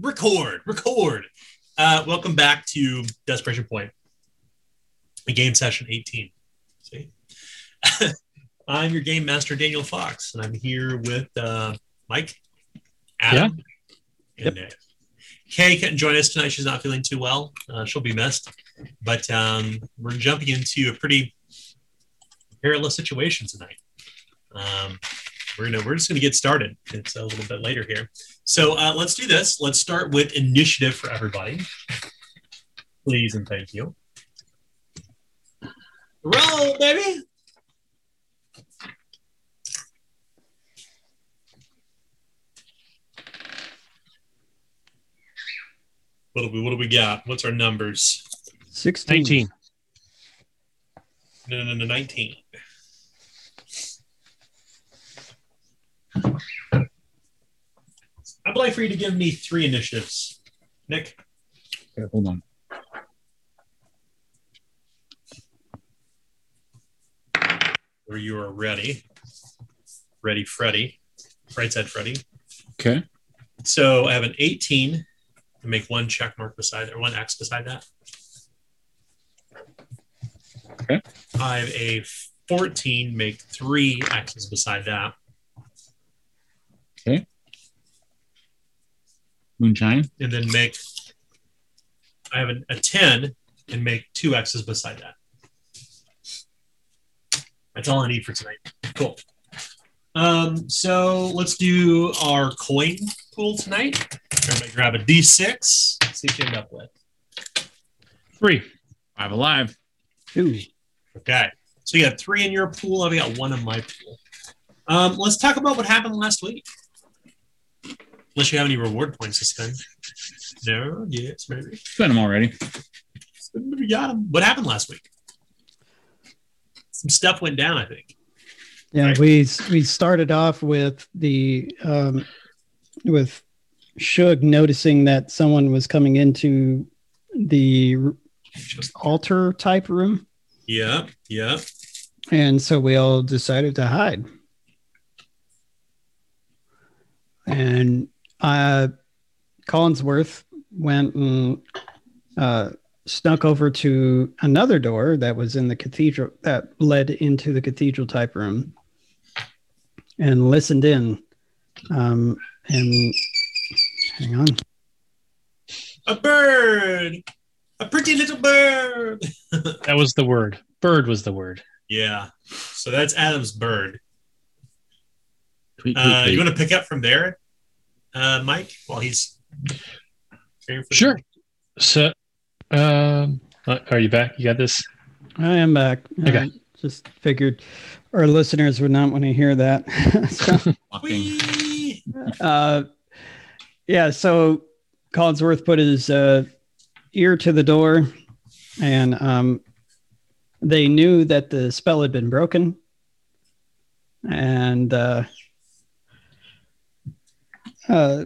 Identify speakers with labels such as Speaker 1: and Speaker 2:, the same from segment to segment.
Speaker 1: record, record. Uh, welcome back to Desperation Point, a game session 18. See, I'm your game master, Daniel Fox, and I'm here with uh, Mike,
Speaker 2: Adam, yeah.
Speaker 1: and yep. Nick. Kay couldn't join us tonight. She's not feeling too well. Uh, she'll be missed. But um, we're jumping into a pretty perilous situation tonight. Um, we're gonna we're just gonna get started. It's a little bit later here. So uh, let's do this. Let's start with initiative for everybody. Please and thank you. Roll, baby. What do we what do we got? What's our numbers?
Speaker 2: 16. 19. No,
Speaker 1: no, no, 19. I'd like for you to give me three initiatives, Nick.
Speaker 2: Okay, hold on.
Speaker 1: Where you are ready, ready, Freddy, right side, Freddy.
Speaker 2: Okay.
Speaker 1: So I have an 18 make one check mark beside or one X beside that. Okay. I have a 14, make three X's beside that.
Speaker 2: Okay moonshine,
Speaker 1: and then make. I have a, a ten and make two X's beside that. That's all I need for tonight. Cool. Um, so let's do our coin pool tonight. Everybody grab a D6. See what you end up with.
Speaker 2: Three. Five alive. Two.
Speaker 1: Okay. So you got three in your pool. I've got one in my pool. Um, let's talk about what happened last week. Unless you have any reward points to spend. No, yes, maybe. Spent
Speaker 2: them
Speaker 1: already.
Speaker 2: We
Speaker 1: got them. What happened last week? Some stuff went down, I think.
Speaker 3: Yeah, right? we we started off with the um, with Shug noticing that someone was coming into the altar type room.
Speaker 1: Yeah, yeah.
Speaker 3: And so we all decided to hide. And uh, Collinsworth went and uh, snuck over to another door that was in the cathedral that led into the cathedral type room and listened in. Um, and hang on.
Speaker 1: A bird, a pretty little bird.
Speaker 2: that was the word. Bird was the word.
Speaker 1: Yeah. So that's Adam's bird. Tweet, tweet, uh, tweet. You want to pick up from there? uh, Mike, while he's
Speaker 2: sure. Time? So, um, oh, are you back? You got this?
Speaker 3: I am back. Uh, okay. I just figured our listeners would not want to hear that. so, uh, yeah. So Collinsworth put his uh, ear to the door, and um, they knew that the spell had been broken. And uh, uh,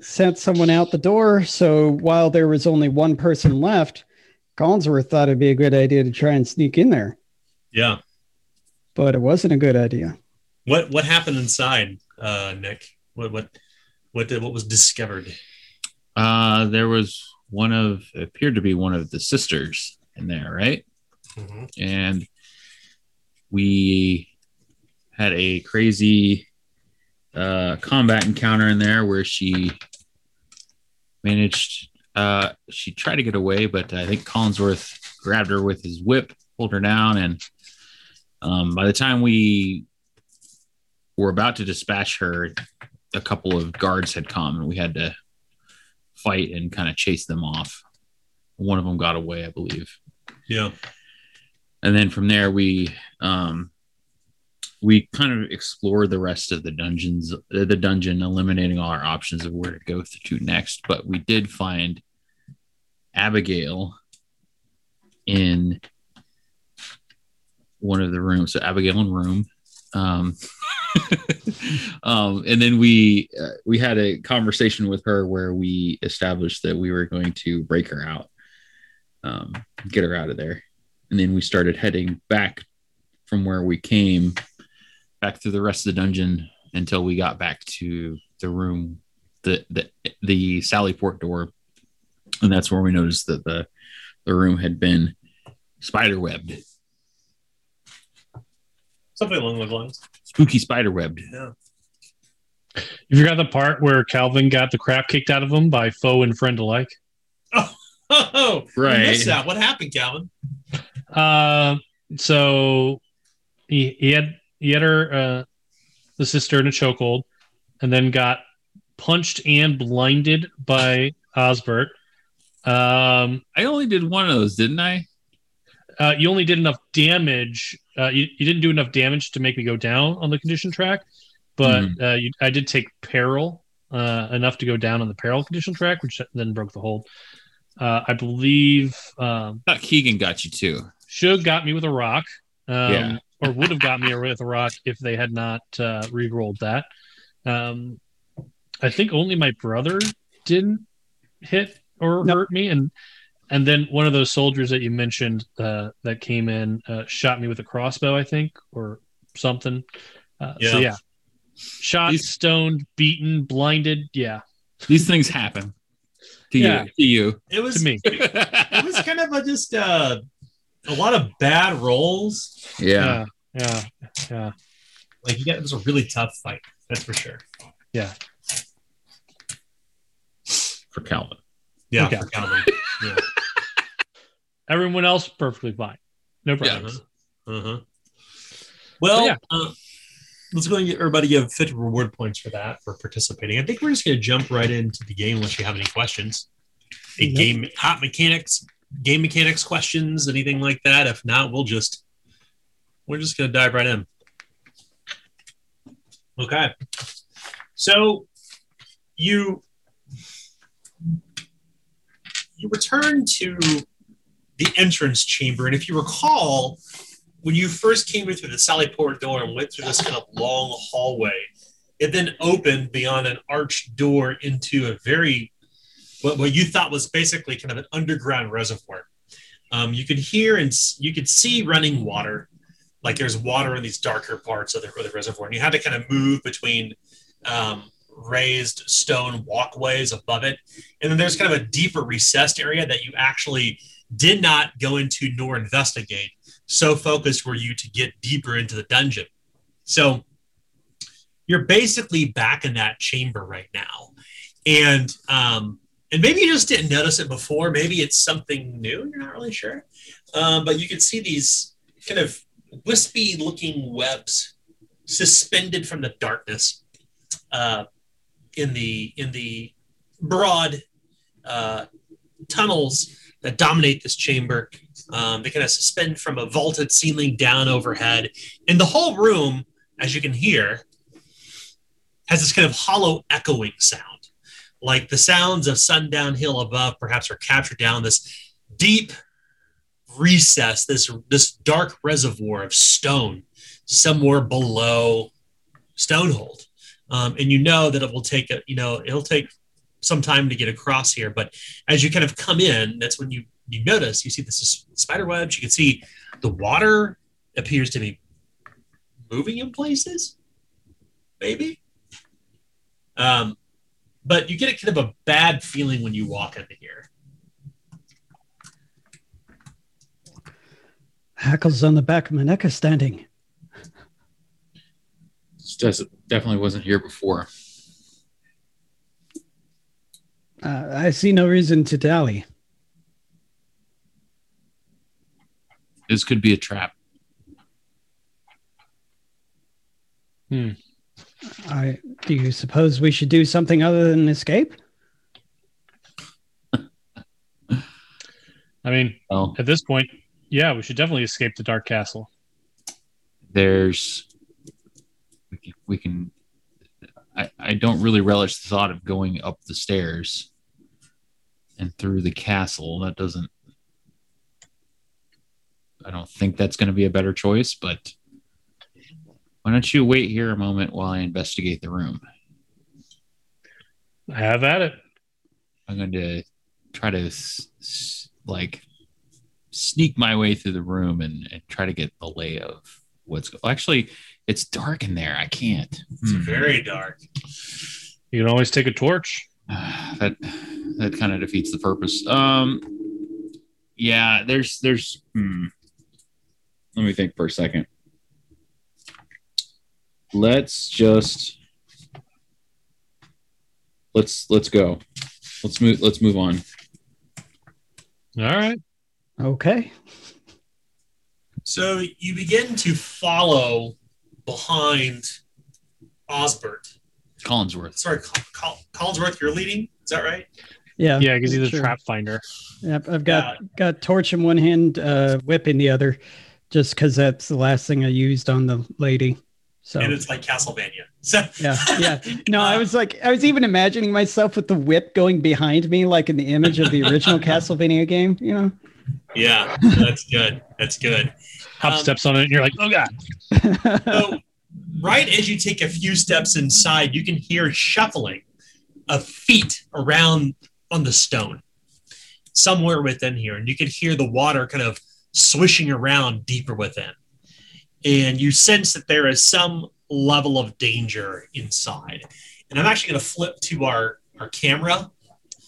Speaker 3: sent someone out the door. So while there was only one person left, Collinsworth thought it'd be a good idea to try and sneak in there.
Speaker 1: Yeah,
Speaker 3: but it wasn't a good idea.
Speaker 1: What what happened inside, uh, Nick? What what what did, what was discovered?
Speaker 4: Uh, there was one of appeared to be one of the sisters in there, right? Mm-hmm. And we had a crazy uh, combat encounter in there where she managed. Uh, she tried to get away, but I think Collinsworth grabbed her with his whip, pulled her down, and um, by the time we were about to dispatch her, a couple of guards had come, and we had to fight and kind of chase them off. One of them got away, I believe.
Speaker 1: Yeah.
Speaker 4: And then from there, we um, we kind of explore the rest of the dungeons, uh, the dungeon, eliminating all our options of where to go to next. But we did find Abigail in one of the rooms. So Abigail in room. Um, um, and then we uh, we had a conversation with her where we established that we were going to break her out, um, get her out of there, and then we started heading back from where we came back through the rest of the dungeon until we got back to the room, the the the Sallyport door, and that's where we noticed that the the room had been spider webbed.
Speaker 1: Something along those lines.
Speaker 4: Spooky spider webbed. Yeah.
Speaker 2: You forgot the part where Calvin got the crap kicked out of him by foe and friend alike. Oh,
Speaker 1: oh, oh. right. missed that. What happened, Calvin?
Speaker 2: Uh, so he, he had he had her uh, the sister in a chokehold, and then got punched and blinded by Osbert. Um,
Speaker 4: I only did one of those, didn't I?
Speaker 2: Uh, you only did enough damage. Uh, you, you didn't do enough damage to make me go down on the condition track, but mm-hmm. uh, you, I did take peril uh, enough to go down on the peril condition track, which then broke the hold. Uh, I believe.
Speaker 4: Um, I Keegan got you too.
Speaker 2: Shug got me with a rock. Um, yeah or would have got me with a rock if they had not uh, re-rolled that. Um, I think only my brother didn't hit or nope. hurt me, and and then one of those soldiers that you mentioned uh, that came in uh, shot me with a crossbow, I think, or something. Uh, yeah. So yeah, shot, These... stoned, beaten, blinded. Yeah,
Speaker 4: these things happen to yeah. you. To you.
Speaker 1: It was
Speaker 4: to
Speaker 1: me. it was kind of a just uh, a lot of bad rolls.
Speaker 2: Yeah. yeah, yeah, yeah.
Speaker 1: Like you got it was a really tough fight. That's for sure.
Speaker 2: Yeah.
Speaker 4: For Calvin.
Speaker 1: Yeah, okay. for Calvin. yeah.
Speaker 2: Everyone else perfectly fine. No
Speaker 1: problem. Yeah. Uh-huh. uh-huh. Well, yeah. uh, let's go and get everybody give 50 reward points for that for participating. I think we're just going to jump right into the game unless you have any questions. A mm-hmm. game, hot mechanics, game mechanics questions, anything like that? If not, we'll just we're just gonna dive right in. Okay. So you you return to the entrance chamber, and if you recall, when you first came in through the Sally Port door and went through this kind of long hallway, it then opened beyond an arched door into a very what, what you thought was basically kind of an underground reservoir. Um, you could hear and you could see running water, like there's water in these darker parts of the, of the reservoir, and you had to kind of move between um, raised stone walkways above it, and then there's kind of a deeper recessed area that you actually did not go into nor investigate. So focused were you to get deeper into the dungeon. So you're basically back in that chamber right now, and um, and maybe you just didn't notice it before. Maybe it's something new. You're not really sure, um, but you can see these kind of wispy-looking webs suspended from the darkness uh, in the in the broad uh, tunnels that dominate this chamber. Um, they kind of suspend from a vaulted ceiling down overhead, and the whole room, as you can hear, has this kind of hollow echoing sound like the sounds of Sundown Hill above perhaps are captured down this deep recess, this this dark reservoir of stone somewhere below Stonehold. Um, and you know that it will take a, you know it'll take some time to get across here. But as you kind of come in, that's when you you notice you see this spider webs. You can see the water appears to be moving in places, maybe. Um, but you get a kind of a bad feeling when you walk into here.
Speaker 3: Hackles on the back of my neck is standing.
Speaker 4: This definitely wasn't here before.
Speaker 3: Uh, I see no reason to dally.
Speaker 4: This could be a trap.
Speaker 3: Hmm. I, do you suppose we should do something other than escape?
Speaker 2: I mean, well, at this point, yeah, we should definitely escape the Dark Castle.
Speaker 4: There's, we can, we can I, I don't really relish the thought of going up the stairs and through the castle. That doesn't, I don't think that's going to be a better choice, but why don't you wait here a moment while I investigate the room?
Speaker 2: Have at it.
Speaker 4: I'm going to try to like sneak my way through the room and, and try to get the lay of what's actually it's dark in there. I can't.
Speaker 1: It's mm very dark.
Speaker 2: You can always take a torch.
Speaker 4: that that kind of defeats the purpose. Um, yeah, there's there's. Hmm. Let me think for a second let's just let's let's go. Let's move let's move on.
Speaker 2: All right.
Speaker 3: Okay.
Speaker 1: So you begin to follow behind Osbert.
Speaker 4: Collinsworth.
Speaker 1: Sorry, Col- Col- Collinsworth, you're leading. Is that right?
Speaker 2: Yeah. Yeah, because he's a sure. trap finder.
Speaker 3: Yep. I've got yeah. got torch in one hand, uh, whip in the other, just because that's the last thing I used on the lady.
Speaker 1: So and it's like Castlevania.
Speaker 3: So yeah, yeah. No, I was like, I was even imagining myself with the whip going behind me, like in the image of the original Castlevania game. You know.
Speaker 1: Yeah, that's good. That's good.
Speaker 2: Hop um, steps on it, and you're like, oh god.
Speaker 1: so, right as you take a few steps inside, you can hear shuffling of feet around on the stone somewhere within here, and you can hear the water kind of swishing around deeper within and you sense that there is some level of danger inside. And I'm actually going to flip to our our camera.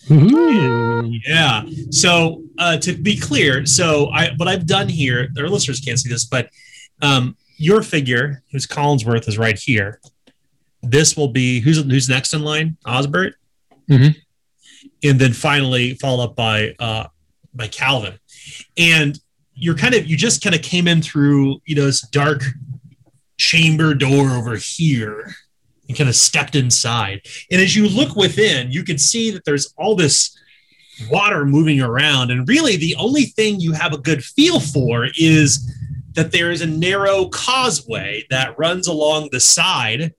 Speaker 1: Mm-hmm. Yeah. So uh, to be clear, so I what I've done here, our listeners can't see this, but um, your figure, who's Collinsworth, is right here. This will be who's who's next in line, Osbert, mm-hmm. and then finally followed up by uh, by Calvin. And you're kind of you just kind of came in through you know this dark chamber door over here and kind of stepped inside and as you look within you can see that there's all this water moving around and really the only thing you have a good feel for is that there is a narrow causeway that runs along the side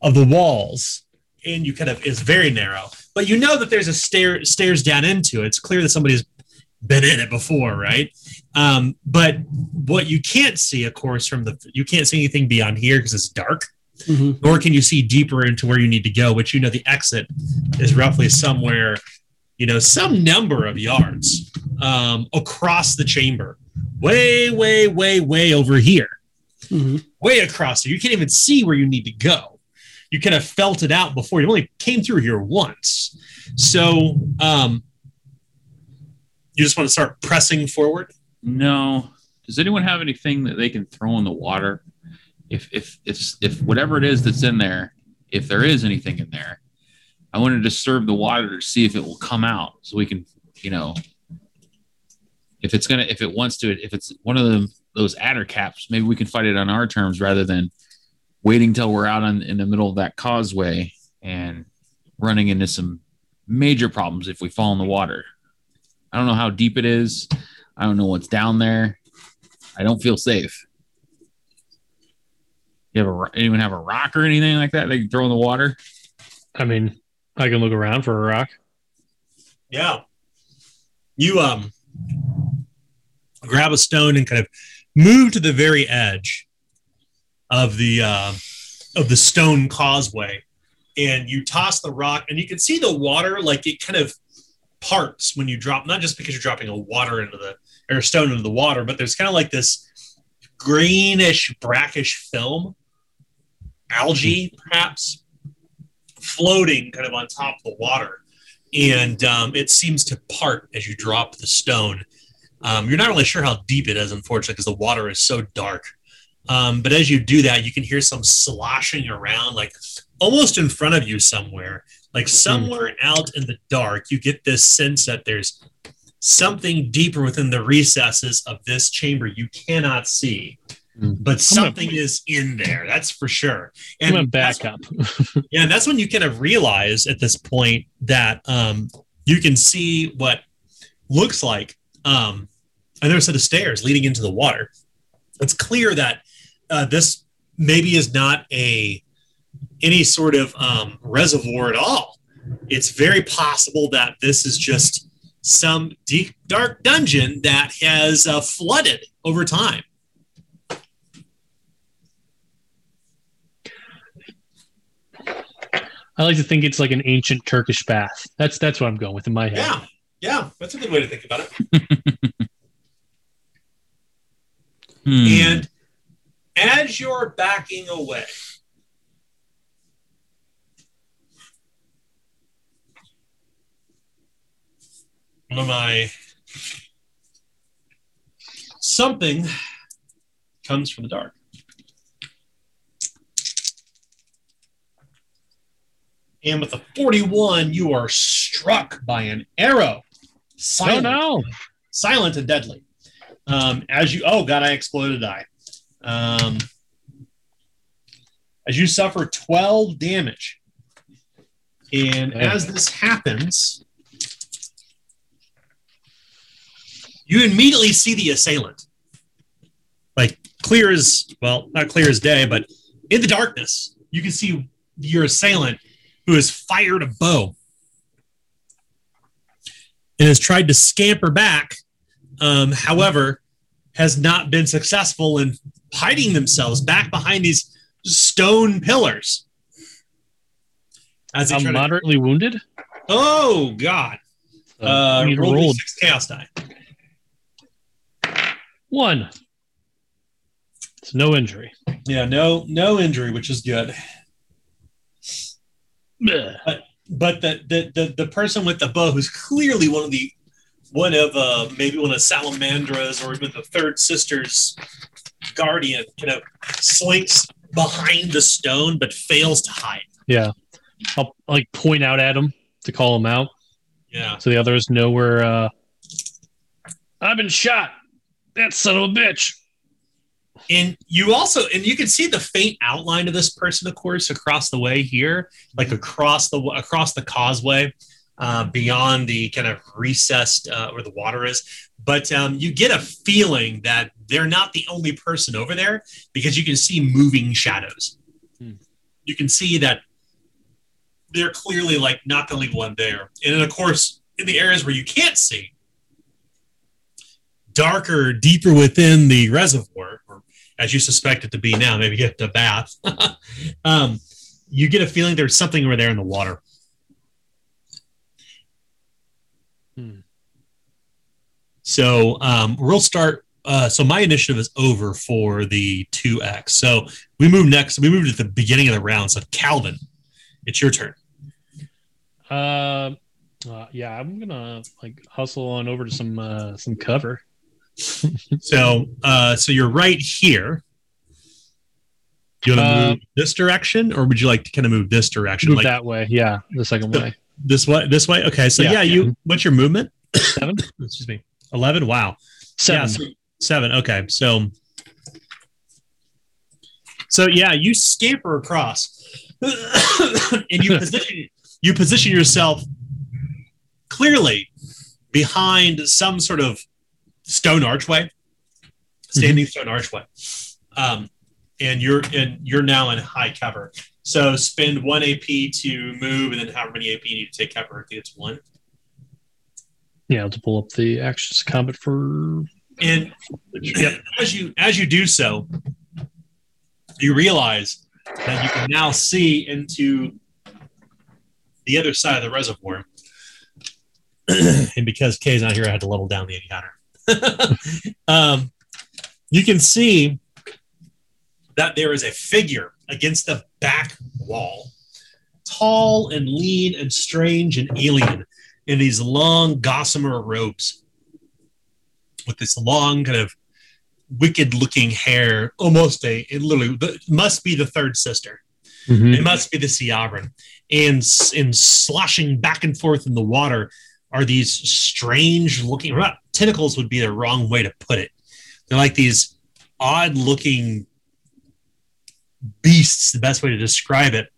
Speaker 1: of the walls and you kind of is very narrow but you know that there's a stair stairs down into it it's clear that somebody's been in it before, right? Um, but what you can't see, of course, from the you can't see anything beyond here because it's dark. Mm-hmm. Nor can you see deeper into where you need to go, which you know the exit is roughly somewhere, you know, some number of yards um, across the chamber, way, way, way, way over here, mm-hmm. way across here. You can't even see where you need to go. You kind of felt it out before. You only came through here once, so um, you just want to start pressing forward?
Speaker 4: No. Does anyone have anything that they can throw in the water? If if if if whatever it is that's in there, if there is anything in there, I want to disturb the water to see if it will come out, so we can, you know, if it's gonna, if it wants to, if it's one of the those adder caps, maybe we can fight it on our terms rather than waiting till we're out on, in the middle of that causeway and running into some major problems if we fall in the water. I don't know how deep it is. I don't know what's down there. I don't feel safe. You have a anyone have a rock or anything like that they can throw in the water?
Speaker 2: I mean, I can look around for a rock.
Speaker 1: Yeah. You um grab a stone and kind of move to the very edge of the uh, of the stone causeway and you toss the rock and you can see the water like it kind of parts when you drop, not just because you're dropping a water into the or a stone into the water, but there's kind of like this greenish, brackish film, algae hmm. perhaps, floating kind of on top of the water. And um, it seems to part as you drop the stone. Um, you're not really sure how deep it is, unfortunately, because the water is so dark. Um, but as you do that, you can hear some sloshing around, like almost in front of you somewhere. Like somewhere out in the dark, you get this sense that there's something deeper within the recesses of this chamber you cannot see, mm. but something gonna, is in there. That's for sure.
Speaker 2: And I'm back up.
Speaker 1: yeah, that's when you kind of realize at this point that um, you can see what looks like um, another set of stairs leading into the water. It's clear that uh, this maybe is not a any sort of um, reservoir at all. It's very possible that this is just some deep, dark dungeon that has uh, flooded over time.
Speaker 2: I like to think it's like an ancient Turkish bath. That's that's what I'm going with in my head. Yeah,
Speaker 1: yeah, that's a good way to think about it. hmm. And as you're backing away, one of my something comes from the dark. And with a 41, you are struck by an arrow.
Speaker 2: Silent, oh, no.
Speaker 1: silent and deadly. Um, as you, oh God, I exploded. I. Um, as you suffer 12 damage. And as this happens, you immediately see the assailant. Like clear as well, not clear as day, but in the darkness, you can see your assailant who has fired a bow and has tried to scamper back. Um, however, has not been successful in hiding themselves back behind these stone pillars.
Speaker 2: As I'm moderately to... wounded.
Speaker 1: Oh God! Uh, uh roll roll chaos die.
Speaker 2: One. It's no injury.
Speaker 1: Yeah, no, no injury, which is good. But but the, the the the person with the bow who's clearly one of the one of uh, maybe one of Salamandra's or even the third sister's guardian, you know, slinks behind the stone but fails to hide.
Speaker 2: Yeah. I'll like point out at him to call him out. Yeah. So the others know where uh I've been shot that son of a bitch.
Speaker 1: And you also, and you can see the faint outline of this person, of course, across the way here, like across the across the causeway, uh, beyond the kind of recessed uh, where the water is. But um, you get a feeling that they're not the only person over there because you can see moving shadows. Hmm. You can see that they're clearly like not the only one there. And then, of course, in the areas where you can't see, darker, deeper within the reservoir, or as you suspect it to be now, maybe get the bath, um, you get a feeling there's something over there in the water. Hmm. So um, we'll start. Uh, so my initiative is over for the two X. So we move next. We moved at the beginning of the round. So Calvin, it's your turn.
Speaker 2: Uh, uh, yeah, I'm gonna like hustle on over to some uh, some cover.
Speaker 1: so, uh, so you're right here. Do you want to uh, move this direction, or would you like to kind of move this direction?
Speaker 2: Move
Speaker 1: like,
Speaker 2: that way, yeah, the second way.
Speaker 1: This way, this way. Okay, so yeah, yeah you. Yeah. What's your movement?
Speaker 2: Seven. Excuse me.
Speaker 1: Eleven. Wow. Seven. Yeah, so seven. Okay, so. So yeah, you scamper across, and you position you position yourself clearly behind some sort of stone archway, standing mm-hmm. stone archway. Um, and you're and you're now in high cover. So spend one AP to move, and then however many AP you need to take cover. I think it's one.
Speaker 2: Yeah, to pull up the actions combat for.
Speaker 1: And yep. as you as you do so, you realize that you can now see into the other side of the reservoir. and because Kay's not here, I had to level down the encounter. um, you can see that there is a figure against the back wall, tall and lean and strange and alien in these long gossamer robes with this long kind of wicked looking hair, almost a, it literally must be the third sister. Mm-hmm. It must be the Siabrin. And, in sloshing back and forth in the water are these strange looking, not tentacles would be the wrong way to put it. They're like these odd looking beasts, the best way to describe it,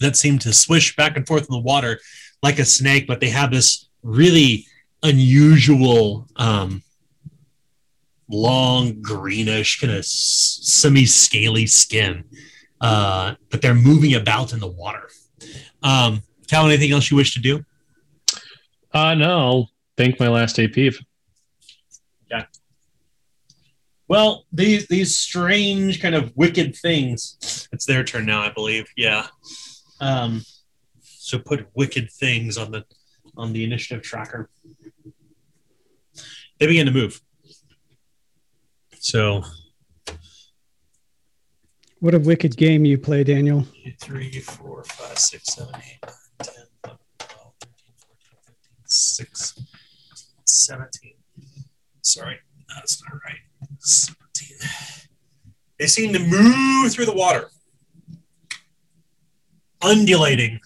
Speaker 1: that seem to swish back and forth in the water like a snake, but they have this really unusual, um, long, greenish, kind of semi scaly skin. Uh, but they're moving about in the water. Um, Cal, anything else you wish to do?
Speaker 2: Uh, no think my last AP.
Speaker 1: Yeah. Well, these these strange kind of wicked things. It's their turn now, I believe. Yeah. Um, so put wicked things on the on the initiative tracker. They begin to move. So.
Speaker 3: What a wicked game you play, Daniel.
Speaker 1: 10, 11, 12, 13, 14, 15, 16. 17. Sorry, that's not right. 17. They seem to move through the water, undulating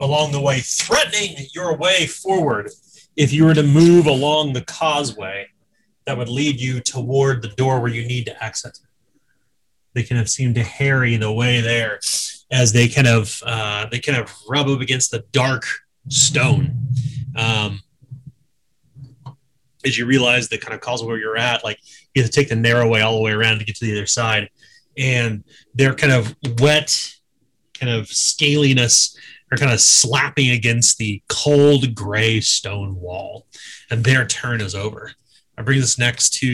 Speaker 1: along the way, threatening your way forward if you were to move along the causeway that would lead you toward the door where you need to access They kind of seem to harry the way there as they kind of uh, they kind of rub up against the dark stone. Um, as you realize the kind of cause where you're at, like you have to take the narrow way all the way around to get to the other side. And their kind of wet, kind of scaliness are kind of slapping against the cold gray stone wall. And their turn is over. I bring this next to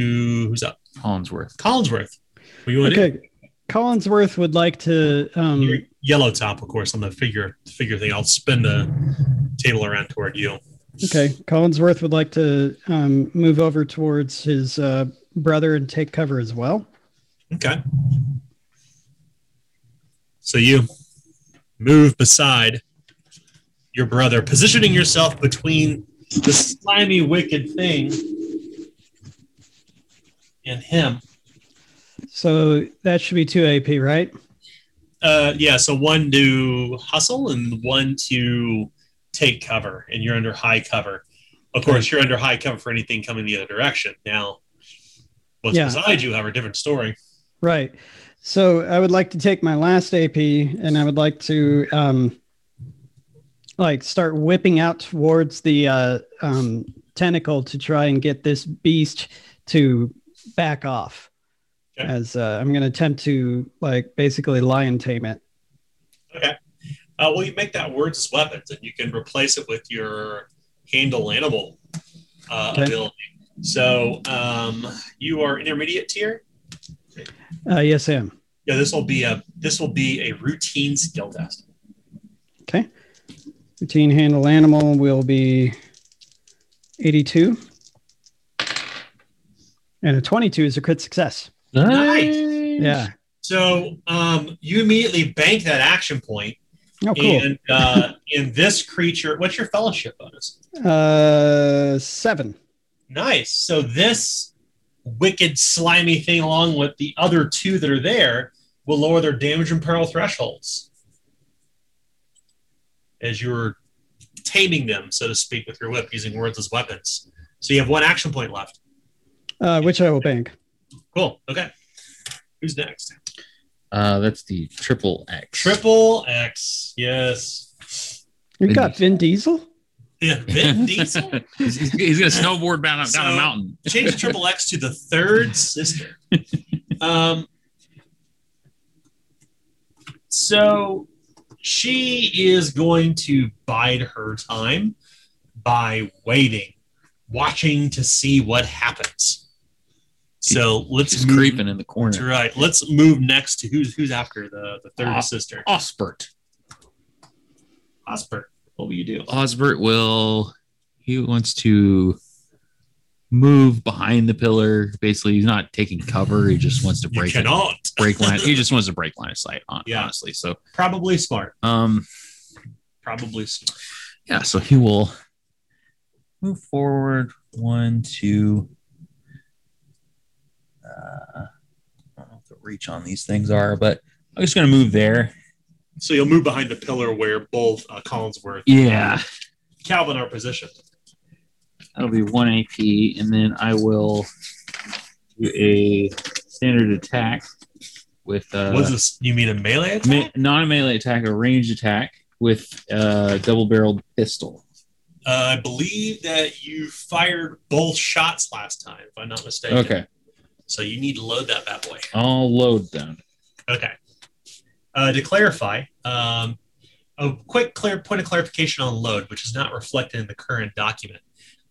Speaker 1: who's up?
Speaker 4: Collinsworth.
Speaker 1: Collinsworth.
Speaker 3: What you want okay. to do? Collinsworth would like to um,
Speaker 1: yellow top, of course, on the figure figure thing. I'll spin the table around toward you.
Speaker 3: Okay, Collinsworth would like to um, move over towards his uh, brother and take cover as well.
Speaker 1: Okay. So you move beside your brother, positioning yourself between the slimy, wicked thing and him.
Speaker 3: So that should be 2 AP, right?
Speaker 1: Uh, yeah, so one to hustle and one to take cover, and you're under high cover. Of course, you're under high cover for anything coming the other direction. Now, what's yeah. beside you have a different story.
Speaker 3: Right. So I would like to take my last AP, and I would like to um, like start whipping out towards the uh, um, tentacle to try and get this beast to back off. Okay. As uh, I'm going to attempt to like basically lion tame it.
Speaker 1: Okay. Uh, well, you make that words as weapons, and you can replace it with your handle animal uh, okay. ability. So um, you are intermediate tier.
Speaker 3: Uh, yes, I am.
Speaker 1: Yeah, this will be a this will be a routine skill test.
Speaker 3: Okay. Routine handle animal will be 82. And a 22 is a crit success.
Speaker 1: Nice. Yeah. So um, you immediately bank that action point. Oh, cool. And uh, in this creature, what's your fellowship bonus?
Speaker 3: Uh, seven.
Speaker 1: Nice. So this wicked, slimy thing, along with the other two that are there, will lower their damage and peril thresholds as you're taming them, so to speak, with your whip using words as weapons. So you have one action point left.
Speaker 3: Uh, which I will bank.
Speaker 1: Cool. Okay. Who's next?
Speaker 4: Uh, that's the triple X.
Speaker 1: Triple X. Yes.
Speaker 3: we got Vin Diesel.
Speaker 1: Yeah, Vin
Speaker 2: Diesel. he's, he's, gonna snowboard down, so, down a mountain.
Speaker 1: change triple X to the third sister. Um. So she is going to bide her time by waiting, watching to see what happens. So let's
Speaker 4: She's move, creeping in the corner.
Speaker 1: right. Let's move next to who's who's after the the third uh, sister.
Speaker 4: Osbert.
Speaker 1: Osbert. What will you do?
Speaker 4: Osbert will. He wants to move behind the pillar. Basically, he's not taking cover. He just wants to break. You cannot it, break line. he just wants to break line of sight. On, yeah. Honestly, so
Speaker 1: probably smart. Um, probably smart.
Speaker 4: Yeah. So he will move forward one, two, uh, I don't know what the reach on these things are, but I'm just going to move there.
Speaker 1: So you'll move behind the pillar where both uh, Collinsworth
Speaker 4: yeah. and
Speaker 1: Calvin are positioned.
Speaker 4: That'll be one AP, and then I will do a standard attack with. Uh,
Speaker 1: What's this? You mean a melee
Speaker 4: attack? Me- Not a melee attack, a ranged attack with a uh, double-barreled pistol.
Speaker 1: Uh, I believe that you fired both shots last time, if I'm not mistaken. Okay. So you need to load that bad boy.
Speaker 4: I'll load them.
Speaker 1: Okay. Uh, to clarify, um, a quick clear point of clarification on load, which is not reflected in the current document.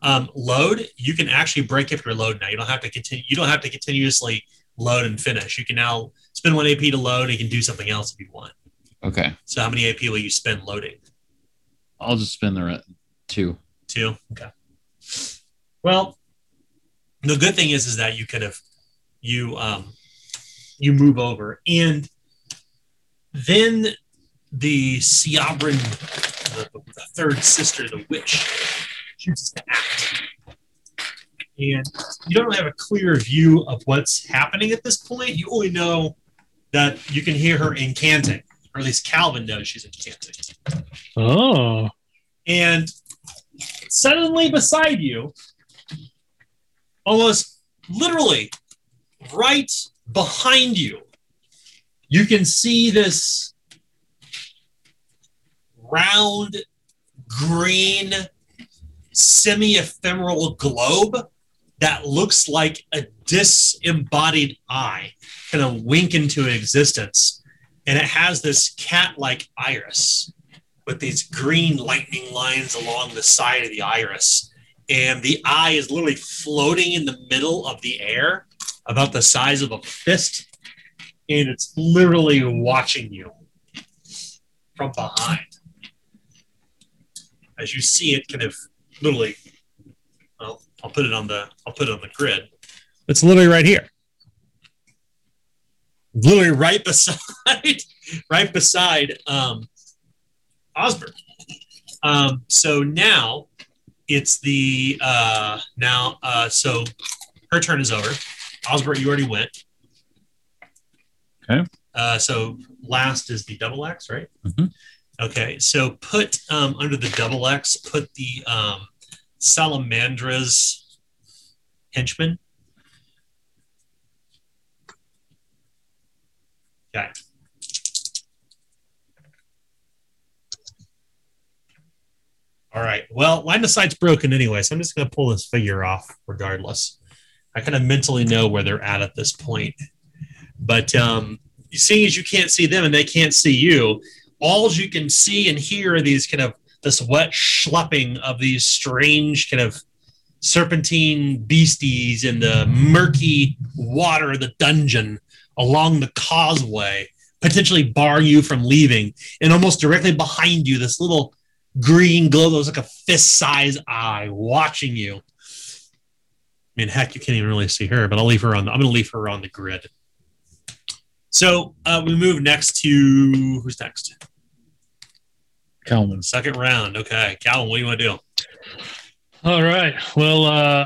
Speaker 1: Um, load, you can actually break up your load now. You don't have to continue. You don't have to continuously load and finish. You can now spend one AP to load. And you can do something else if you want.
Speaker 4: Okay.
Speaker 1: So how many AP will you spend loading?
Speaker 4: I'll just spend the two.
Speaker 1: Two. Okay. Well, the good thing is, is that you could have you um, you move over, and then the Siabrin, the, the third sister, the witch, chooses to act, and you don't have a clear view of what's happening at this point. You only know that you can hear her incanting, or at least Calvin knows she's incanting.
Speaker 4: Oh.
Speaker 1: And suddenly beside you, almost literally right behind you, you can see this round green semi ephemeral globe that looks like a disembodied eye, kind of wink into existence. And it has this cat like iris with these green lightning lines along the side of the iris. And the eye is literally floating in the middle of the air about the size of a fist, and it's literally watching you from behind. As you see it, kind of literally, well, I'll put it on the I'll put it on the grid. It's literally right here, literally right beside, right beside um, Osborne. Um, so now it's the uh, now. Uh, so her turn is over. Osbert, you already went. Okay. Uh, so last is the double X, right? Mm-hmm. Okay. So put um, under the double X, put the um, Salamandra's henchman. Okay. All right. Well, line of sight's broken anyway, so I'm just going to pull this figure off regardless. I kind of mentally know where they're at at this point. But um, seeing as you can't see them and they can't see you, all you can see and hear are these kind of this wet schlepping of these strange kind of serpentine beasties in the murky water of the dungeon along the causeway, potentially barring you from leaving. And almost directly behind you, this little green glow that was like a fist size eye watching you. I mean, heck, you can't even really see her, but I'll leave her on. The, I'm going to leave her on the grid. So uh, we move next to who's next?
Speaker 4: Calvin.
Speaker 1: Second round. Okay, Calvin, what do you want to
Speaker 2: do? All right. Well, uh,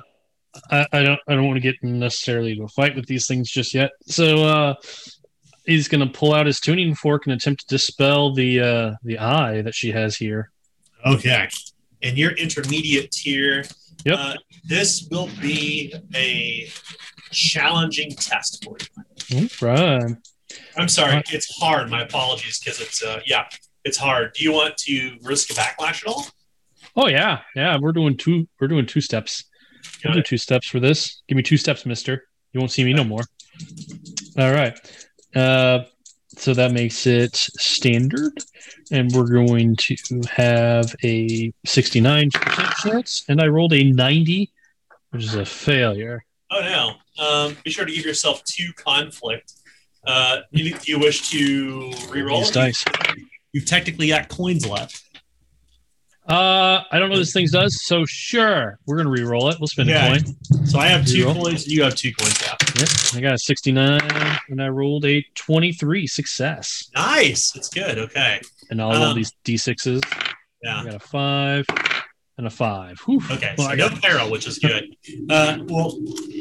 Speaker 2: I, I, don't. I don't want to get necessarily into a fight with these things just yet. So uh, he's going to pull out his tuning fork and attempt to dispel the uh, the eye that she has here.
Speaker 1: Okay. And your intermediate tier. Yep. Uh, this will be a challenging test for you. Run. I'm sorry, it's hard. My apologies, because it's uh, yeah, it's hard. Do you want to risk a backlash at all?
Speaker 2: Oh yeah, yeah. We're doing two. We're doing two steps. we two steps for this. Give me two steps, Mister. You won't see me no more. All right. Uh, so that makes it standard, and we're going to have a 69 chance. And I rolled a 90 which is a failure.
Speaker 1: Oh no! Um, be sure to give yourself two conflict. Uh, you, you wish to reroll These dice? You've technically got coins left.
Speaker 2: Uh, I don't know what this thing does. So sure, we're gonna reroll it. We'll spend yeah. a coin.
Speaker 1: So I have two re-roll. coins. You have two coins. Yeah.
Speaker 2: Yep. I got a sixty-nine, and I rolled a twenty-three. Success.
Speaker 1: Nice. That's good. Okay.
Speaker 2: And all um, of these d sixes. Yeah. I got a five and a five.
Speaker 1: Whew. Okay, so well, no got... peril, which is good. Uh, well,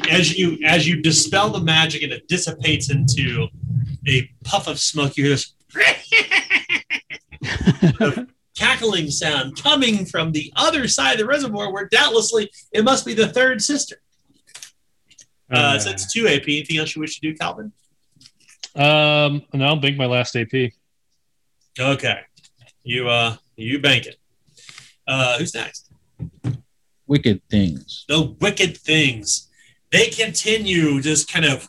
Speaker 1: as you as you dispel the magic and it dissipates into a puff of smoke, you hear this cackling sound coming from the other side of the reservoir, where doubtlessly it must be the third sister. Uh, uh, so it's two AP. Anything else you wish to do, Calvin?
Speaker 2: Um, no, I'll bank my last AP.
Speaker 1: Okay, you uh, you bank it. Uh, who's next?
Speaker 4: wicked things.
Speaker 1: The wicked things. They continue just kind of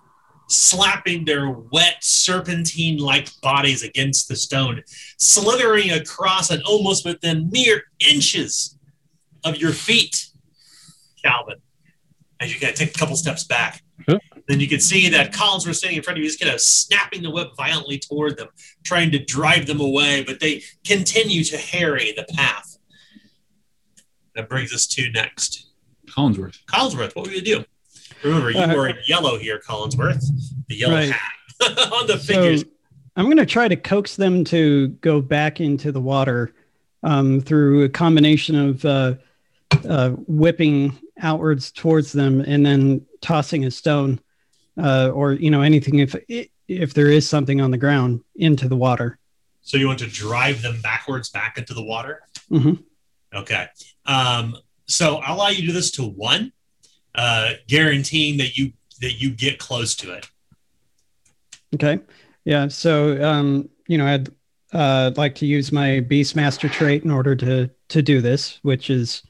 Speaker 1: slapping their wet, serpentine like bodies against the stone, slithering across and almost within mere inches of your feet, Calvin. As you kind of take a couple steps back. Huh? Then you can see that Collins was standing in front of you, just kind of snapping the whip violently toward them, trying to drive them away, but they continue to harry the path. That brings us to next.
Speaker 2: Collinsworth.
Speaker 1: Collinsworth, what will you do? Remember, you uh, were in yellow here, Collinsworth, the yellow right. hat on the so figures.
Speaker 3: I'm going to try to coax them to go back into the water um, through a combination of uh, uh, whipping outwards towards them and then tossing a stone uh, or you know anything if if there is something on the ground into the water.
Speaker 1: So you want to drive them backwards back into the water?
Speaker 3: Mm-hmm.
Speaker 1: Okay. Um, so I'll allow you to do this to one, uh, guaranteeing that you that you get close to it.
Speaker 3: Okay. Yeah. So um, you know, I'd uh, like to use my Beastmaster trait in order to to do this, which is,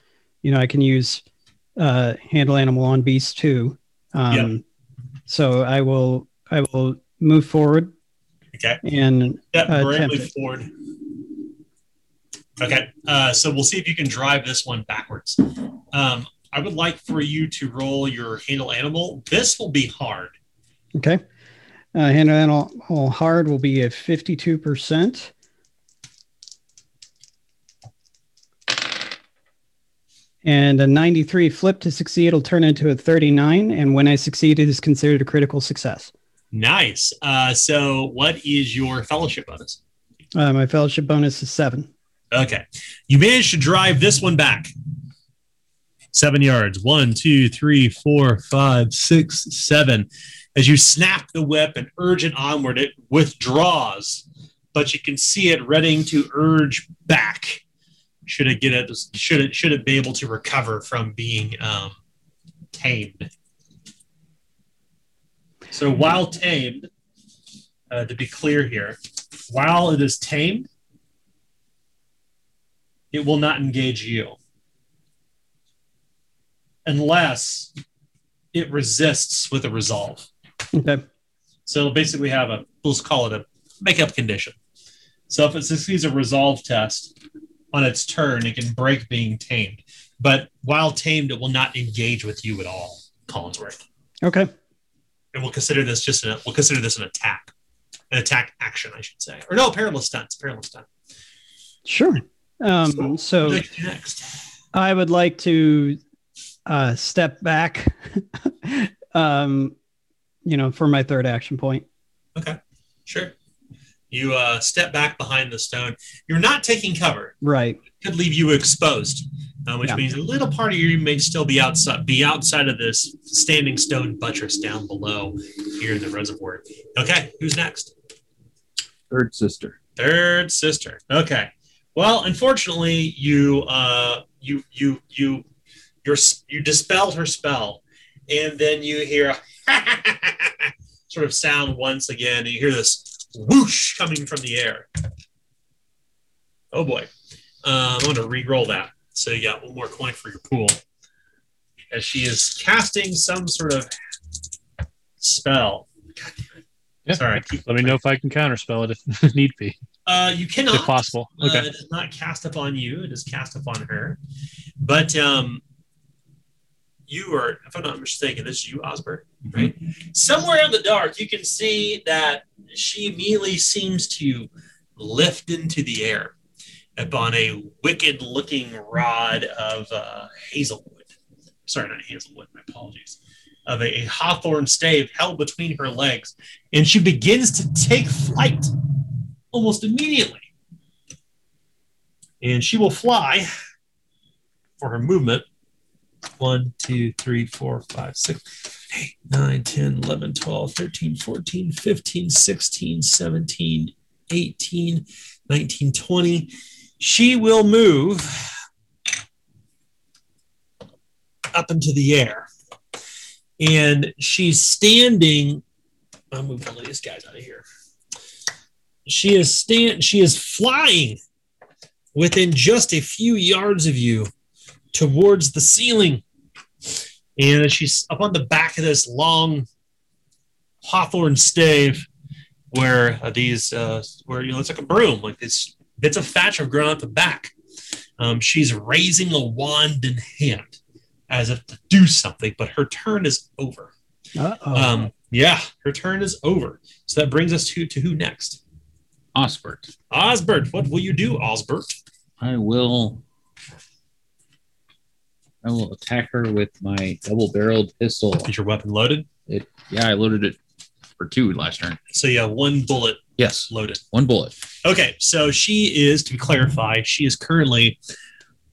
Speaker 3: you know, I can use uh, handle animal on beast too. Um, yep. So I will I will move forward.
Speaker 1: Okay.
Speaker 3: And
Speaker 1: yep, uh, forward. Okay, uh, so we'll see if you can drive this one backwards. Um, I would like for you to roll your handle animal. This will be hard.
Speaker 3: Okay. Uh, handle animal hard will be a 52%. And a 93 flip to succeed will turn into a 39. And when I succeed, it is considered a critical success.
Speaker 1: Nice. Uh, so, what is your fellowship bonus?
Speaker 3: Uh, my fellowship bonus is seven.
Speaker 1: Okay. You managed to drive this one back. Seven yards. One, two, three, four, five, six, seven. As you snap the whip and urge it onward, it withdraws, but you can see it readying to urge back. Should it get it? Should it? Should it be able to recover from being um, tamed? So while tamed, uh, to be clear here, while it is tamed, it will not engage you unless it resists with a resolve.
Speaker 3: Okay.
Speaker 1: So basically have a let's call it a makeup condition. So if it succeeds a resolve test on its turn, it can break being tamed. But while tamed, it will not engage with you at all, Collinsworth.
Speaker 3: Okay.
Speaker 1: And we'll consider this just an we'll consider this an attack. An attack action, I should say. Or no, perilous stunts. Perilous stunt.
Speaker 3: Sure. Um, so, so next. I would like to uh, step back, um, you know, for my third action point.
Speaker 1: Okay, sure. You uh, step back behind the stone. You're not taking cover.
Speaker 3: Right.
Speaker 1: It could leave you exposed, uh, which yeah. means a little part of you may still be outside, be outside of this standing stone buttress down below here in the reservoir. Okay, who's next?
Speaker 4: Third sister.
Speaker 1: Third sister. Okay. Well, unfortunately, you uh, you you you you you dispelled her spell, and then you hear sort of sound once again, and you hear this whoosh coming from the air. Oh boy, uh, I'm going to re-roll that. So you got one more coin for your pool, as she is casting some sort of spell.
Speaker 2: Yeah. Sorry, let me know if I can counterspell it if need be.
Speaker 1: Uh, you cannot. If
Speaker 2: possible. Uh, okay.
Speaker 1: Uh, not cast upon you. It is cast upon her. But um, you are, if I'm not mistaken, this is you, Osbert, mm-hmm. right? Mm-hmm. Somewhere in the dark, you can see that she immediately seems to lift into the air upon a wicked looking rod of uh, hazelwood. Sorry, not hazelwood, my apologies. Of a, a hawthorn stave held between her legs, and she begins to take flight almost immediately. And she will fly for her movement. One, two, three, four, five, six, eight, nine, ten, eleven, twelve, thirteen, fourteen, fifteen, sixteen, seventeen, eighteen, nineteen, twenty. 10, 11, 12, 13, 14, 15, 16, 17, 18, 19, 20. She will move up into the air. And she's standing. I'll move one of these guys out of here. She is stand. She is flying within just a few yards of you towards the ceiling, and she's up on the back of this long hawthorn stave where uh, these uh, where you know it's like a broom, like this bits of thatch have grown out the back. Um, she's raising a wand in hand as if to do something, but her turn is over.
Speaker 3: Uh-oh. Um,
Speaker 1: yeah, her turn is over. So that brings us to to who next?
Speaker 4: Osbert.
Speaker 1: Osbert, what will you do, Osbert?
Speaker 4: I will. I will attack her with my double-barreled pistol.
Speaker 1: Is your weapon loaded?
Speaker 4: It, yeah, I loaded it for two last turn.
Speaker 1: So
Speaker 4: yeah,
Speaker 1: one bullet
Speaker 4: Yes.
Speaker 1: Loaded.
Speaker 4: One bullet.
Speaker 1: Okay. So she is, to clarify, she is currently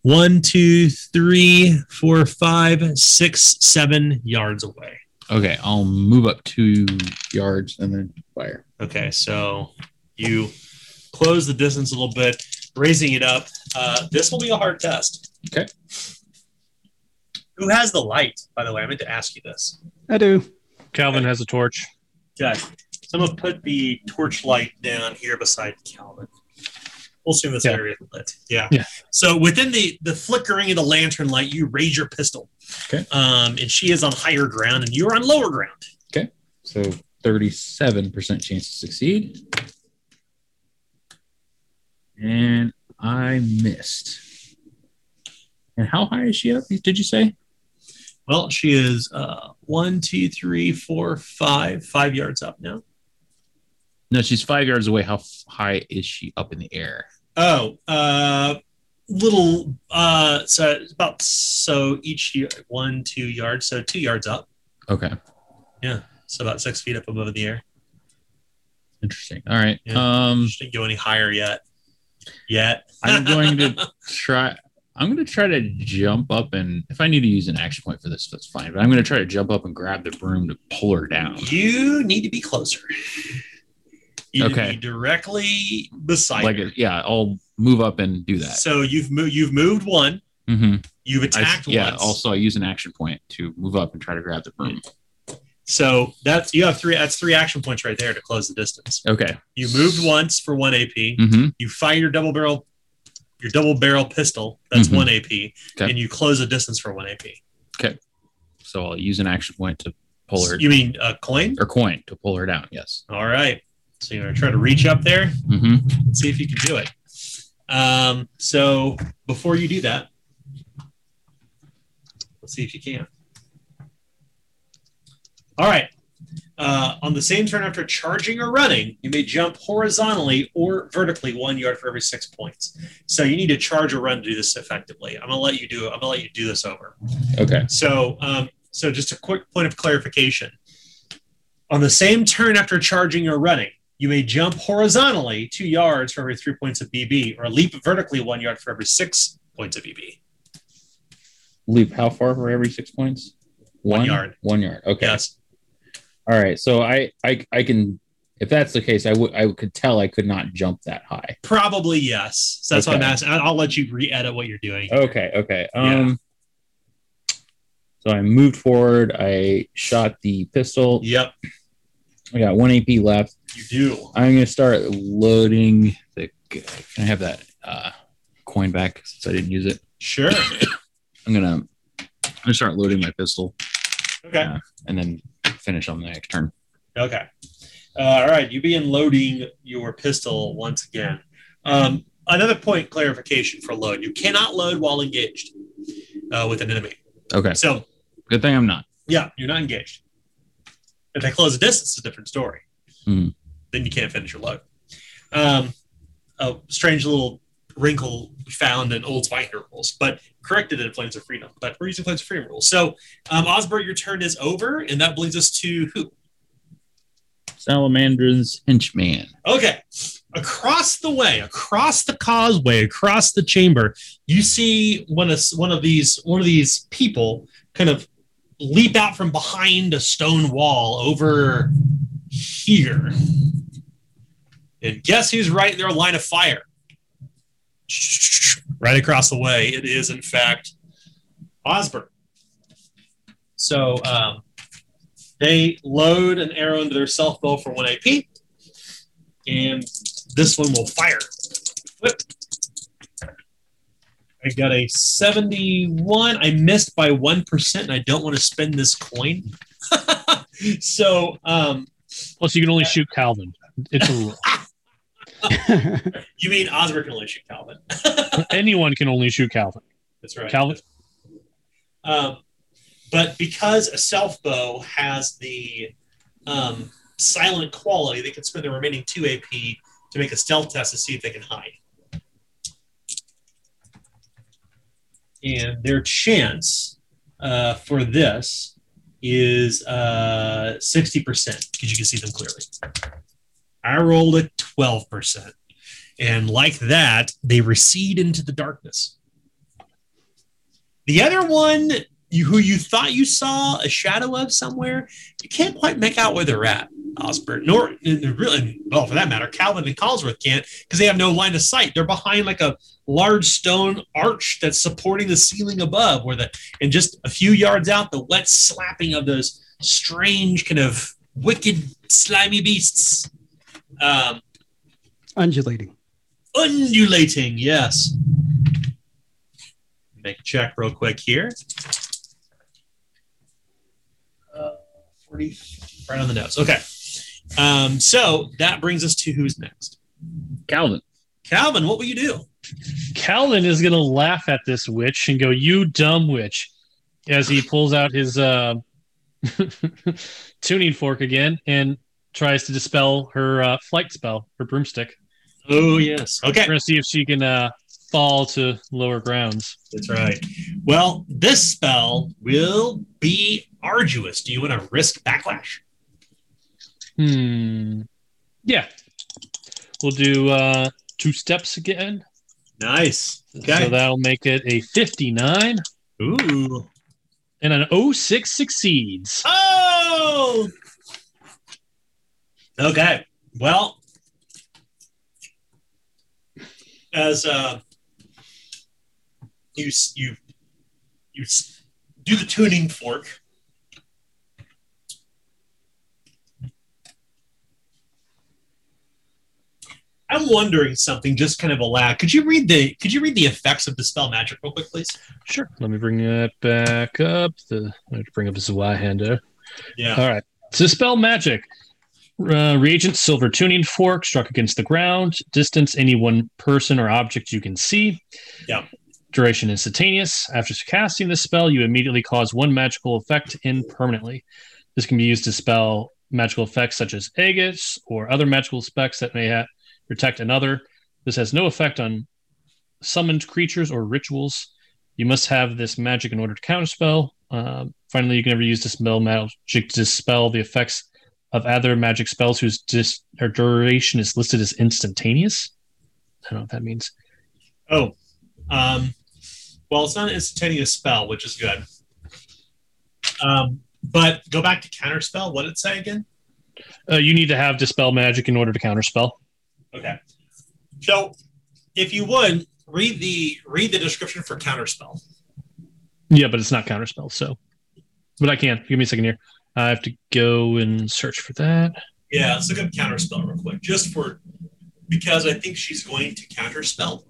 Speaker 1: one, two, three, four, five, six, seven yards away.
Speaker 4: Okay. I'll move up two yards and then fire.
Speaker 1: Okay. So you close the distance a little bit, raising it up. Uh, this will be a hard test.
Speaker 4: Okay.
Speaker 1: Who has the light, by the way? I meant to ask you this.
Speaker 2: I do. Calvin okay. has a torch.
Speaker 1: Okay. So I'm going to put the torch light down here beside Calvin. We'll assume this yeah. area is lit.
Speaker 2: Yeah. yeah.
Speaker 1: So within the, the flickering of the lantern light, you raise your pistol.
Speaker 4: Okay.
Speaker 1: Um, and she is on higher ground and you're on lower ground.
Speaker 4: Okay. So 37% chance to succeed. And I missed. And how high is she up? Did you say?
Speaker 1: Well, she is uh, one, two, three, four, five, five yards up now.
Speaker 4: No, she's five yards away. How high is she up in the air?
Speaker 1: Oh, uh, little. Uh, so about so each year, one, two yards. So two yards up.
Speaker 4: Okay.
Speaker 1: Yeah. So about six feet up above the air.
Speaker 4: Interesting. All right. Yeah, um,
Speaker 1: she didn't go any higher yet. Yet.
Speaker 4: I'm going to try. I'm going to try to jump up and if I need to use an action point for this, that's fine. But I'm going to try to jump up and grab the broom to pull her down.
Speaker 1: You need to be closer.
Speaker 4: You okay.
Speaker 1: Be directly beside.
Speaker 4: Like a, yeah, I'll move up and do that.
Speaker 1: So you've moved. You've moved one.
Speaker 4: Mm-hmm.
Speaker 1: You've attacked I,
Speaker 4: yeah, once. Yeah. Also, I use an action point to move up and try to grab the broom.
Speaker 1: So that's you have three. That's three action points right there to close the distance.
Speaker 4: Okay.
Speaker 1: You moved once for one AP.
Speaker 4: Mm-hmm.
Speaker 1: You fire your double barrel, your double barrel pistol. That's mm-hmm. one AP, okay. and you close the distance for one AP.
Speaker 4: Okay. So I'll use an action point to pull her.
Speaker 1: You mean a coin
Speaker 4: or coin to pull her down? Yes.
Speaker 1: All right. So you're gonna try to reach up there.
Speaker 4: Mm-hmm.
Speaker 1: Let's see if you can do it. Um, so before you do that, let's see if you can. All right. Uh, on the same turn after charging or running, you may jump horizontally or vertically one yard for every six points. So you need to charge or run to do this effectively. I'm gonna let you do. I'm gonna let you do this over.
Speaker 4: Okay.
Speaker 1: So, um, so just a quick point of clarification. On the same turn after charging or running, you may jump horizontally two yards for every three points of BB, or leap vertically one yard for every six points of BB.
Speaker 4: Leap how far for every six points?
Speaker 1: One, one yard.
Speaker 4: One yard. Okay.
Speaker 1: Yes.
Speaker 4: All right, so I I I can if that's the case, I would I could tell I could not jump that high.
Speaker 1: Probably yes. So that's okay. what I'm asking. I'll let you re-edit what you're doing.
Speaker 4: Okay. Okay. Um. Yeah. So I moved forward. I shot the pistol.
Speaker 1: Yep.
Speaker 4: I got one AP left.
Speaker 1: You do.
Speaker 4: I'm gonna start loading the. Can I have that uh, coin back since I didn't use it?
Speaker 1: Sure.
Speaker 4: I'm gonna. I'm gonna start loading my pistol.
Speaker 1: Okay. Uh,
Speaker 4: and then finish on the next turn.
Speaker 1: Okay. Uh, all right. You begin loading your pistol once again. Um, another point clarification for load: you cannot load while engaged uh, with an enemy.
Speaker 4: Okay. So
Speaker 2: good thing I'm not.
Speaker 1: Yeah, you're not engaged. If they close the distance, it's a different story.
Speaker 4: Mm.
Speaker 1: Then you can't finish your load. Um, a strange little wrinkle found in old Spyhunter rules, but corrected in Flames of Freedom. But we're using Flames of Freedom rules. So, um, Osbert, your turn is over, and that brings us to who?
Speaker 4: Salamander's henchman.
Speaker 1: Okay. Across the way, across the causeway, across the chamber, you see one of one of these one of these people kind of leap out from behind a stone wall over here. And guess who's right in their line of fire? right across the way. It is, in fact, Osborne. So um, they load an arrow into their self bow for 1 AP, and this one will fire. Whip. I got a 71. I missed by 1%, and I don't want to spend this coin. so. Um,
Speaker 2: Plus, you can only uh, shoot Calvin. It's a rule.
Speaker 1: you mean Osric can only shoot Calvin?
Speaker 2: Anyone can only shoot Calvin.
Speaker 1: That's right.
Speaker 2: Calvin.
Speaker 1: Um, but because a self bow has the um, silent quality, they can spend the remaining two AP to make a stealth test to see if they can hide. And their chance uh, for this is uh, 60% because you can see them clearly. I rolled a 12%. And like that, they recede into the darkness. The other one you, who you thought you saw a shadow of somewhere, you can't quite make out where they're at, Osbert. Nor really, well, for that matter, Calvin and Collsworth can't because they have no line of sight. They're behind like a large stone arch that's supporting the ceiling above, where the and just a few yards out, the wet slapping of those strange kind of wicked slimy beasts. Um,
Speaker 3: Undulating.
Speaker 1: Undulating, yes. Make a check real quick here. Uh, 40, right on the nose. Okay. Um, so that brings us to who's next.
Speaker 4: Calvin.
Speaker 1: Calvin, what will you do?
Speaker 2: Calvin is going to laugh at this witch and go, "You dumb witch," as he pulls out his uh, tuning fork again and tries to dispel her uh, flight spell, her broomstick.
Speaker 1: Oh yes. Okay.
Speaker 2: We're gonna see if she can uh, fall to lower grounds.
Speaker 1: That's right. Well, this spell will be arduous. Do you want to risk backlash?
Speaker 2: Hmm. Yeah. We'll do uh, two steps again.
Speaker 1: Nice.
Speaker 2: Okay. So that'll make it a 59.
Speaker 1: Ooh.
Speaker 2: And an 06 succeeds.
Speaker 1: Oh! Okay. Well, as uh, you you you do the tuning fork. I'm wondering something, just kind of a lag. Could you read the Could you read the effects of the spell magic real quick, please?
Speaker 2: Sure. Let me bring that back up. The I have to bring up the Zweihander.
Speaker 1: Yeah.
Speaker 2: All right. So spell magic. Uh, reagent silver tuning fork struck against the ground. Distance any one person or object you can see.
Speaker 1: Yeah.
Speaker 2: Duration instantaneous. After casting this spell, you immediately cause one magical effect in permanently. This can be used to spell magical effects such as agates or other magical specs that may ha- protect another. This has no effect on summoned creatures or rituals. You must have this magic in order to counterspell. Uh, finally, you can never use dispel magic to dispel the effects of other magic spells whose dis- duration is listed as instantaneous. I don't know what that means.
Speaker 1: Oh, um, well, it's not an instantaneous spell, which is good. Um, but go back to counterspell. What did it say again?
Speaker 2: Uh, you need to have dispel magic in order to counterspell.
Speaker 1: Okay. So, if you would read the read the description for counterspell.
Speaker 2: Yeah, but it's not counterspell. So, but I can. Give me a second here. I have to go and search for that.
Speaker 1: Yeah, let's look up counterspell real quick, just for because I think she's going to counterspell.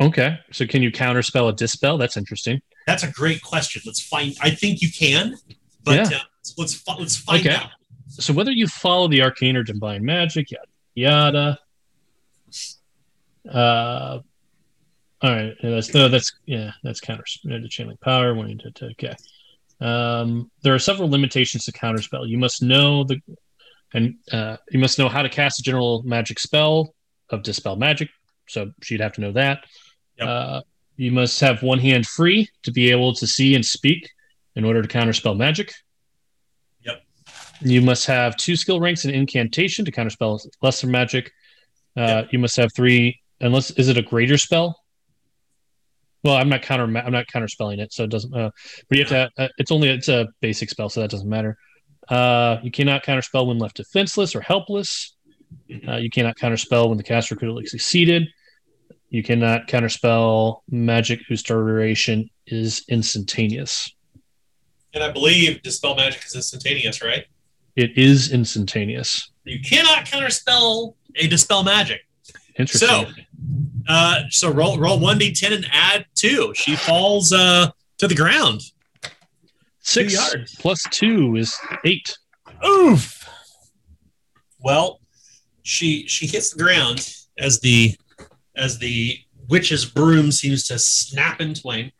Speaker 2: Okay, so can you counterspell a dispel? That's interesting.
Speaker 1: That's a great question. Let's find. I think you can, but yeah. uh, let's let's find okay. out.
Speaker 2: So whether you follow the arcane or divine magic, yada yada. Uh, all right, that's no, that's yeah, that's counter. The channeling power. Wanting to, to okay. Um, there are several limitations to counterspell. You must know the and uh, you must know how to cast a general magic spell of dispel magic. So she'd have to know that. Yep. Uh, you must have one hand free to be able to see and speak in order to counterspell magic.
Speaker 1: Yep.
Speaker 2: You must have two skill ranks in incantation to counterspell lesser magic. Uh, yep. You must have three. Unless is it a greater spell? Well, I'm not counter. I'm not counterspelling it, so it doesn't. Uh, but you have to. Uh, uh, it's only it's a basic spell, so that doesn't matter. Uh, you cannot counterspell when left defenseless or helpless. Uh, you cannot counterspell when the caster critically succeeded. You cannot counterspell magic whose duration is instantaneous.
Speaker 1: And I believe dispel magic is instantaneous, right?
Speaker 2: It is instantaneous.
Speaker 1: You cannot counterspell a dispel magic.
Speaker 2: Interesting. So,
Speaker 1: uh, so roll roll one d10 and add two. She falls uh, to the ground.
Speaker 2: Six two plus two is eight.
Speaker 1: Oof. Well, she she hits the ground as the as the witch's broom seems to snap in twain.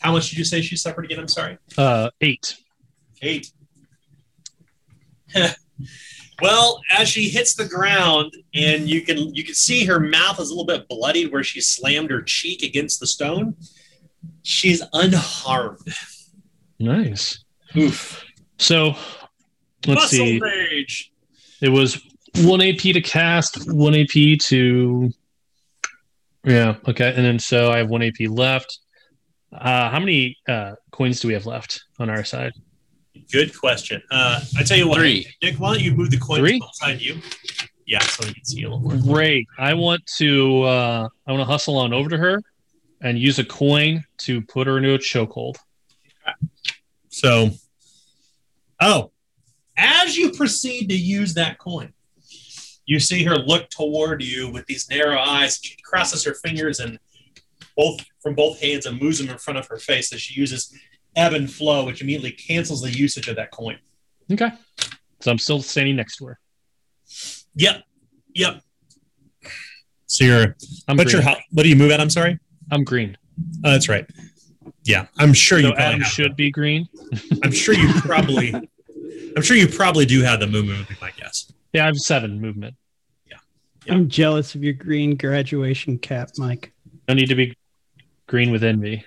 Speaker 1: How much did you say she suffered again? I'm sorry.
Speaker 2: Uh, eight.
Speaker 1: Eight. Well, as she hits the ground, and you can you can see her mouth is a little bit bloodied where she slammed her cheek against the stone. She's unharmed.
Speaker 2: Nice. Oof. So let's Muscle see. Rage. It was one AP to cast, one AP to yeah, okay. And then so I have one AP left. Uh, how many uh, coins do we have left on our side?
Speaker 1: Good question. Uh, I tell you what,
Speaker 4: Three.
Speaker 1: Nick, why don't you move the coin behind you? Yeah, so you can see a little more. Great.
Speaker 2: I want to uh, I want to hustle on over to her and use a coin to put her into a chokehold.
Speaker 1: So, oh, as you proceed to use that coin, you see her look toward you with these narrow eyes. She crosses her fingers and both from both hands and moves them in front of her face as she uses ebb and flow, which immediately cancels the usage of that coin.
Speaker 2: Okay. So I'm still standing next to
Speaker 1: her. Yep. Yep. So you're. I'm not sure your? What do you move at? I'm sorry.
Speaker 2: I'm green.
Speaker 1: Oh, that's right. Yeah, I'm sure so you.
Speaker 2: Adam should that. be green.
Speaker 1: I'm sure you probably. I'm sure you probably do have the movement. I guess.
Speaker 2: Yeah, I have seven movement.
Speaker 1: Yeah. yeah.
Speaker 3: I'm jealous of your green graduation cap, Mike.
Speaker 2: No need to be green with envy.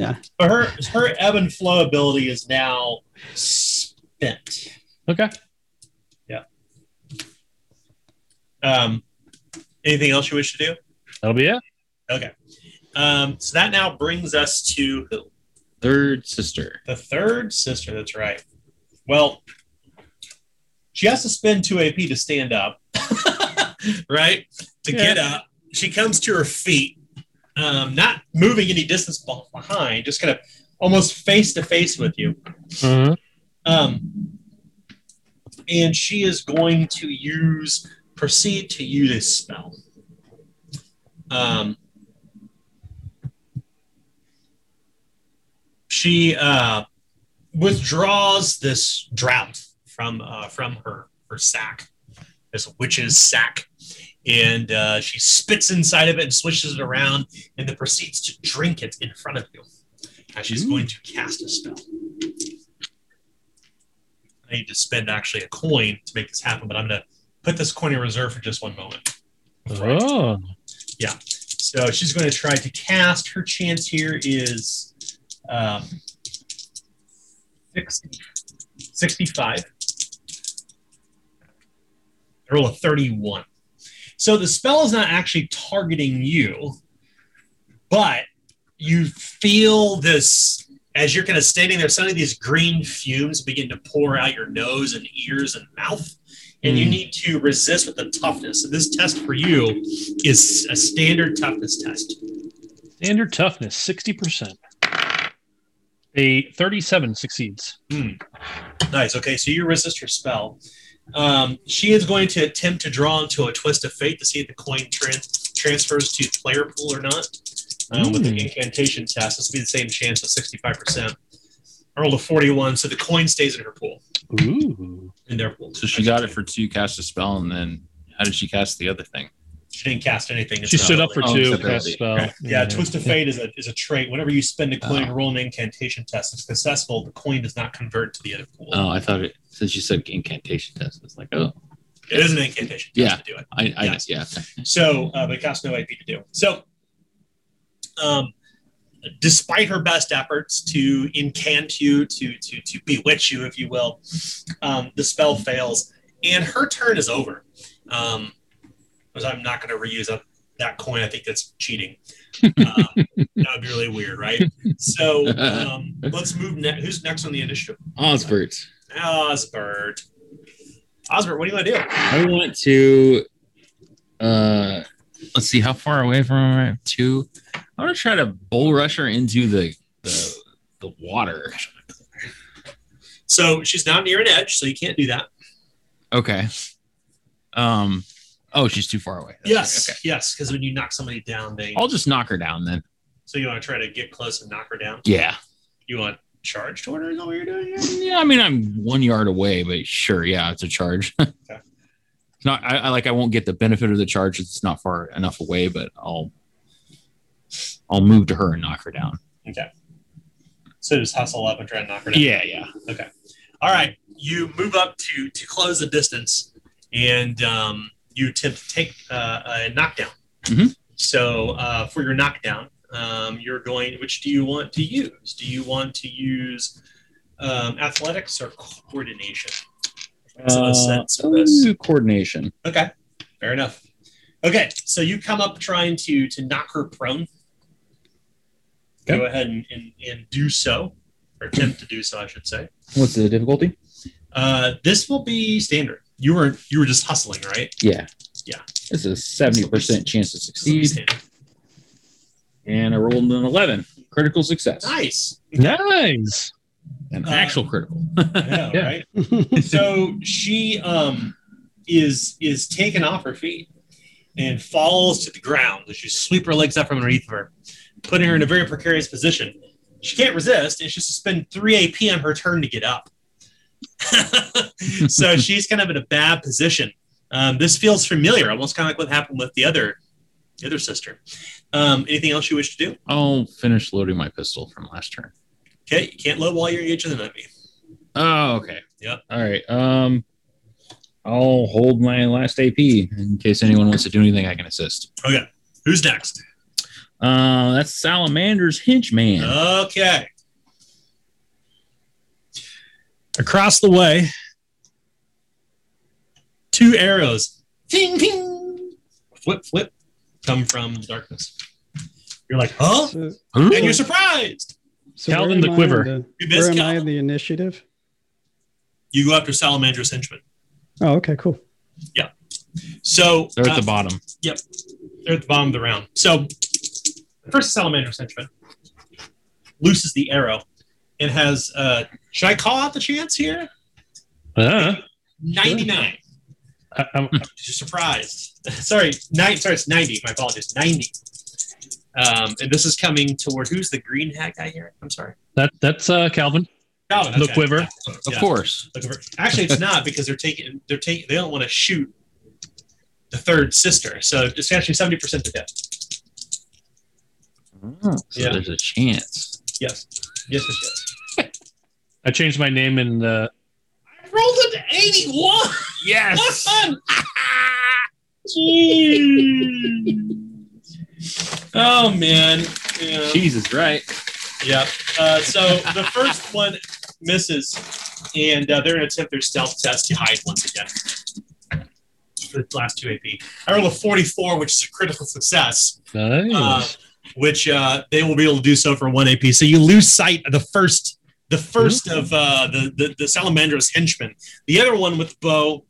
Speaker 3: Yeah. But her
Speaker 1: her ebb and flow ability is now spent.
Speaker 2: Okay.
Speaker 1: Yeah. Um, anything else you wish to
Speaker 2: do? That'll be
Speaker 1: it. Okay. Um, so that now brings us to who?
Speaker 4: Third sister.
Speaker 1: The third sister. That's right. Well, she has to spend two AP to stand up, right? To yeah. get up, she comes to her feet um, not moving any distance behind, just kind of almost face to face with you. Mm-hmm. Um, and she is going to use proceed to use this spell. Um, she uh, withdraws this drought from uh, from her her sack, this witch's sack, and uh, she spits inside of it and swishes it around and then proceeds to drink it in front of you. Now she's Ooh. going to cast a spell. I need to spend actually a coin to make this happen, but I'm going to put this coin in reserve for just one moment.
Speaker 2: Oh.
Speaker 1: Yeah. So she's going to try to cast. Her chance here is um, 60, 65. roll a 31. So the spell is not actually targeting you, but you feel this as you're kind of standing there, suddenly these green fumes begin to pour out your nose and ears and mouth. And you hmm. need to resist with the toughness. So this test for you is a standard toughness test.
Speaker 2: Standard toughness, 60%. A 37 succeeds.
Speaker 1: Mm. Nice. Okay, so you resist your spell. Um, she is going to attempt to draw into a twist of fate to see if the coin trans- transfers to player pool or not. Um, mm. With the hmm. incantation test, this will be the same chance of 65%. I rolled a 41, so the coin stays in her pool.
Speaker 4: Ooh.
Speaker 1: In their pool.
Speaker 4: So she got it for two, cast a spell, and then how did she cast the other thing?
Speaker 1: she didn't cast anything.
Speaker 2: She stood up for two.
Speaker 1: Cast spell. Yeah, Twist of Fate is a is a trait. Whenever you spend a ah. coin oh. roll an incantation test, if successful, the coin does not convert to the other pool.
Speaker 4: Oh, I thought it since you said incantation test, it's like oh.
Speaker 1: It is an incantation.
Speaker 4: yeah, to do it. I,
Speaker 1: I
Speaker 4: yes. yeah.
Speaker 1: So, uh, but it costs no IP to do. So, um, despite her best efforts to incant you, to to to bewitch you, if you will, um, the spell fails, and her turn is over. Um, because I'm not going to reuse that, that coin. I think that's cheating. Um, that would be really weird, right? So um, let's move. Ne- who's next on the initiative?
Speaker 4: Osbert.
Speaker 1: Osbert. Osbert, what do you
Speaker 4: want to
Speaker 1: do?
Speaker 4: I want to. Uh, let's see how far away from her. Two. I want to try to bull rush her into the the, the water.
Speaker 1: So she's not near an edge, so you can't do that.
Speaker 4: Okay. Um, Oh, she's too far away.
Speaker 1: That's yes, okay. yes, because when you knock somebody down, they.
Speaker 4: I'll just knock her down then.
Speaker 1: So you want to try to get close and knock her down?
Speaker 4: Yeah.
Speaker 1: You want charge toward her? Is that what you're doing? Here? Mm,
Speaker 4: yeah, I mean I'm one yard away, but sure, yeah, it's a charge. okay. not I, I like I won't get the benefit of the charge. It's not far enough away, but I'll I'll move to her and knock her down.
Speaker 1: Okay. So just hustle up and try to knock her down.
Speaker 4: Yeah, yeah.
Speaker 1: Okay. All right. You move up to to close the distance, and um, you attempt to take uh, a knockdown.
Speaker 4: Mm-hmm.
Speaker 1: So uh, for your knockdown, um, you're going. Which do you want to use? Do you want to use um, athletics or coordination? Uh,
Speaker 4: sense coordination.
Speaker 1: Okay, fair enough. Okay, so you come up trying to to knock her prone. Okay. Go ahead and, and, and do so, or attempt to do so, I should say.
Speaker 4: What's the difficulty?
Speaker 1: Uh, this will be standard you were you were just hustling, right?
Speaker 4: Yeah.
Speaker 1: Yeah.
Speaker 4: This is seventy percent chance to succeed. And I rolled an eleven, critical success.
Speaker 1: Nice.
Speaker 2: Nice.
Speaker 4: An uh, actual critical.
Speaker 1: know, yeah. Right. so she um is is taken off her feet and falls to the ground as she sweep her legs up from underneath her, putting her in a very precarious position. She can't resist, and she to spend three AP on her turn to get up. so she's kind of in a bad position. Um, this feels familiar, almost kind of like what happened with the other the other sister. Um, anything else you wish to do?
Speaker 4: I'll finish loading my pistol from last turn.
Speaker 1: Okay, you can't load while you're engaging the enemy.
Speaker 4: Oh, okay.
Speaker 1: Yep. All
Speaker 4: right. Um, I'll hold my last AP in case anyone wants to do anything. I can assist.
Speaker 1: Okay. Who's next?
Speaker 4: Uh, that's Salamander's henchman.
Speaker 1: Okay.
Speaker 2: across the way, two arrows, ping, ping,
Speaker 1: flip, flip, come from the darkness. You're like, huh? So, and you're surprised.
Speaker 2: So Calvin the quiver. The,
Speaker 5: where am Calvin. I in the initiative?
Speaker 1: You go after Salamander's henchman.
Speaker 5: Oh, okay, cool.
Speaker 1: Yeah. So
Speaker 4: they're at uh, the bottom.
Speaker 1: Yep. They're at the bottom of the round. So first Salamander's henchman looses the arrow it has. Uh, should I call out the chance here? Uh, Ninety nine. Sure. I'm surprised. sorry, nine. Sorry, it's ninety. My apologies. Ninety. Um, and this is coming toward who's the green hat guy here? I'm sorry.
Speaker 2: That that's uh, Calvin.
Speaker 1: Calvin.
Speaker 2: Oh, okay. quiver, yeah. of course.
Speaker 1: Actually, it's not because they're taking they're taking they don't want to shoot the third sister. So it's actually seventy percent to death.
Speaker 4: Oh, so yeah. there's a chance.
Speaker 1: Yes. Yes, yes, yes.
Speaker 2: I changed my name in the.
Speaker 1: I rolled an 81.
Speaker 4: Yes.
Speaker 1: oh man. Yeah.
Speaker 4: Jesus, right.
Speaker 1: Yep. Uh, so the first one misses, and uh, they're going to attempt their stealth test to hide once again. The last two AP. I rolled a 44, which is a critical success. Nice. Uh, which uh, they will be able to do so for one AP. So you lose sight of the first the 1st mm-hmm. of uh, the, the, the henchmen. The other one with bow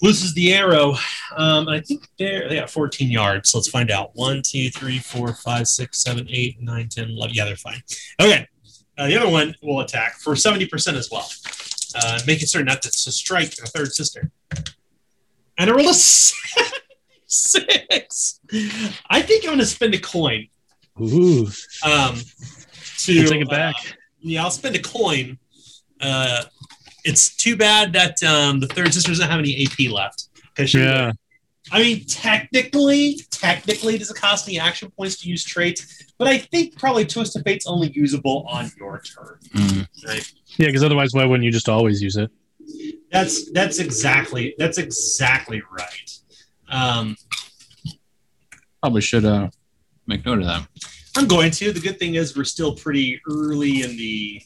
Speaker 1: loses the arrow. Um, I think they're, they got 14 yards. So let's find out. 1, 2, 3, 4, 5, 6, 7, 8, 9, 10, 11. Yeah, they're fine. Okay. Uh, the other one will attack for 70% as well, uh, making certain not to, to strike the third sister. And I rolled a six. I think I'm going to spend a coin.
Speaker 2: Ooh.
Speaker 1: Um, to
Speaker 2: take it back. Uh,
Speaker 1: yeah, I'll spend a coin. Uh, it's too bad that um, the third sister doesn't have any AP left.
Speaker 2: Because yeah.
Speaker 1: I mean, technically, technically, does it cost any action points to use traits? But I think probably Twist of Fate's only usable on your turn.
Speaker 2: Mm. Right? Yeah, because otherwise, why wouldn't you just always use it?
Speaker 1: That's that's exactly that's exactly right. Um,
Speaker 4: Probably should uh, make note of that.
Speaker 1: I'm going to. The good thing is we're still pretty early in the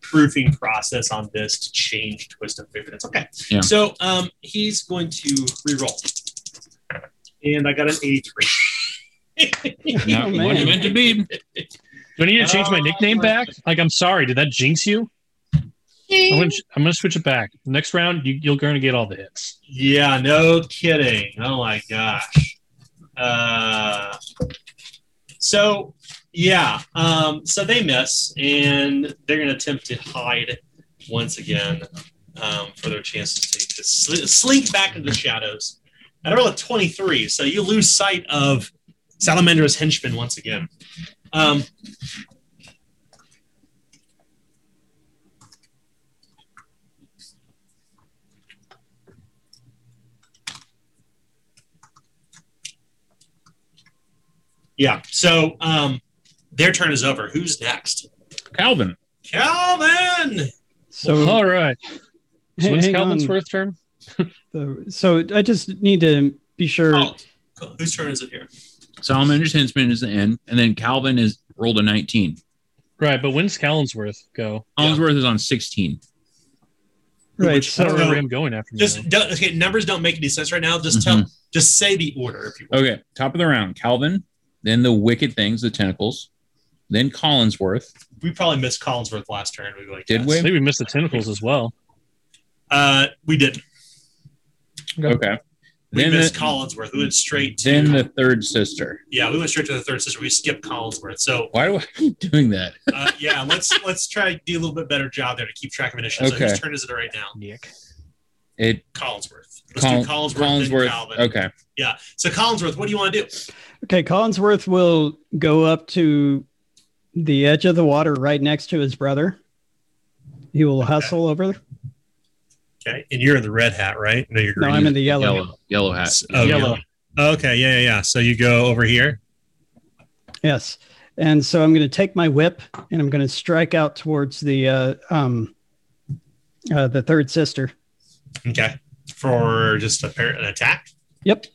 Speaker 1: proofing process on this to change twist of It's Okay. Yeah. So um, he's going to reroll. And I got an 83.
Speaker 2: what you meant to be. Do I need to change my oh nickname back? Like, I'm sorry. Did that jinx you? I'm gonna, I'm gonna switch it back. Next round, you, you're gonna get all the hits.
Speaker 1: Yeah, no kidding. Oh my gosh. Uh, so yeah, um, so they miss, and they're going to attempt to hide once again um, for their chance to, to sl- slink back into the shadows. At a roll of 23, so you lose sight of Salamander's henchmen once again. Um, Yeah. So um, their turn is over. Who's next?
Speaker 2: Calvin.
Speaker 1: Calvin.
Speaker 2: So all right. So when's Calvin's turn?
Speaker 5: so I just need to be sure. Oh,
Speaker 1: cool. Whose turn is it here?
Speaker 4: Salamander's Henchman is the end, and then Calvin is rolled a 19.
Speaker 2: Right, but when's Collinsworth go?
Speaker 4: Collinsworth yeah. is on 16.
Speaker 5: Right, Which,
Speaker 2: so I don't where am going after.
Speaker 1: Just okay, numbers don't make any sense right now. Just mm-hmm. tell, just say the order if
Speaker 4: you. Want. Okay, top of the round, Calvin, then the Wicked Things, the Tentacles, then Collinsworth.
Speaker 1: We probably missed Collinsworth last turn.
Speaker 4: We like did we? I
Speaker 2: think we missed the Tentacles as well.
Speaker 1: Uh, we did.
Speaker 4: Okay. okay.
Speaker 1: We then missed the, Collinsworth. We went straight
Speaker 4: to then the third sister.
Speaker 1: Yeah, we went straight to the third sister. We skipped Collinsworth. So
Speaker 4: why do I keep doing that?
Speaker 1: uh, yeah, let's let's try do a little bit better job there to keep track of initials. Okay. So whose turn is it right now? Nick.
Speaker 4: It
Speaker 1: Collinsworth.
Speaker 4: Col- do Collinsworth,
Speaker 2: Collinsworth Calvin.
Speaker 4: Okay. Yeah. So
Speaker 2: Collinsworth, what
Speaker 1: do you want to do?
Speaker 5: Okay, Collinsworth will go up to the edge of the water right next to his brother. He will okay. hustle over.
Speaker 1: Okay, and you're in the red hat, right?
Speaker 5: No,
Speaker 1: you're
Speaker 5: green. No, I'm in the yellow.
Speaker 4: Yellow, yellow hat.
Speaker 1: Oh, yellow. yellow. okay, yeah, yeah, yeah. So you go over here.
Speaker 5: Yes, and so I'm going to take my whip and I'm going to strike out towards the uh, um, uh, the third sister.
Speaker 1: Okay for just a pair, an attack?
Speaker 5: Yep.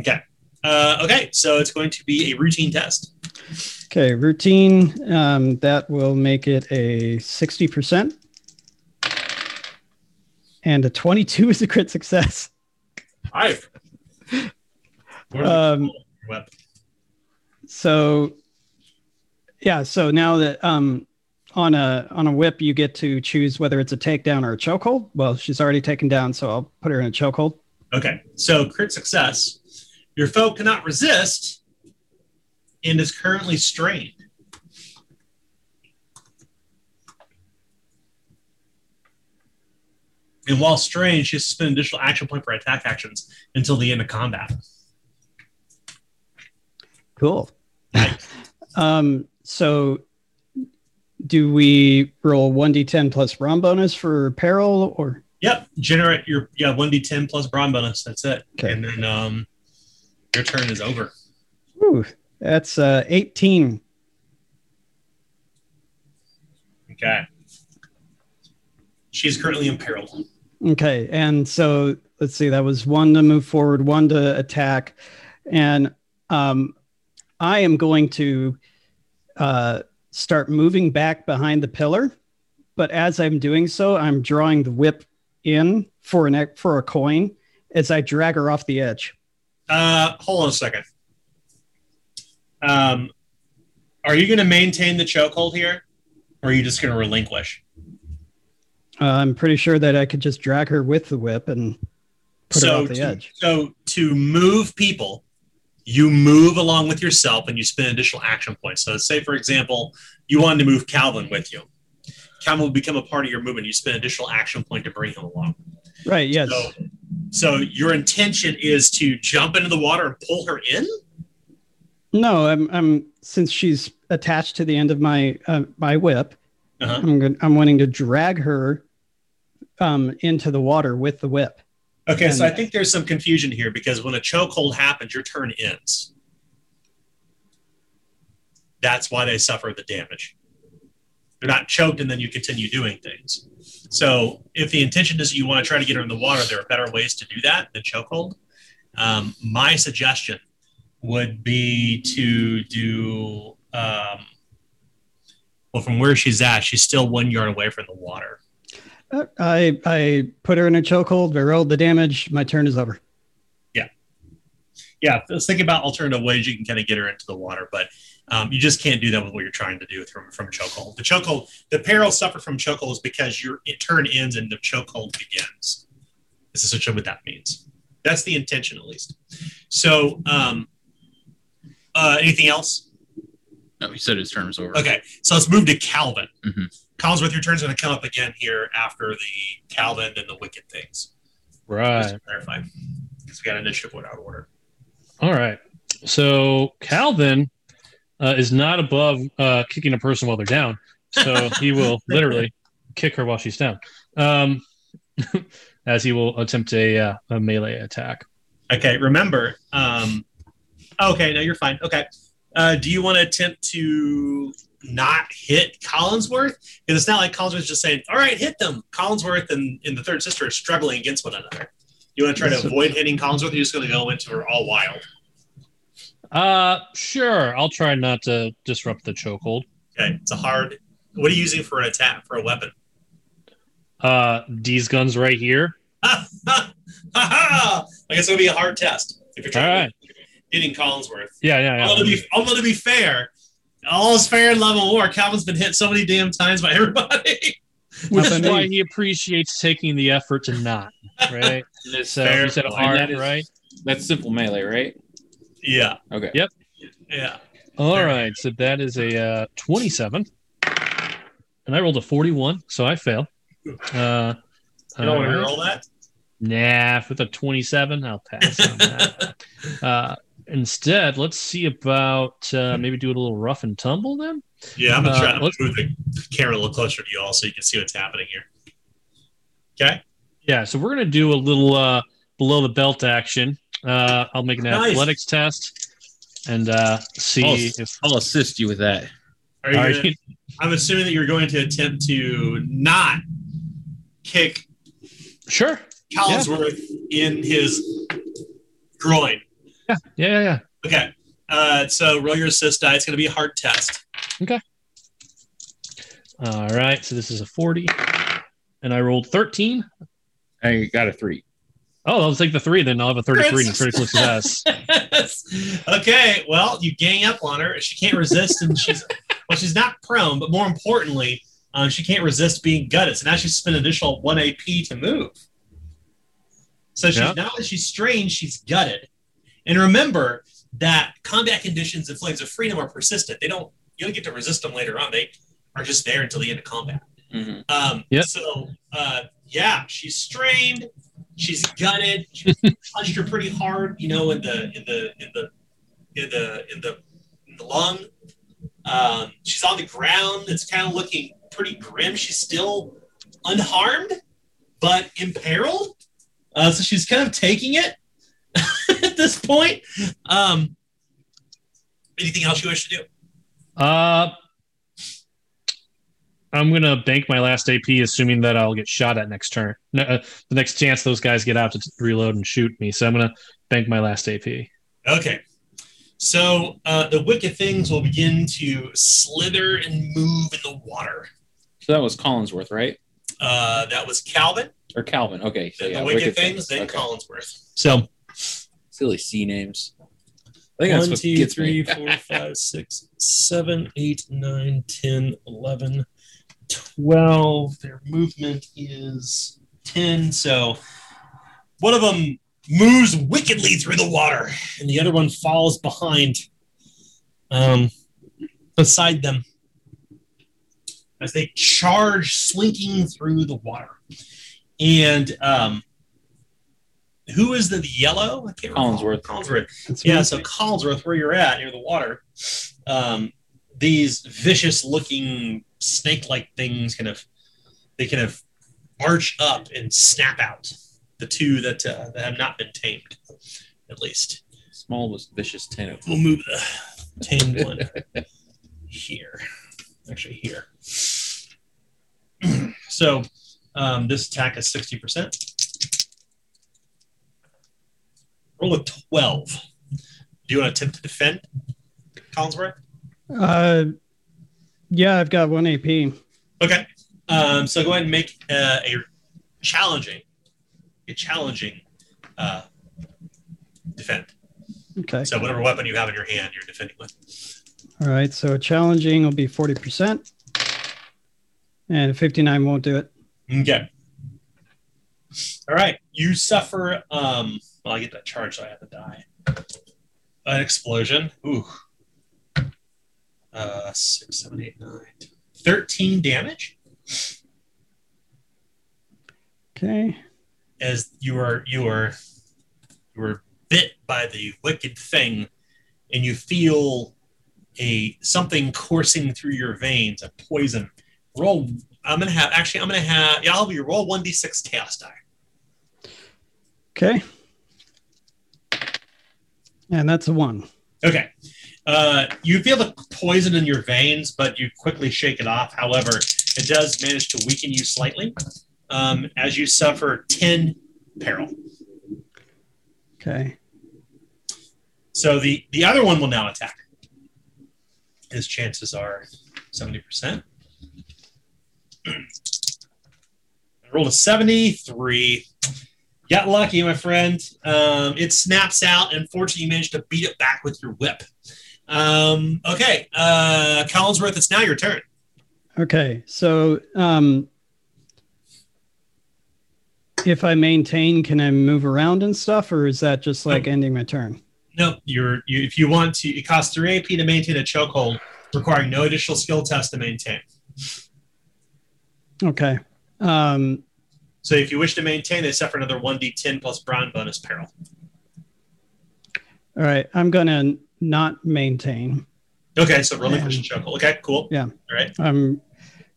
Speaker 1: Okay. Uh, okay, so it's going to be a routine test.
Speaker 5: Okay, routine. Um, that will make it a 60%. And a 22 is a crit success.
Speaker 1: Five. Um,
Speaker 5: so, yeah, so now that um, on a on a whip, you get to choose whether it's a takedown or a chokehold. Well, she's already taken down, so I'll put her in a chokehold.
Speaker 1: Okay, so crit success. Your foe cannot resist and is currently strained. And while strained, she has to spend an additional action point for attack actions until the end of combat.
Speaker 5: Cool. um, so do we roll 1d10 plus ROM bonus for peril or?
Speaker 1: Yep. Generate your, yeah, 1d10 plus ROM bonus. That's it. Okay. And then um, your turn is over.
Speaker 5: Ooh, that's uh, 18.
Speaker 1: Okay. She's currently imperiled.
Speaker 5: Okay. And so let's see, that was one to move forward, one to attack. And um, I am going to uh, start moving back behind the pillar. But as I'm doing so, I'm drawing the whip in for an for a coin as I drag her off the edge.
Speaker 1: Uh, hold on a second. Um, are you going to maintain the chokehold here, or are you just going to relinquish?
Speaker 5: Uh, I'm pretty sure that I could just drag her with the whip and
Speaker 1: put so her off the to, edge. So to move people, you move along with yourself and you spend additional action points. So, say, for example, you wanted to move Calvin with you. Calvin would become a part of your movement. You spend additional action point to bring him along.
Speaker 5: Right. Yes.
Speaker 1: So, so your intention is to jump into the water and pull her in.
Speaker 5: No, I'm. I'm since she's attached to the end of my uh, my whip. Uh-huh. I'm. I'm wanting to drag her um, into the water with the whip.
Speaker 1: Okay, and, so I think there's some confusion here because when a chokehold happens, your turn ends. That's why they suffer the damage. They're not choked and then you continue doing things. So if the intention is you want to try to get her in the water, there are better ways to do that than chokehold. Um, my suggestion would be to do um, well from where she's at she's still one yard away from the water
Speaker 5: I I put her in a chokehold. I rolled the damage. My turn is over.
Speaker 1: Yeah, yeah. Let's think about alternative ways you can kind of get her into the water, but um, you just can't do that with what you're trying to do from from chokehold. The chokehold, the peril suffered from chokehold is because your turn ends and the chokehold begins. This is essentially what that means. That's the intention, at least. So, um, uh, anything else?
Speaker 4: No, he said his turn was over.
Speaker 1: Okay, so let's move to Calvin. Mm-hmm. Collinsworth is going to come up again here after the Calvin and the Wicked things.
Speaker 2: Right.
Speaker 1: because we got initiative without order.
Speaker 2: All right. So Calvin uh, is not above uh, kicking a person while they're down. So he will literally kick her while she's down, um, as he will attempt a, uh, a melee attack.
Speaker 1: Okay. Remember. Um, okay. No, you're fine. Okay. Uh, do you want to attempt to not hit Collinsworth because it's not like Collinsworth just saying, "All right, hit them." Collinsworth and, and the third sister are struggling against one another. You want to try to avoid hitting Collinsworth? You're just going to go into her all wild.
Speaker 2: Uh, sure. I'll try not to disrupt the chokehold.
Speaker 1: Okay, it's a hard. What are you using for an attack for a weapon?
Speaker 2: Uh, these guns right here. I
Speaker 1: guess it'll be a hard test if you're trying all right. to hitting Collinsworth.
Speaker 2: Yeah, yeah, yeah. Although to be,
Speaker 1: although to be fair, all's fair in love and war. Calvin's been hit so many damn times by everybody.
Speaker 2: Which is why he appreciates taking the effort to not, right? so fair,
Speaker 4: that is, right? That's simple melee, right?
Speaker 1: Yeah. Okay.
Speaker 2: Yep.
Speaker 1: Yeah.
Speaker 2: All fair. right. So that is a uh, 27. And I rolled a 41, so I fail.
Speaker 1: Uh, you don't want to roll that?
Speaker 2: Nah, with a 27, I'll pass on that. uh, Instead, let's see about uh, maybe do it a little rough and tumble then.
Speaker 1: Yeah, I'm gonna try uh, to move the camera a little closer to you all so you can see what's happening here. Okay.
Speaker 2: Yeah, so we're gonna do a little uh, below the belt action. Uh, I'll make an nice. athletics test and uh, see
Speaker 4: I'll, if I'll assist you with that. Are you
Speaker 1: Are gonna, you... I'm assuming that you're going to attempt to not kick.
Speaker 2: Sure.
Speaker 1: Collinsworth yeah. in his groin.
Speaker 2: Yeah. Yeah. Yeah. Okay. Uh,
Speaker 1: so roll your assist die. It's going to be a hard test.
Speaker 2: Okay. All right. So this is a 40. And I rolled 13.
Speaker 4: I got a three.
Speaker 2: Oh, I'll take the three, then I'll have a 33 and critical success.
Speaker 1: okay, well, you gang up on her. She can't resist, and she's, well, she's not prone, but more importantly, um, she can't resist being gutted. So now she's spent additional 1 AP to move. So she's yep. now that she's strained, she's gutted. And remember that combat conditions and flames of freedom are persistent. They don't you don't get to resist them later on. They are just there until the end of combat. Mm-hmm. Um, yep. So uh, yeah, she's strained. She's gutted. She punched her pretty hard, you know, in the in the in the in the in the, in the lung. Um, she's on the ground. It's kind of looking pretty grim. She's still unharmed, but imperiled. Uh, so she's kind of taking it. at this point. Um, anything else you wish to
Speaker 2: do? Uh, I'm gonna bank my last AP, assuming that I'll get shot at next turn. Uh, the next chance those guys get out to reload and shoot me, so I'm gonna bank my last AP.
Speaker 1: Okay. So uh, the wicked things will begin to slither and move in the water.
Speaker 4: So that was Collinsworth, right?
Speaker 1: Uh, that was Calvin.
Speaker 4: Or Calvin. Okay.
Speaker 1: So, yeah, the wicked, wicked things, things, then okay. Collinsworth.
Speaker 2: So
Speaker 4: Philly C names.
Speaker 1: I think One, two, three, four, five, six, seven, eight, nine, 10, 11, 12. Their movement is 10. So one of them moves wickedly through the water, and the other one falls behind, um, beside them as they charge slinking through the water. And um, who is the, yellow? I
Speaker 4: can't remember. Collinsworth.
Speaker 1: Collinsworth. That's yeah, so Collinsworth, where you're at near the water, um, these vicious looking snake like things kind of they kind of arch up and snap out the two that uh, that have not been tamed, at least.
Speaker 4: Small was vicious Tamed.
Speaker 1: We'll move the tamed one here, actually here. so um, this attack is sixty percent. Roll a 12. Do you want to attempt to defend Collinsworth?
Speaker 5: Uh, yeah, I've got one AP.
Speaker 1: Okay. Um, so go ahead and make uh, a challenging, a challenging uh, defend. Okay. So whatever weapon you have in your hand, you're defending with.
Speaker 5: All right. So challenging will be 40%. And 59 won't do it.
Speaker 1: Okay. All right. You suffer um, well, I get that charge, so I have to die. An explosion. Ooh. Uh, six, seven, eight, nine. 13 damage.
Speaker 5: Okay.
Speaker 1: As you are, you are, you are bit by the wicked thing, and you feel a something coursing through your veins, a poison. Roll. I'm gonna have actually. I'm gonna have. Yeah, I'll be roll one d6 chaos
Speaker 5: die. Okay. And that's a one.
Speaker 1: Okay. Uh, you feel the poison in your veins, but you quickly shake it off. However, it does manage to weaken you slightly um, as you suffer 10 peril.
Speaker 5: Okay.
Speaker 1: So the, the other one will now attack. His chances are 70%. I rolled a 73. Got lucky, my friend. Um, it snaps out, and fortunately, you managed to beat it back with your whip. Um, okay, uh, Collinsworth, it's now your turn.
Speaker 5: Okay, so um, if I maintain, can I move around and stuff, or is that just like ending my turn?
Speaker 1: No, you're you, if you want to, it costs three AP to maintain a chokehold, requiring no additional skill test to maintain.
Speaker 5: Okay. Um,
Speaker 1: so if you wish to maintain, they suffer another 1d10 plus brawn bonus peril.
Speaker 5: All right, I'm going to not maintain.
Speaker 1: Okay, so rolling push and chuckle. Okay, cool.
Speaker 5: Yeah. All
Speaker 1: right.
Speaker 5: I'm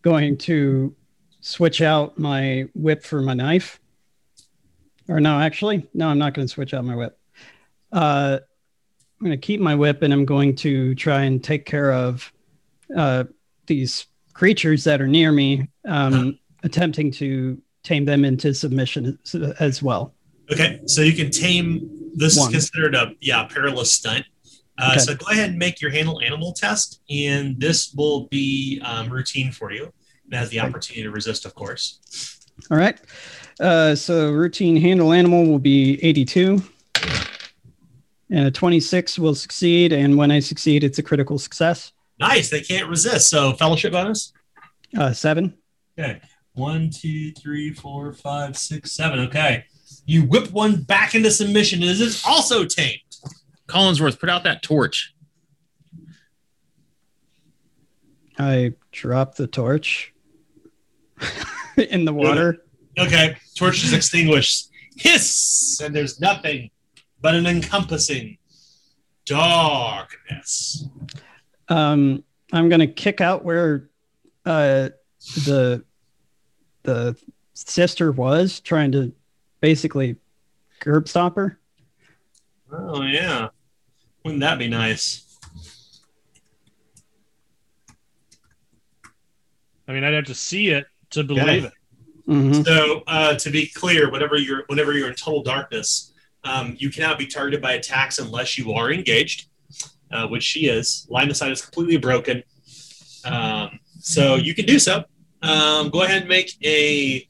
Speaker 5: going to switch out my whip for my knife. Or no, actually, no, I'm not going to switch out my whip. Uh, I'm going to keep my whip and I'm going to try and take care of uh, these creatures that are near me, um, attempting to tame them into submission as, as well.
Speaker 1: Okay, so you can tame. This One. is considered a yeah perilous stunt. Uh, okay. So go ahead and make your handle animal test, and this will be um, routine for you. It has the opportunity to resist, of course.
Speaker 5: All right. Uh, so routine handle animal will be 82. And a 26 will succeed. And when I succeed, it's a critical success.
Speaker 1: Nice. They can't resist. So fellowship bonus?
Speaker 5: Uh, seven.
Speaker 1: Okay. One, two, three, four, five, six, seven. Okay. You whip one back into submission. This is also tamed.
Speaker 2: Collinsworth, put out that torch.
Speaker 5: I drop the torch in the water.
Speaker 1: Okay. Torch is extinguished. Hiss! And there's nothing but an encompassing darkness.
Speaker 5: Um, I'm going to kick out where uh, the the sister was trying to basically curb stop her.
Speaker 1: Oh yeah, wouldn't that be nice?
Speaker 2: I mean, I'd have to see it to believe
Speaker 1: it. Mm-hmm. So uh, to be clear, whenever you're whenever you're in total darkness, um, you cannot be targeted by attacks unless you are engaged, uh, which she is. Line of sight is completely broken, um, so you can do so. Um, go ahead and make a.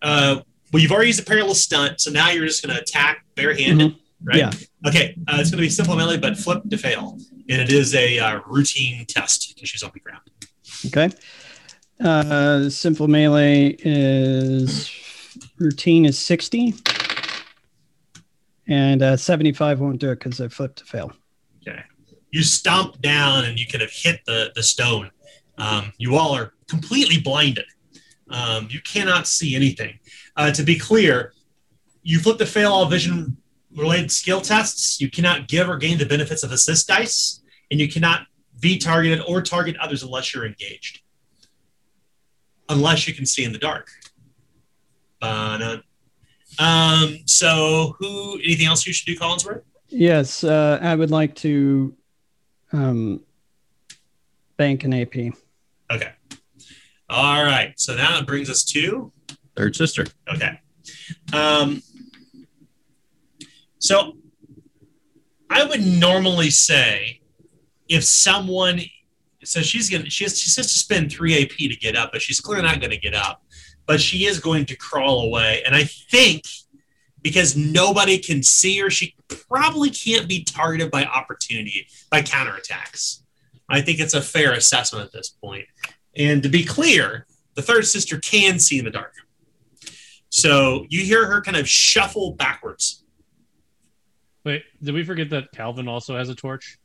Speaker 1: Uh, well, you've already used a perilous stunt, so now you're just going to attack barehanded, mm-hmm. right? Yeah. Okay, uh, it's going to be simple melee, but flip to fail, and it is a uh, routine test because she's on the ground.
Speaker 5: Okay. Uh, simple melee is routine is sixty, and uh, seventy-five won't do it because I flipped to fail.
Speaker 1: Okay. You stomp down, and you kind of hit the the stone. Um, you all are completely blinded. Um, you cannot see anything. Uh, to be clear, you flip the fail all vision related skill tests. You cannot give or gain the benefits of assist dice, and you cannot be targeted or target others unless you're engaged. Unless you can see in the dark. Um, so, who? Anything else you should do, Collinsworth?
Speaker 5: Yes, uh, I would like to um, bank an AP.
Speaker 1: Okay. All right. So now it brings us to
Speaker 2: Third Sister.
Speaker 1: Okay. Um, so I would normally say if someone, so she's going to, she has, she has to spend 3 AP to get up, but she's clearly not going to get up, but she is going to crawl away. And I think because nobody can see her, she probably can't be targeted by opportunity, by counterattacks. I think it's a fair assessment at this point. And to be clear, the third sister can see in the dark. So you hear her kind of shuffle backwards.
Speaker 2: Wait, did we forget that Calvin also has a torch?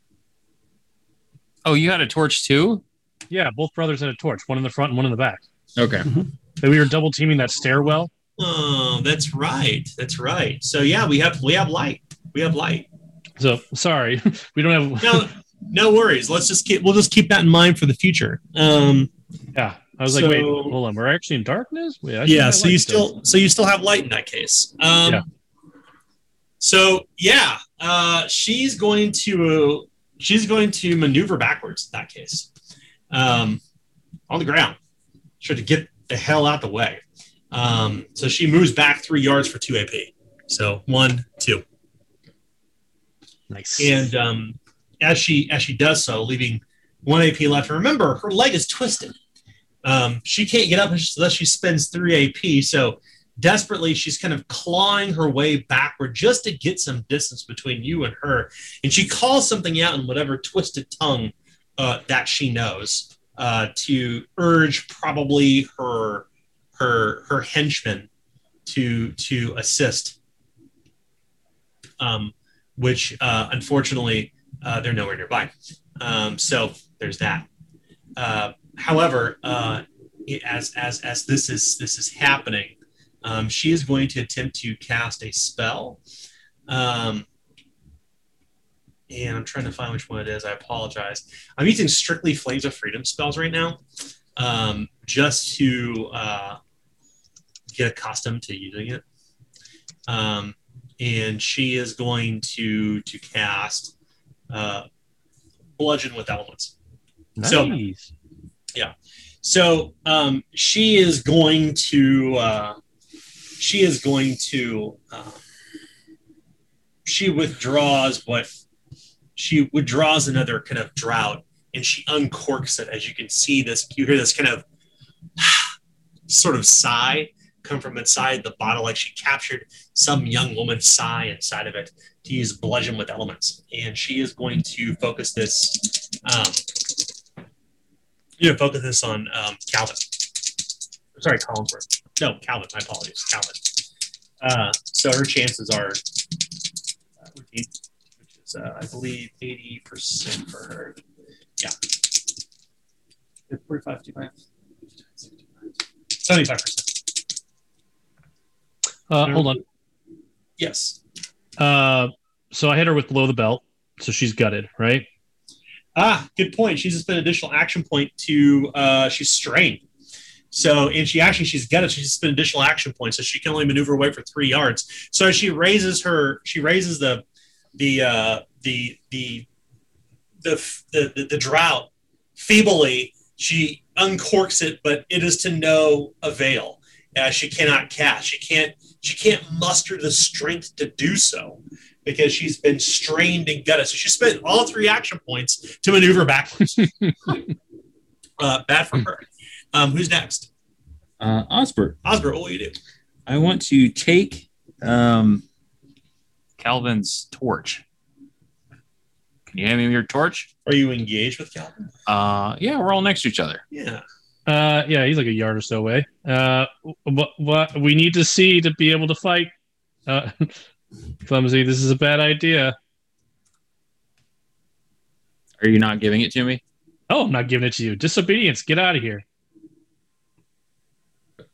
Speaker 4: Oh, you had a torch too?
Speaker 2: Yeah, both brothers had a torch, one in the front and one in the back.
Speaker 4: Okay.
Speaker 2: Mm-hmm. we were double teaming that stairwell.
Speaker 1: Oh, that's right. That's right. So yeah, we have we have light. We have light.
Speaker 2: So sorry, we don't
Speaker 1: have. no, no worries. Let's just keep. We'll just keep that in mind for the future. Um,
Speaker 2: yeah, I was so, like, wait, hold on, we're actually in darkness. yeah,
Speaker 1: so you still, so you still have light in that case. Um, yeah. So yeah, uh, she's going to she's going to maneuver backwards in that case, um, on the ground, sure to get the hell out the way. Um, so she moves back three yards for two AP. So one, two. Nice. And um, as she as she does so, leaving one AP left. And remember, her leg is twisted. Um, she can't get up unless she spends three AP. So desperately, she's kind of clawing her way backward just to get some distance between you and her. And she calls something out in whatever twisted tongue uh, that she knows uh, to urge probably her her her henchmen to to assist. Um, which uh, unfortunately uh, they're nowhere nearby. Um, so there's that. Uh, however, uh, as as as this is this is happening, um, she is going to attempt to cast a spell. Um, and I'm trying to find which one it is. I apologize. I'm using strictly Flames of Freedom spells right now, um, just to uh, get accustomed to using it. Um, and she is going to to cast uh, Bludgeon with Elements. Nice. So, yeah. So um, she is going to uh, she is going to uh, she withdraws what she withdraws another kind of drought and she uncorks it as you can see this you hear this kind of sort of sigh come from inside the bottle like she captured some young woman's sigh inside of it to use bludgeon with elements and she is going to focus this um, you know, focus this on um, Calvin. Sorry, Collinsworth. No, Calvin. My apologies, Calvin. Uh, so her chances are uh, which is uh, I believe eighty percent for her. Yeah, forty-five, seventy-five percent.
Speaker 2: Uh, hold on.
Speaker 1: Yes.
Speaker 2: Uh, so I hit her with below the belt, so she's gutted, right?
Speaker 1: Ah, good point. She's just an additional action point to uh, she's strained. So, and she actually, she's got it. She's spent additional action points, so she can only maneuver away for three yards. So she raises her, she raises the, the, uh, the, the, the, the, the, the drought feebly. She uncorks it, but it is to no avail. Uh, she cannot cast. She can't, she can't muster the strength to do so because she's been strained and gutted. So she spent all three action points to maneuver backwards. uh, bad for her. Um, who's next?
Speaker 4: Uh, Osbert.
Speaker 1: Osbert, what will you do?
Speaker 4: I want to take um, Calvin's torch. Can you hand me your torch?
Speaker 1: Are you engaged with Calvin? Uh,
Speaker 4: yeah, we're all next to each other. Yeah.
Speaker 1: Uh,
Speaker 2: yeah, he's like a yard or so away. Uh, what, what we need to see to be able to fight. Uh, Clumsy, this is a bad idea.
Speaker 4: Are you not giving it to me?
Speaker 2: Oh, I'm not giving it to you. Disobedience, get out of here.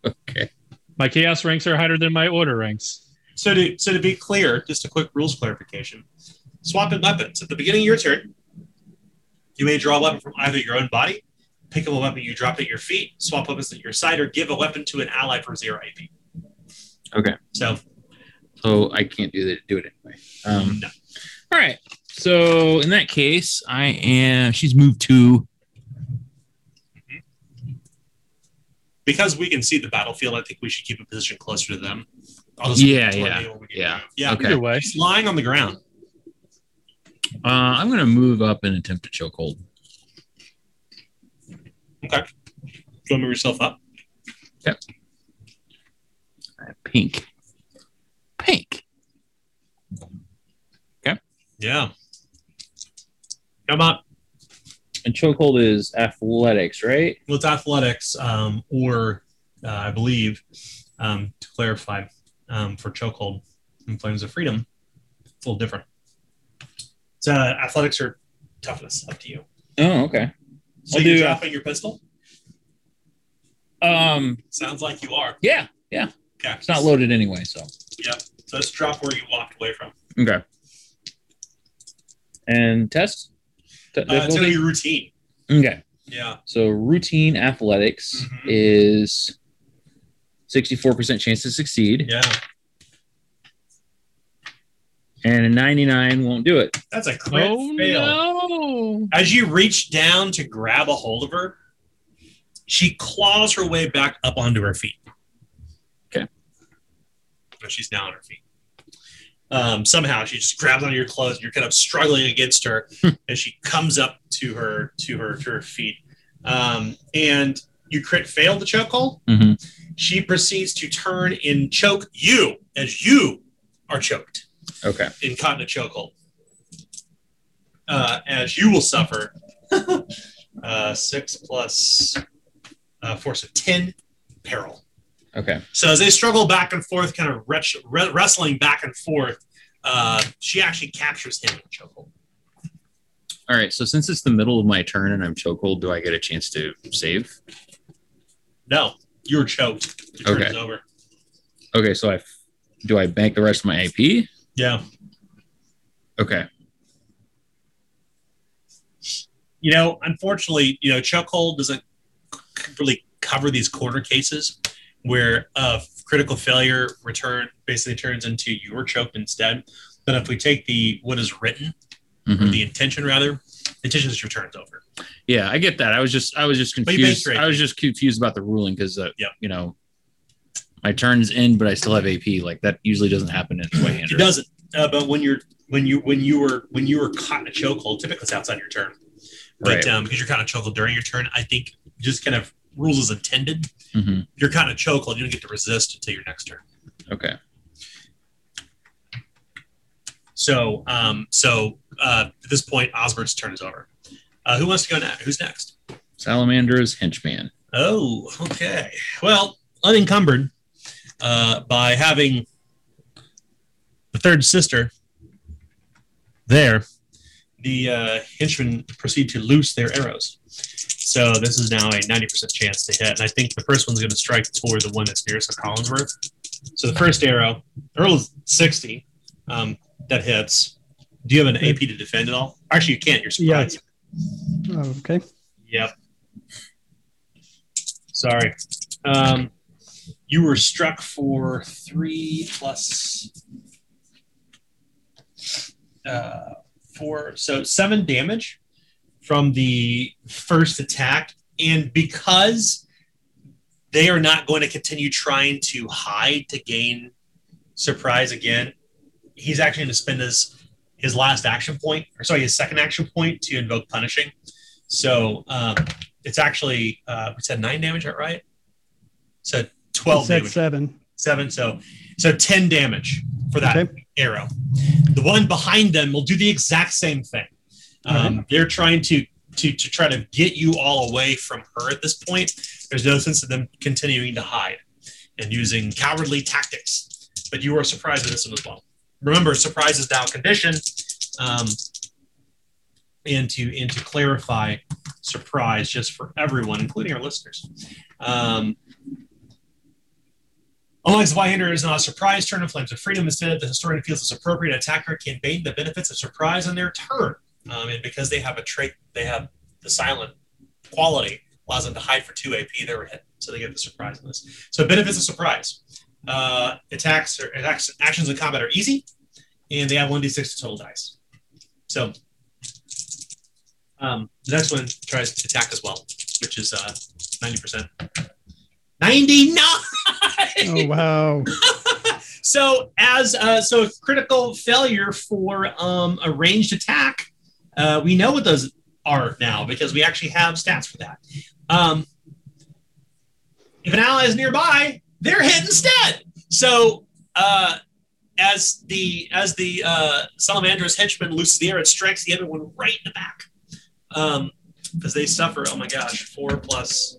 Speaker 4: Okay.
Speaker 2: My chaos ranks are higher than my order ranks.
Speaker 1: So to so to be clear, just a quick rules clarification. Swapping weapons. At the beginning of your turn, you may draw a weapon from either your own body, pick up a weapon you dropped at your feet, swap weapons at your side, or give a weapon to an ally for zero AP.
Speaker 4: Okay.
Speaker 1: So
Speaker 4: so I can't do that. Do it anyway.
Speaker 1: Um, no.
Speaker 2: All right. So in that case, I am. She's moved to
Speaker 1: mm-hmm. because we can see the battlefield. I think we should keep a position closer to them.
Speaker 2: yeah,
Speaker 4: yeah,
Speaker 1: yeah, yeah. Okay. Either way, she's lying on the ground.
Speaker 4: Uh, I'm going to move up and attempt to choke hold.
Speaker 1: Okay. you want to move yourself up?
Speaker 4: Yep. pink
Speaker 2: pink. Okay. Yeah.
Speaker 1: Come on.
Speaker 4: And chokehold is athletics, right?
Speaker 1: Well, it's athletics, um, or uh, I believe, um, to clarify, um, for chokehold and flames of freedom, it's a little different. It's uh, athletics or toughness, up to you.
Speaker 4: Oh, okay. So
Speaker 1: I'll you're do, dropping uh, your pistol?
Speaker 2: Um,
Speaker 1: sounds like you are.
Speaker 2: Yeah, yeah.
Speaker 1: Okay. It's
Speaker 2: not loaded anyway, so.
Speaker 1: Yep. So us drop where you walked away from. Okay. And test. T- uh, it's gonna be
Speaker 2: routine.
Speaker 4: Okay.
Speaker 1: Yeah.
Speaker 4: So routine athletics mm-hmm. is sixty-four percent chance to succeed.
Speaker 1: Yeah.
Speaker 4: And a ninety-nine won't do it.
Speaker 1: That's a crit
Speaker 2: oh,
Speaker 1: fail.
Speaker 2: No.
Speaker 1: As you reach down to grab a hold of her, she claws her way back up onto her feet but she's now on her feet. Um, somehow she just grabs onto your clothes. You're kind of struggling against her, hmm. and she comes up to her to her to her feet. Um, and you crit fail the chokehold.
Speaker 4: Mm-hmm.
Speaker 1: She proceeds to turn and choke you as you are choked.
Speaker 4: Okay.
Speaker 1: And caught in a chokehold. Uh, as you will suffer uh, six plus uh, force of ten peril.
Speaker 4: Okay.
Speaker 1: So as they struggle back and forth, kind of re- wrestling back and forth, uh, she actually captures him in chokehold.
Speaker 4: All right. So since it's the middle of my turn and I'm chokehold, do I get a chance to save?
Speaker 1: No, you're choked. Your okay. over.
Speaker 4: Okay. So I f- do I bank the rest of my AP?
Speaker 1: Yeah.
Speaker 4: Okay.
Speaker 1: You know, unfortunately, you know, chokehold doesn't really cover these corner cases where a critical failure return basically turns into you were choked instead. But if we take the what is written, mm-hmm. or the intention rather, intention just returns over.
Speaker 4: Yeah, I get that. I was just I was just confused. I was just confused about the ruling because uh, you know, my turn's in, but I still have AP. Like that usually doesn't happen
Speaker 1: in
Speaker 4: way. It
Speaker 1: doesn't. Uh, but when you're when you when you were when you were caught in a chokehold, typically it's outside your turn. But right. um, because you're kind of chokehold during your turn, I think just kind of rules is intended, mm-hmm. you're kind of choked and you don't get to resist until your next turn.
Speaker 4: Okay.
Speaker 1: So, um, so uh, at this point, Osbert's turn is over. Uh, who wants to go next? Who's next?
Speaker 4: Salamander's henchman.
Speaker 1: Oh, okay. Well, unencumbered uh, by having the third sister there, the uh, henchmen proceed to loose their arrows. So this is now a 90% chance to hit. And I think the first one's going to strike toward the one that's nearest to Collinsworth. So the first arrow, Earl is 60. Um, that hits. Do you have an AP to defend at all? Actually, you can't. You're surprised.
Speaker 5: Yeah. Oh, okay.
Speaker 1: Yep. Sorry. Um, you were struck for three plus uh, four, so seven damage from the first attack. And because they are not going to continue trying to hide to gain surprise again, he's actually going to spend his his last action point, or sorry, his second action point to invoke punishing. So um, it's actually uh, we said nine damage, right? So twelve.
Speaker 5: said damage. seven.
Speaker 1: Seven. So so ten damage for that okay. arrow. The one behind them will do the exact same thing. Um, They're trying to to to try to get you all away from her at this point. There's no sense of them continuing to hide and using cowardly tactics. But you are surprised at this one as well. Remember, surprise is now conditioned. Um, and to and to clarify surprise just for everyone, including our listeners. Um, Alex Zweihander is not a surprise turn of flames of freedom. Instead, the historian feels it's appropriate attacker can gain the benefits of surprise on their turn. Um, and because they have a trait, they have the silent quality allows them to hide for two AP. They were hit, so they get the surprise on this. So benefits of surprise. Uh, attacks or attacks, actions in combat are easy, and they have one d six total dice. So um, the next one tries to attack as well, which is uh, ninety percent. 99 oh
Speaker 5: wow
Speaker 1: so as uh, so a critical failure for um, a ranged attack uh, we know what those are now because we actually have stats for that. Um, if an ally is nearby, they're hit instead. So uh, as the as the uh, henchman looses the air, it strikes the other one right in the back because um, they suffer. Oh my gosh, four plus,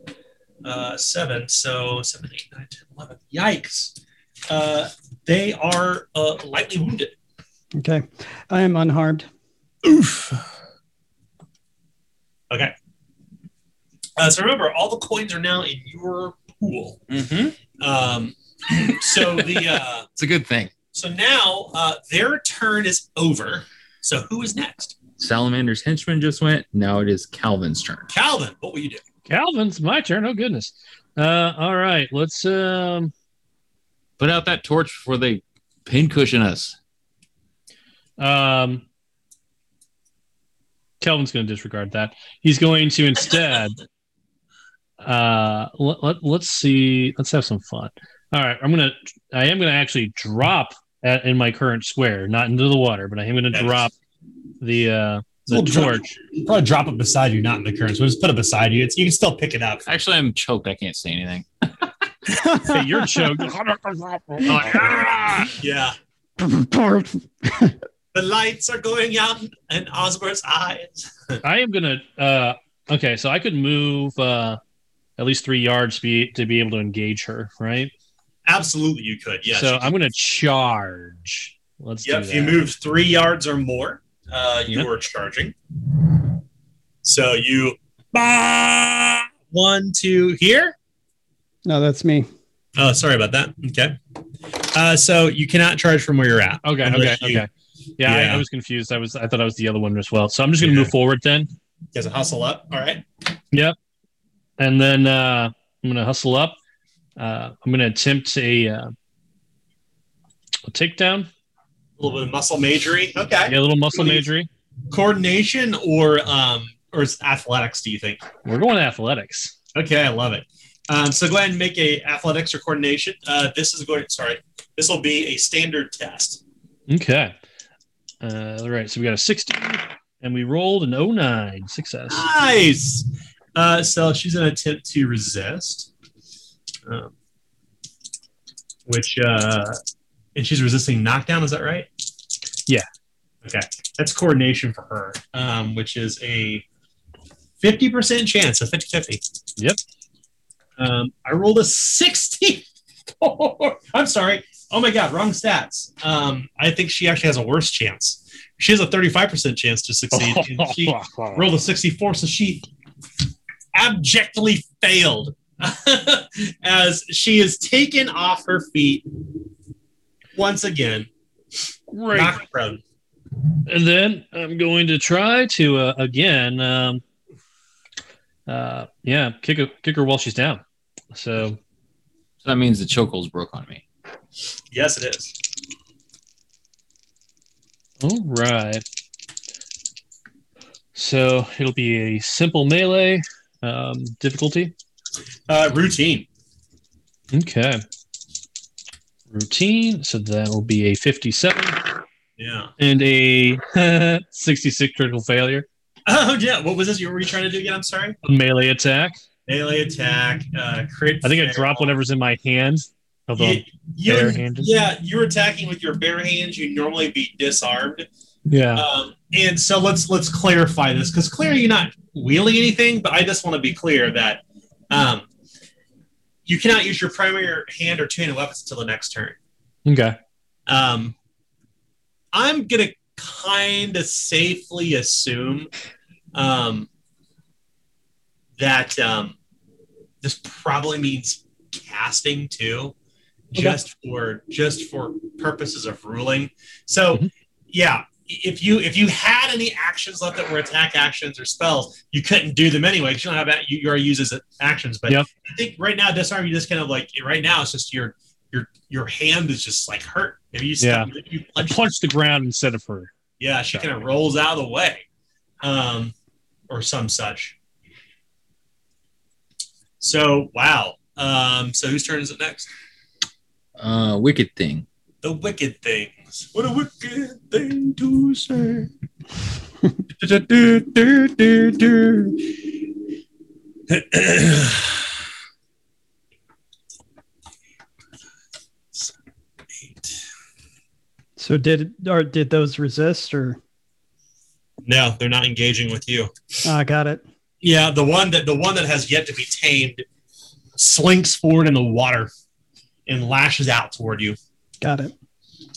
Speaker 1: uh, seven, so seven, eight, nine, ten, eleven. Yikes! Uh, they are uh, lightly wounded.
Speaker 5: Okay, I am unharmed. Oof.
Speaker 2: Okay.
Speaker 1: Uh, so remember, all the coins are now in your pool.
Speaker 4: Mm-hmm.
Speaker 1: Um, so
Speaker 4: the uh, it's a good thing.
Speaker 1: So now uh, their turn is over. So who is next?
Speaker 4: Salamander's henchman just went. Now it is Calvin's turn.
Speaker 1: Calvin, what will you do?
Speaker 2: Calvin's my turn. Oh goodness. Uh, all right, let's um,
Speaker 4: put out that torch before they pincushion us.
Speaker 2: Um, Calvin's going to disregard that. He's going to instead. uh, let, let, let's see. Let's have some fun. All right, I'm gonna. I am gonna actually drop at, in my current square, not into the water, but I am gonna yes. drop the uh, the we'll torch.
Speaker 1: Drop, probably drop it beside you, not in the current. So just put it beside you. It's you can still pick it up.
Speaker 4: Actually, I'm choked. I can't say anything.
Speaker 2: hey, you're choked.
Speaker 1: Oh, yeah the lights are going out in Osbert's eyes.
Speaker 2: I am gonna. Uh, okay, so I could move uh, at least three yards to be, to be able to engage her, right?
Speaker 1: Absolutely, you could. Yes.
Speaker 2: So I'm gonna charge. Let's. Yep.
Speaker 1: If you move three yards or more, uh, you yep. are charging. So you. Bah! One, two, here.
Speaker 5: No, that's me.
Speaker 1: Oh, sorry about that. Okay. Uh, so you cannot charge from where you're at.
Speaker 2: Okay. Okay. You, okay yeah, yeah. I, I, was confused. I was I thought I was the other one as well. So I'm just gonna yeah. move forward then.
Speaker 1: does it hustle up. All right.
Speaker 2: Yep. And then uh, I'm gonna hustle up. Uh, I'm gonna attempt a, uh, a takedown.
Speaker 1: A little bit of muscle majory. Okay.
Speaker 2: Yeah, a little muscle majory.
Speaker 1: Coordination or um or athletics? Do you think
Speaker 2: we're going athletics?
Speaker 1: Okay, I love it. Um, so go ahead and make a athletics or coordination. Uh, this is going. Sorry, this will be a standard test.
Speaker 2: Okay. Uh, all right, so we got a 60 and we rolled an 09 success.
Speaker 1: Nice. Uh, so she's going to attempt to resist, um, which, uh, and she's resisting knockdown, is that right?
Speaker 2: Yeah.
Speaker 1: Okay. That's coordination for her, um, which is a 50% chance, a 50 50.
Speaker 2: Yep.
Speaker 1: Um, I rolled a 64. I'm sorry, Oh my God, wrong stats. Um, I think she actually has a worse chance. She has a 35% chance to succeed. and she rolled a 64, so she abjectly failed as she is taken off her feet once again. Right.
Speaker 2: And then I'm going to try to uh, again, um, uh, yeah, kick her, kick her while she's down. So, so
Speaker 4: that means the chokehold's broke on me.
Speaker 1: Yes, it is.
Speaker 2: All right. So it'll be a simple melee um, difficulty.
Speaker 1: Uh, routine.
Speaker 2: Okay. Routine. So that will be a 57. Yeah. And a 66 critical failure.
Speaker 1: Oh, yeah. What was this? What were you trying to do again? I'm sorry.
Speaker 2: A melee attack.
Speaker 1: Melee attack. Uh, crit.
Speaker 2: I think I drop whatever's in my hand you,
Speaker 1: um, you yeah, you're attacking with your bare hands. You normally be disarmed.
Speaker 2: Yeah.
Speaker 1: Um, and so let's let's clarify this because clearly you're not wielding anything, but I just want to be clear that um, you cannot use your primary hand or two handed weapons until the next turn.
Speaker 2: Okay.
Speaker 1: Um, I'm gonna kind of safely assume um, that um, this probably means casting too just okay. for just for purposes of ruling. So mm-hmm. yeah, if you if you had any actions left that were attack actions or spells, you couldn't do them anyway because you don't have that. You, you already use as actions. But yep. I think right now disarm you just kind of like right now it's just your your your hand is just like hurt. Maybe you
Speaker 2: yeah. you punch, punch the ground instead of her.
Speaker 1: Yeah, she kind of rolls out of the way, um, or some such. So wow. Um, so whose turn is it next?
Speaker 4: Uh, Wicked Thing.
Speaker 1: The Wicked Things.
Speaker 2: What a wicked thing to say.
Speaker 5: so did or did those resist or?
Speaker 1: No, they're not engaging with you.
Speaker 5: I uh, ah, got it.
Speaker 1: Yeah, the one that the one that has yet to be tamed slinks forward in the water and lashes out toward you.
Speaker 5: Got it.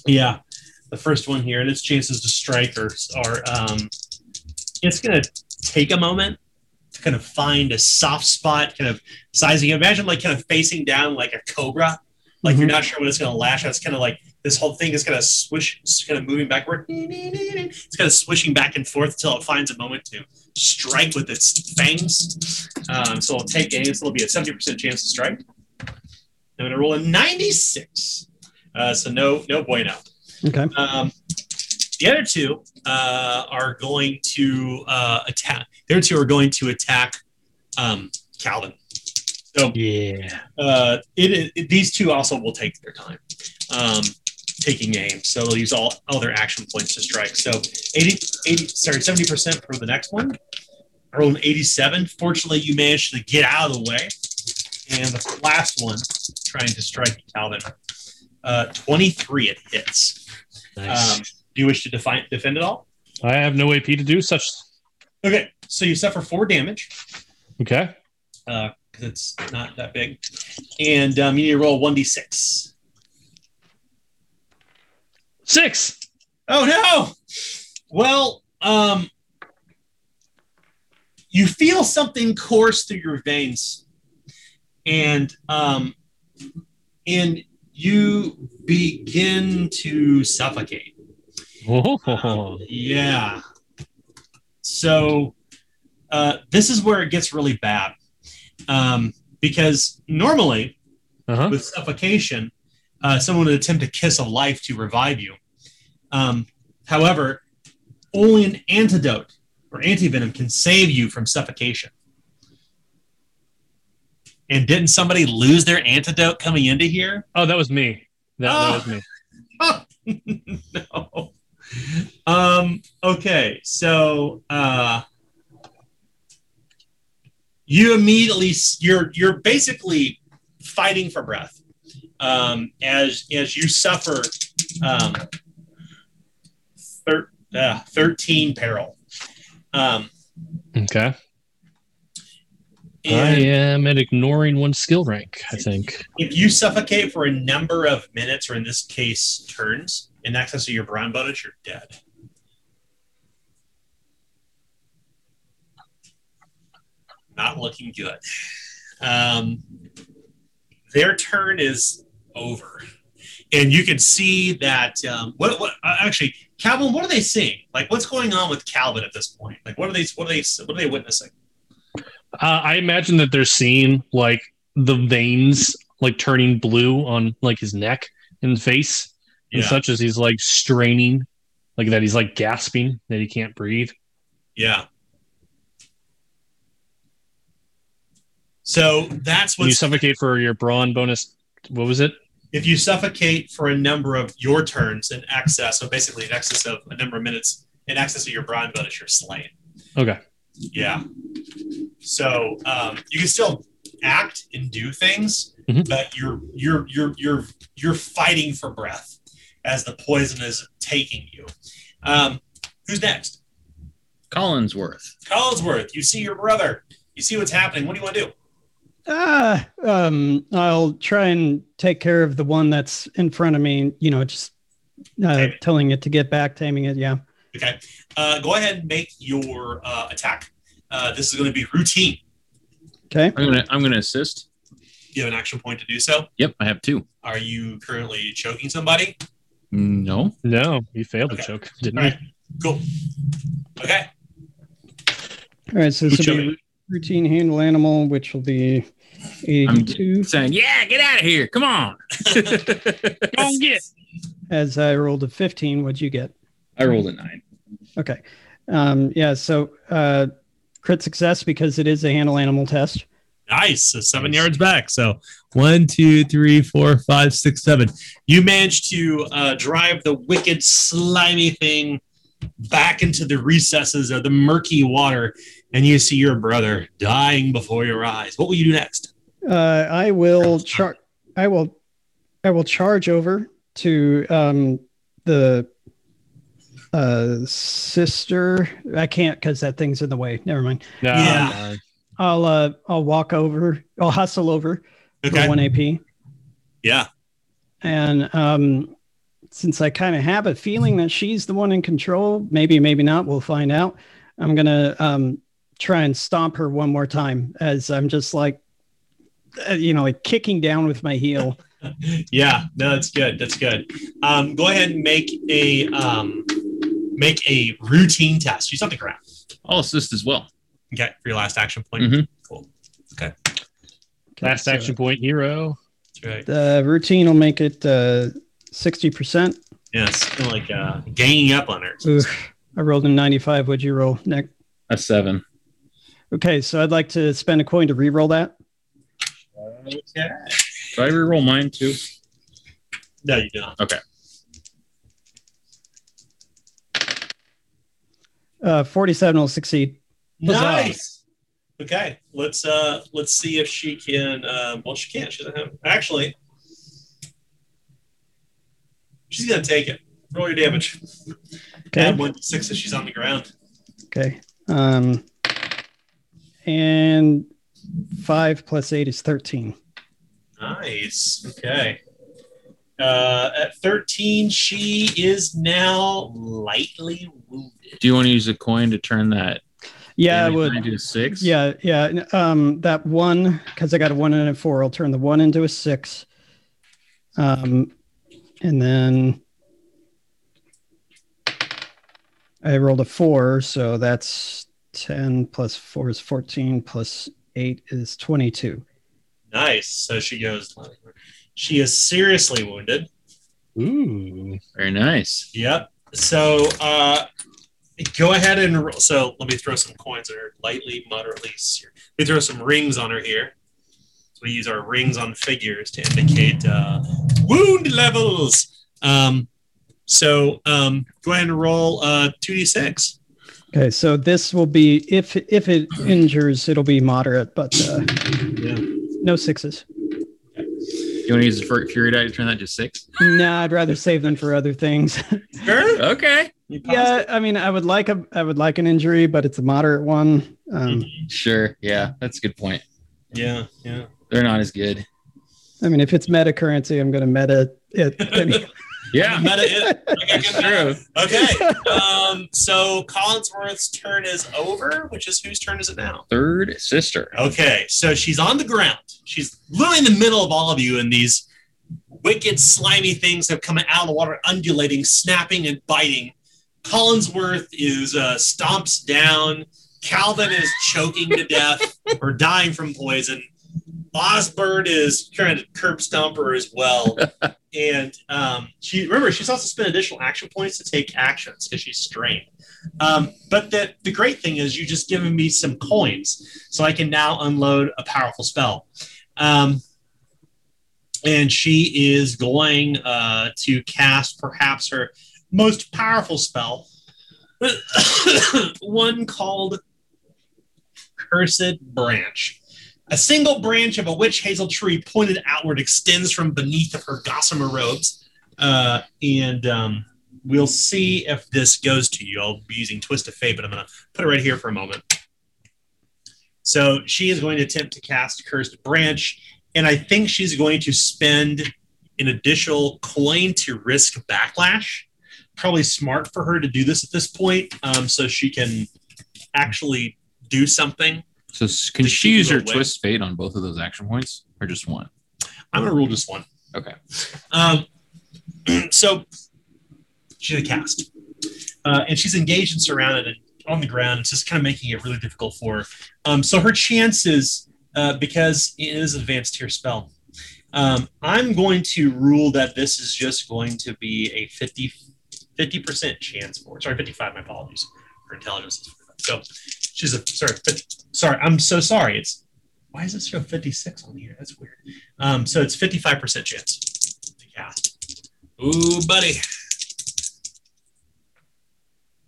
Speaker 1: Yeah, the first one here, and its chances to strike are, are um, it's going to take a moment to kind of find a soft spot, kind of sizing. Imagine like kind of facing down like a cobra, like mm-hmm. you're not sure when it's going to lash out. It's kind of like this whole thing is kind of swish, kind of moving backward. It's kind of swishing back and forth until it finds a moment to strike with its fangs. Um, so it'll take games. It'll be a seventy percent chance to strike. I'm going to roll a 96. Uh, so no, no bueno. Okay. Um, the other two uh, are going to uh, attack. The other two are going to attack um, Calvin. So yeah, uh, it, it, these two also will take their time um, taking aim. So they'll use all, other their action points to strike. So 80, 80 sorry, seventy percent for the next one. I rolled an eighty-seven. Fortunately, you managed to get out of the way, and the last one trying to strike Talon, Uh, 23 it hits. Nice. Um, do you wish to defend it all?
Speaker 2: I have no AP to do such.
Speaker 1: Okay, so you suffer four damage.
Speaker 2: Okay.
Speaker 1: Because uh, it's not that big. And um, you need to roll 1d6. Six. Oh, no. Well, um, you feel something course through your veins. And um, and you begin to suffocate.
Speaker 2: Oh.
Speaker 1: yeah. So uh, this is where it gets really bad um, because normally uh-huh. with suffocation, uh, someone would attempt to kiss a life to revive you. Um, however, only an antidote or antivenom can save you from suffocation. And didn't somebody lose their antidote coming into here?
Speaker 2: Oh, that was me. That, oh. that
Speaker 1: was me. Oh, no. Um, okay, so uh, you immediately you're you're basically fighting for breath um, as as you suffer um, thir- uh, thirteen peril. Um,
Speaker 2: okay. And I am at ignoring one skill rank, I think.
Speaker 1: If you suffocate for a number of minutes, or in this case, turns, in excess of your brawn bonus, you're dead. Not looking good. Um, their turn is over. And you can see that. Um, what, what uh, actually, Calvin? What are they seeing? Like, what's going on with Calvin at this point? Like, what are they? What are they? What are they witnessing?
Speaker 2: Uh, I imagine that they're seeing like the veins like turning blue on like his neck and face, yeah. and such as he's like straining, like that he's like gasping that he can't breathe.
Speaker 1: Yeah. So that's what
Speaker 2: you suffocate for your brawn bonus. What was it?
Speaker 1: If you suffocate for a number of your turns in excess, so basically in excess of a number of minutes in excess of your brawn bonus, you're slain.
Speaker 2: Okay.
Speaker 1: Yeah. So um, you can still act and do things, mm-hmm. but you're you're you're you're you're fighting for breath as the poison is taking you. Um, who's next?
Speaker 4: Collinsworth.
Speaker 1: Collinsworth, you see your brother. You see what's happening. What do you want to do?
Speaker 5: Ah, uh, um, I'll try and take care of the one that's in front of me. You know, just uh, it. telling it to get back, taming it. Yeah.
Speaker 1: Okay. Uh, go ahead and make your uh, attack. Uh, this is going to be routine.
Speaker 5: Okay.
Speaker 4: I'm gonna I'm gonna assist.
Speaker 1: You have an action point to do so.
Speaker 4: Yep, I have two.
Speaker 1: Are you currently choking somebody?
Speaker 4: No.
Speaker 2: No, you failed Okay. to choke, didn't All right.
Speaker 1: Cool. Okay. All right,
Speaker 5: so this will be routine handle animal, which will be I'm
Speaker 1: saying, yeah, get out of here. Come on. Go get.
Speaker 5: as I rolled a 15. What'd you get?
Speaker 4: I rolled a nine.
Speaker 5: Okay. Um, yeah. So uh, crit success because it is a handle animal test.
Speaker 1: Nice. So seven nice. yards back. So one, two, three, four, five, six, seven. You managed to uh, drive the wicked, slimy thing back into the recesses of the murky water, and you see your brother dying before your eyes. What will you do next?
Speaker 5: Uh, I will I will, I will charge over to um, the uh, sister. I can't because that thing's in the way. Never mind.
Speaker 1: No, yeah. No.
Speaker 5: I'll uh, I'll walk over. I'll hustle over okay. for one AP.
Speaker 1: Yeah.
Speaker 5: And um, since I kind of have a feeling that she's the one in control, maybe maybe not. We'll find out. I'm gonna um, try and stomp her one more time as I'm just like, uh, you know, like kicking down with my heel.
Speaker 1: yeah. No, that's good. That's good. Um, go ahead and make a. Um, make a routine test. Use something around.
Speaker 4: I'll assist as well.
Speaker 1: Okay, for your last action point.
Speaker 4: Mm-hmm.
Speaker 1: Cool. Okay.
Speaker 2: Last so action point, hero.
Speaker 5: Right. The routine will make it uh, sixty uh, percent.
Speaker 1: Yes, like uh, ganging up on her. Oof.
Speaker 5: I rolled a ninety-five. What'd you roll, Nick?
Speaker 4: A seven.
Speaker 5: Okay, so I'd like to spend a coin to re-roll that.
Speaker 4: Okay. Do I re-roll mine too?
Speaker 1: No, you
Speaker 4: don't. Okay.
Speaker 5: Uh, 47 will succeed.
Speaker 1: Huzzah. Nice. Okay, let's uh let's see if she can. Uh, well, she can't. She doesn't have. Actually, she's gonna take it. Roll your damage. Okay. Add one six she's on the ground.
Speaker 5: Okay. Um. And five plus eight is thirteen. Nice.
Speaker 1: Okay. Uh, at 13, she is now lightly wounded
Speaker 4: do you want to use a coin to turn that?
Speaker 5: Yeah, I would.
Speaker 4: Into a six.
Speaker 5: Yeah, yeah. Um, that one because I got a one and a four. I'll turn the one into a six. Um, and then I rolled a four, so that's ten plus four is fourteen plus eight is twenty-two. Nice. So
Speaker 1: she goes. She is seriously wounded.
Speaker 4: Ooh, very nice.
Speaker 1: Yep. So uh, go ahead and roll. So let me throw some coins on her lightly, moderately. Seared. Let me throw some rings on her here. So we use our rings on figures to indicate uh, wound levels. Um, so um, go ahead and roll uh,
Speaker 5: 2d6. Okay, so this will be if if it injures, it'll be moderate, but uh, yeah. no sixes.
Speaker 4: You want to use the Fury die to turn that to six?
Speaker 5: No, I'd rather save them for other things.
Speaker 1: sure. Okay
Speaker 5: yeah, it. I mean, I would like a, I would like an injury, but it's a moderate one. Um, mm-hmm.
Speaker 4: Sure. Yeah, that's a good point.
Speaker 1: Yeah,
Speaker 4: yeah. They're not as good.
Speaker 5: I mean, if it's meta currency, I'm going to meta
Speaker 1: it. yeah, meta it. Okay, true. Okay. Um, so Collinsworth's turn is over, which is whose turn is it now?
Speaker 4: Third sister.
Speaker 1: Okay, so she's on the ground. She's literally in the middle of all of you, and these wicked, slimy things have come out of the water, undulating, snapping, and biting Collinsworth is uh, stomps down. Calvin is choking to death or dying from poison. Osbert is trying to curb stomp her as well. and um, she remember she's also spent additional action points to take actions because she's strained. Um, but the, the great thing is you just given me some coins, so I can now unload a powerful spell. Um, and she is going uh, to cast perhaps her most powerful spell. one called Cursed Branch. A single branch of a witch hazel tree pointed outward extends from beneath of her gossamer robes. Uh, and um, we'll see if this goes to you. I'll be using Twist of Fate, but I'm going to put it right here for a moment. So she is going to attempt to cast Cursed Branch, and I think she's going to spend an additional coin to risk backlash probably smart for her to do this at this point, um, so she can actually do something.
Speaker 4: So can she use her twist fate on both of those action points, or just one?
Speaker 1: I'm gonna rule just one.
Speaker 4: Okay.
Speaker 1: Um, so she's a cast, uh, and she's engaged and surrounded and on the ground. It's just kind of making it really difficult for her. Um, so her chances, uh, because it is advanced tier spell. Um, I'm going to rule that this is just going to be a 50 50% chance for, sorry, 55, my apologies. Her intelligence is 45. So she's a, sorry, 50, sorry, I'm so sorry. It's, why is this show 56 on here? That's weird. Um, so it's 55% chance to cast. Ooh, buddy.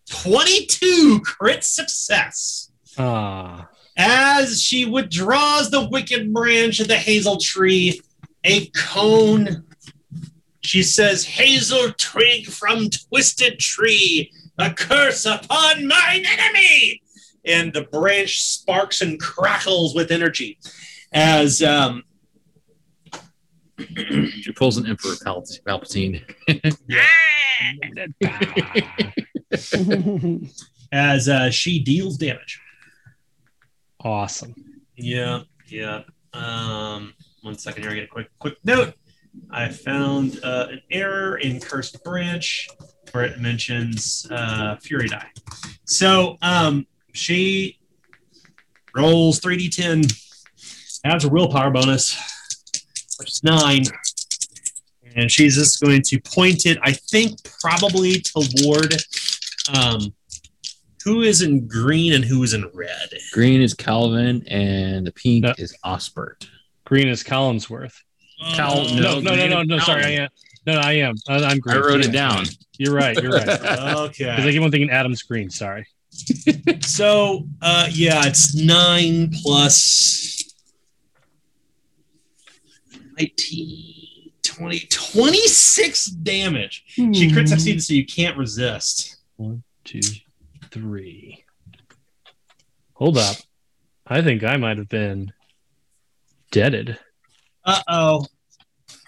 Speaker 1: 22 crit success.
Speaker 2: Ah.
Speaker 1: Uh. As she withdraws the wicked branch of the hazel tree, a cone she says, Hazel twig from twisted tree, a curse upon mine enemy. And the branch sparks and crackles with energy as um, she pulls
Speaker 4: an Emperor Pal- Palpatine.
Speaker 1: as uh, she deals damage.
Speaker 2: Awesome.
Speaker 1: Yeah, yeah. Um, one second here. I get a quick, quick note. I found uh, an error in Cursed Branch where it mentions uh, Fury Die. So um, she rolls 3d10, adds a willpower bonus, which is nine. And she's just going to point it, I think, probably toward um, who is in green and who is in red.
Speaker 4: Green is Calvin, and the pink is Osbert.
Speaker 2: Green is Collinsworth. Cal, no, no, no, no, no, Sorry, I am. No, I am. I, am great. I
Speaker 4: wrote it down.
Speaker 2: You're right. You're right. okay. Because I keep on thinking Adam's green. Sorry.
Speaker 1: so, uh, yeah, it's nine plus 19, 20, 26 damage. Hmm. She crits, succeeded, so you can't resist.
Speaker 2: One, two, three. Hold up. I think I might have been deaded.
Speaker 1: Uh oh.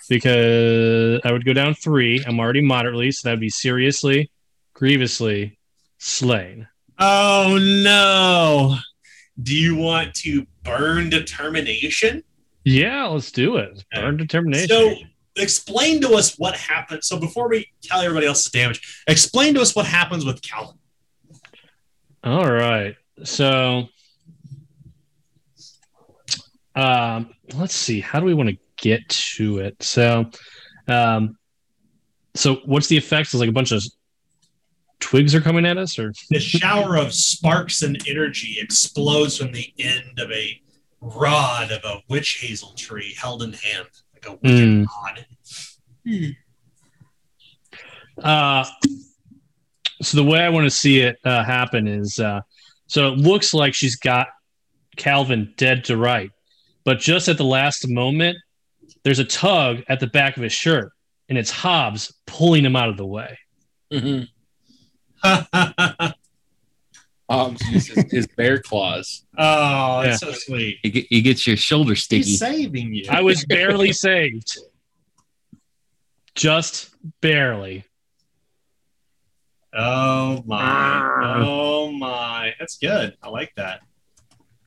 Speaker 2: Because I would go down three. I'm already moderately, so that'd be seriously, grievously slain.
Speaker 1: Oh no. Do you want to burn determination?
Speaker 2: Yeah, let's do it. Burn determination.
Speaker 1: So explain to us what happens. So before we tell everybody else's damage, explain to us what happens with Calvin. All
Speaker 2: right. So um, let's see, how do we want to get to it? So, um, so what's the effects? It's like a bunch of twigs are coming at us, or
Speaker 1: the shower of sparks and energy explodes from the end of a rod of a witch hazel tree held in hand,
Speaker 2: like a witch mm. rod. Hmm. Uh, so the way I want to see it uh, happen is, uh, so it looks like she's got Calvin dead to right, but just at the last moment, there's a tug at the back of his shirt, and it's Hobbs pulling him out of the way. Mm-hmm.
Speaker 4: Hobbs uses his bear claws.
Speaker 1: Oh, that's yeah. so sweet. He,
Speaker 4: he, gets your shoulder sticky.
Speaker 1: He's saving you.
Speaker 2: I was barely saved. Just barely.
Speaker 1: Oh my. Oh my. That's good. I like that.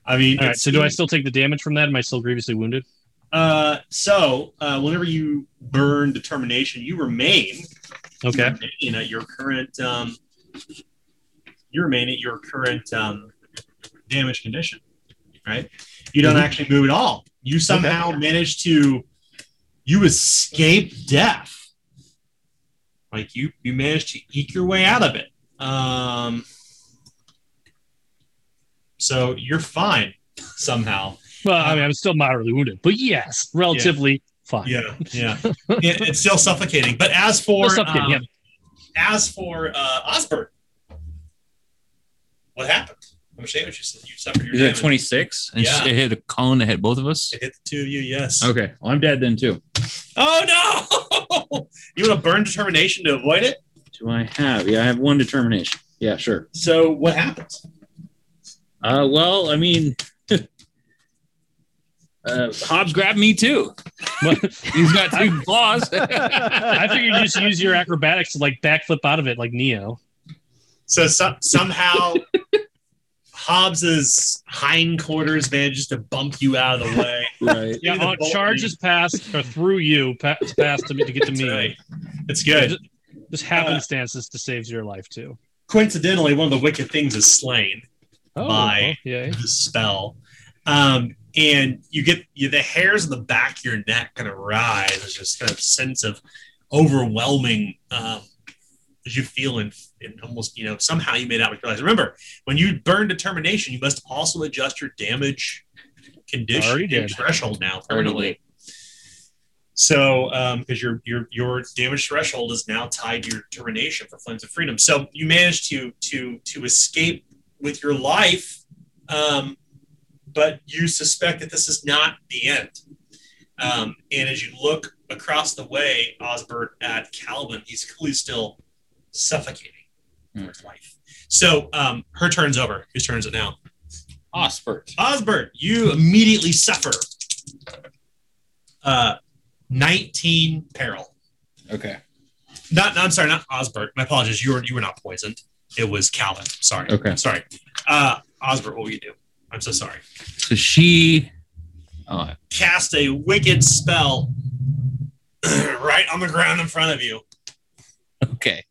Speaker 2: I mean, all right. so do I still take the damage from that? Am I still grievously wounded?
Speaker 1: Uh, so uh, whenever you burn determination, you remain.
Speaker 2: Okay.
Speaker 1: You remain at your current. Um, you remain at your current um, damage condition, right? You don't mm-hmm. actually move at all. You somehow okay. manage to. You escape death. Like you, you manage to eke your way out of it. Um, so you're fine somehow.
Speaker 2: Well, I um, mean, I'm still moderately wounded, but yes, relatively
Speaker 1: yeah.
Speaker 2: fine.
Speaker 1: Yeah, yeah. it, it's still suffocating. But as for um, yeah. as for uh, Osbert,
Speaker 4: what happened? How much damage you, you suffered? Your damage. 26? And yeah. it hit a cone that hit both of us?
Speaker 1: It hit the two of you, yes.
Speaker 4: Okay. Well, I'm dead then, too.
Speaker 1: Oh, no! you want to burn determination to avoid it?
Speaker 4: Do I have? Yeah, I have one determination. Yeah, sure.
Speaker 1: So what happens?
Speaker 4: Uh, well, I mean, uh, Hobbs grabbed me too.
Speaker 1: He's got two claws.
Speaker 2: I figured you just use your acrobatics to like backflip out of it like Neo.
Speaker 1: So, so- somehow Hobbs's hindquarters manages to bump you out of the way.
Speaker 2: Right. Yeah, uh, charges past or through you past to, me, to get to me. Right.
Speaker 4: It's good. So just,
Speaker 2: just happenstances uh, to saves your life too.
Speaker 1: Coincidentally, one of the wicked things is slain oh, by the spell. Um, and you get you, the hairs in the back of your neck kind of rise. There's just kind of sense of overwhelming um, as you feel in, in almost you know somehow you made out with your eyes. Remember, when you burn determination, you must also adjust your damage condition threshold now permanently. So, because um, your your your damage threshold is now tied to your determination for flames of freedom, so you managed to to to escape with your life, um, but you suspect that this is not the end. Um, and as you look across the way, Osbert at Calvin, he's clearly still suffocating mm. with life. So um, her turn's over. Whose turn is it now?
Speaker 4: Osbert.
Speaker 1: Osbert, you immediately suffer uh, 19 peril.
Speaker 4: Okay.
Speaker 1: Not, I'm sorry, not Osbert. My apologies. You were you were not poisoned. It was Callan. Sorry. Okay. Sorry. Uh, Osbert, what will you do? I'm so sorry.
Speaker 4: So she uh,
Speaker 1: cast a wicked spell right on the ground in front of you.
Speaker 4: Okay.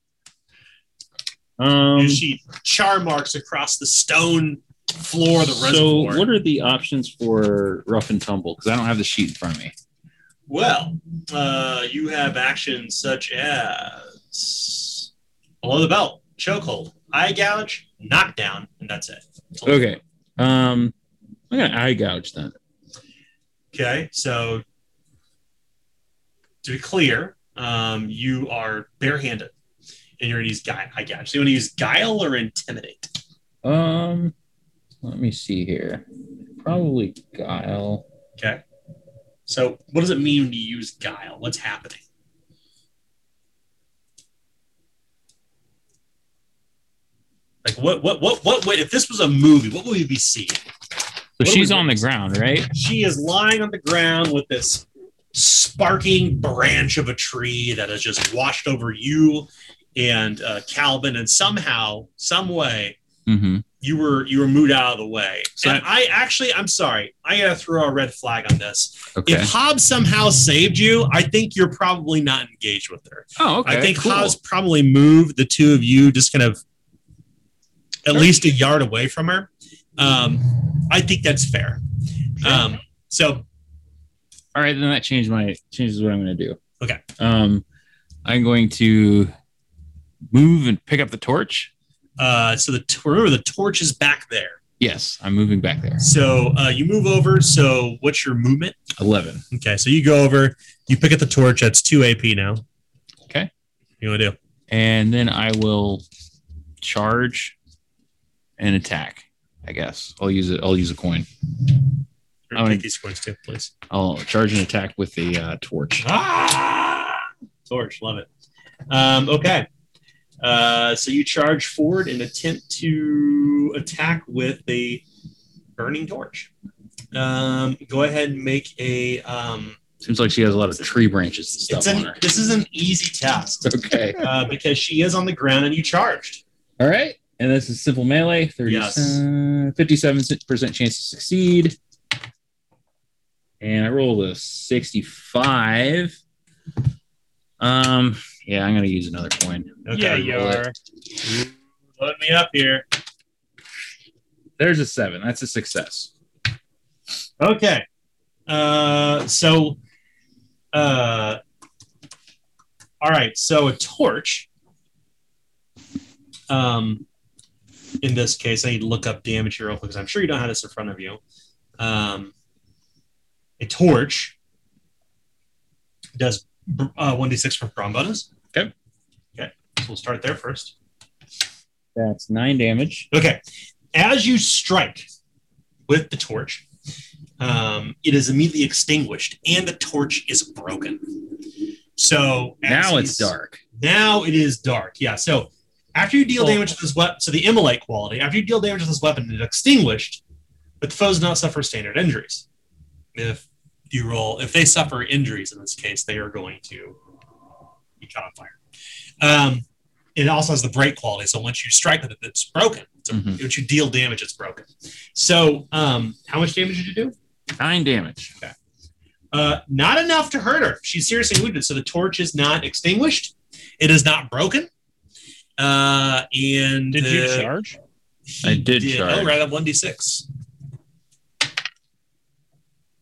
Speaker 1: Um, she char marks across the stone floor of the so reservoir.
Speaker 4: So, what are the options for rough and tumble? Because I don't have the sheet in front of me.
Speaker 1: Well, uh, you have actions such as below the belt chokehold, eye gouge, knockdown, and that's it. That's
Speaker 4: okay. Um, I'm gonna eye gouge then.
Speaker 1: Okay, so to be clear, um, you are barehanded, and you're gonna use guy Eye gouge. So you want to use guile or intimidate?
Speaker 4: Um, let me see here. Probably guile.
Speaker 1: Okay. So, what does it mean to use guile? What's happening? Like what what what what would if this was a movie, what would we be seeing? So
Speaker 2: what she's on the ground, right?
Speaker 1: She is lying on the ground with this sparking branch of a tree that has just washed over you and uh, Calvin, and somehow, some way, mm-hmm. you were you were moved out of the way. So and I, I actually, I'm sorry, I gotta throw a red flag on this. Okay. If Hobbs somehow saved you, I think you're probably not engaged with her.
Speaker 2: Oh, okay.
Speaker 1: I think cool. Hobbs probably moved the two of you, just kind of at least a yard away from her. Um, I think that's fair. Um, so,
Speaker 4: all right, then that changed my changes what I'm going to
Speaker 1: do. Okay, um, I'm
Speaker 4: going to move and pick up the torch.
Speaker 1: Uh, so the remember the torch is back there.
Speaker 4: Yes, I'm moving back there.
Speaker 1: So uh, you move over. So what's your movement?
Speaker 4: Eleven.
Speaker 1: Okay, so you go over. You pick up the torch. That's two AP now.
Speaker 4: Okay.
Speaker 1: You want to do?
Speaker 4: And then I will charge an attack. I guess I'll use it. I'll use a coin.
Speaker 1: I'm oh, these coins too, please.
Speaker 4: I'll charge an attack with the uh, torch.
Speaker 1: Ah! Torch, love it. Um, okay. Uh, so you charge forward and attempt to attack with the burning torch. Um, go ahead and make a. Um,
Speaker 4: Seems like she has a lot of tree branches and stuff it's an,
Speaker 1: This is an easy test.
Speaker 4: Okay.
Speaker 1: Uh, because she is on the ground and you charged.
Speaker 4: All right. And this is simple melee, yes. 57% chance to succeed. And I rolled a 65. Um, yeah, I'm gonna use another coin.
Speaker 1: Okay, yeah, you are. It. Load me up here.
Speaker 4: There's a seven. That's a success.
Speaker 1: Okay. Uh, so, uh, all right. So a torch. Um, in this case, I need to look up damage here real quick because I'm sure you don't have this in front of you. Um, a torch does uh, 1d6 for brawn bonus.
Speaker 4: Okay.
Speaker 1: Okay. So we'll start there first.
Speaker 5: That's nine damage.
Speaker 1: Okay. As you strike with the torch, um, it is immediately extinguished and the torch is broken. So
Speaker 4: now it's dark.
Speaker 1: Now it is dark. Yeah. So after you deal oh. damage to this weapon, so the immolate quality, after you deal damage to this weapon, it's extinguished, but the foe does not suffer standard injuries. If you roll, if they suffer injuries in this case, they are going to be caught on fire. Um, it also has the break quality. So once you strike with it, it's broken. So mm-hmm. Once you deal damage, it's broken. So um, how much damage did you do?
Speaker 2: Nine damage.
Speaker 1: Okay. Uh, not enough to hurt her. She's seriously wounded. So the torch is not extinguished. It is not broken. Uh, and
Speaker 2: did you uh, charge?
Speaker 4: I did, did, charge. Oh,
Speaker 1: right on one d six.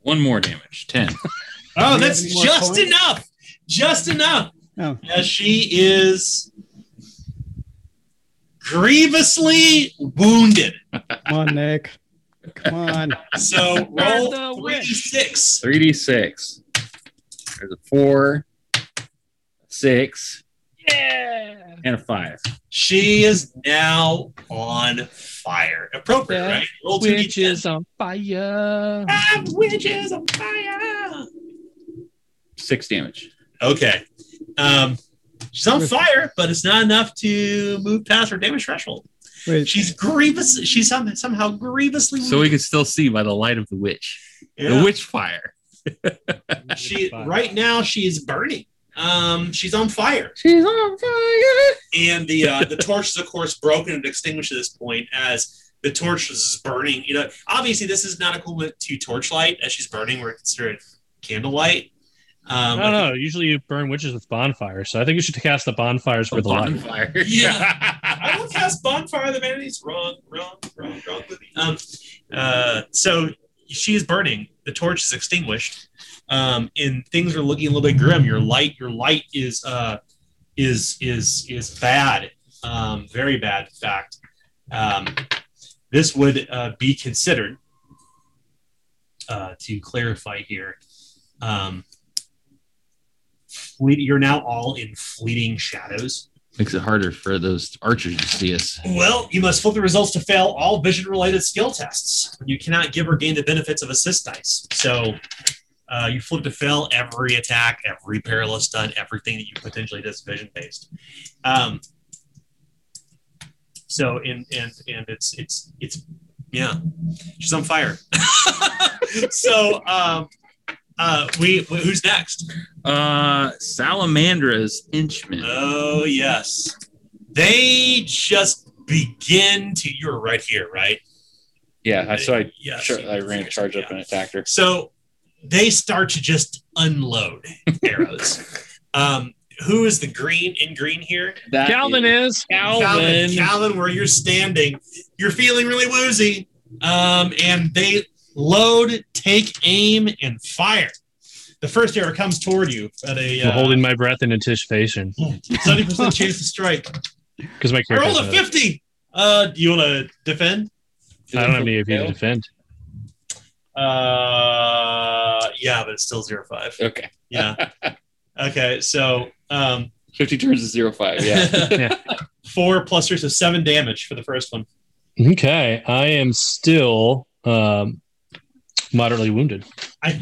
Speaker 4: One more damage. Ten.
Speaker 1: oh, that's just points? enough. Just enough. Oh. As she is grievously wounded. Come
Speaker 5: on, Nick. Come on.
Speaker 1: So roll 3d6. 3d6.
Speaker 4: There's a 4, 6,
Speaker 1: yeah.
Speaker 4: And a five.
Speaker 1: She is now on fire. Appropriate, that
Speaker 2: right? Roll
Speaker 1: witch is on fire. Ah, is on fire.
Speaker 4: Six damage.
Speaker 1: Okay. Um, she's on fire, but it's not enough to move past her damage threshold. Wait. She's grievous. She's some, somehow grievously.
Speaker 4: So we can still see by the light of the witch, yeah. the witch fire.
Speaker 1: she right now she is burning um, she's on fire.
Speaker 2: She's on fire.
Speaker 1: And the uh, the torch is of course broken and extinguished at this point as the torch is burning. You know, obviously this is not equivalent to torchlight as she's burning. We're considered candlelight.
Speaker 2: Um, I don't know. Usually you burn witches with bonfires, so I think you should cast the bonfires for the bonfire.
Speaker 1: light. Yeah, I will cast bonfire. The vanity's wrong, wrong, wrong, wrong. Um, uh, so she is burning. The torch is extinguished um, and things are looking a little bit grim. Your light, your light is uh, is is is bad, um, very bad, in fact. Um, this would uh, be considered uh, to clarify here. Um, you're now all in fleeting shadows.
Speaker 4: Makes it harder for those archers to see us.
Speaker 1: Well, you must flip the results to fail all vision related skill tests. You cannot give or gain the benefits of assist dice. So uh, you flip to fail every attack, every perilous stunt, everything that you potentially just vision based. Um, so and and and it's it's it's yeah, she's on fire. so um, uh, we, who's next?
Speaker 4: Uh, Salamandra's henchmen.
Speaker 1: Oh yes, they just begin to. You're right here, right?
Speaker 4: Yeah, I saw. I, yes, sure, I ran a charge up an and attacked her.
Speaker 1: So they start to just unload arrows. um, who is the green in green here?
Speaker 2: That Calvin is, is.
Speaker 1: Calvin. Calvin. where you're standing, you're feeling really woozy. Um, and they load, take aim, and fire. The first arrow comes toward you at a.
Speaker 2: Uh, holding my breath in anticipation.
Speaker 1: Seventy percent chance to strike.
Speaker 2: Because my
Speaker 1: character rolled a fifty. Uh, do you want to defend? I
Speaker 2: don't have any AP to defend.
Speaker 1: Uh, yeah, but it's still zero five.
Speaker 4: Okay.
Speaker 1: Yeah. okay, so um,
Speaker 4: fifty turns is zero five. Yeah.
Speaker 1: Four plus or so seven damage for the first one.
Speaker 2: Okay, I am still um, moderately wounded.
Speaker 1: I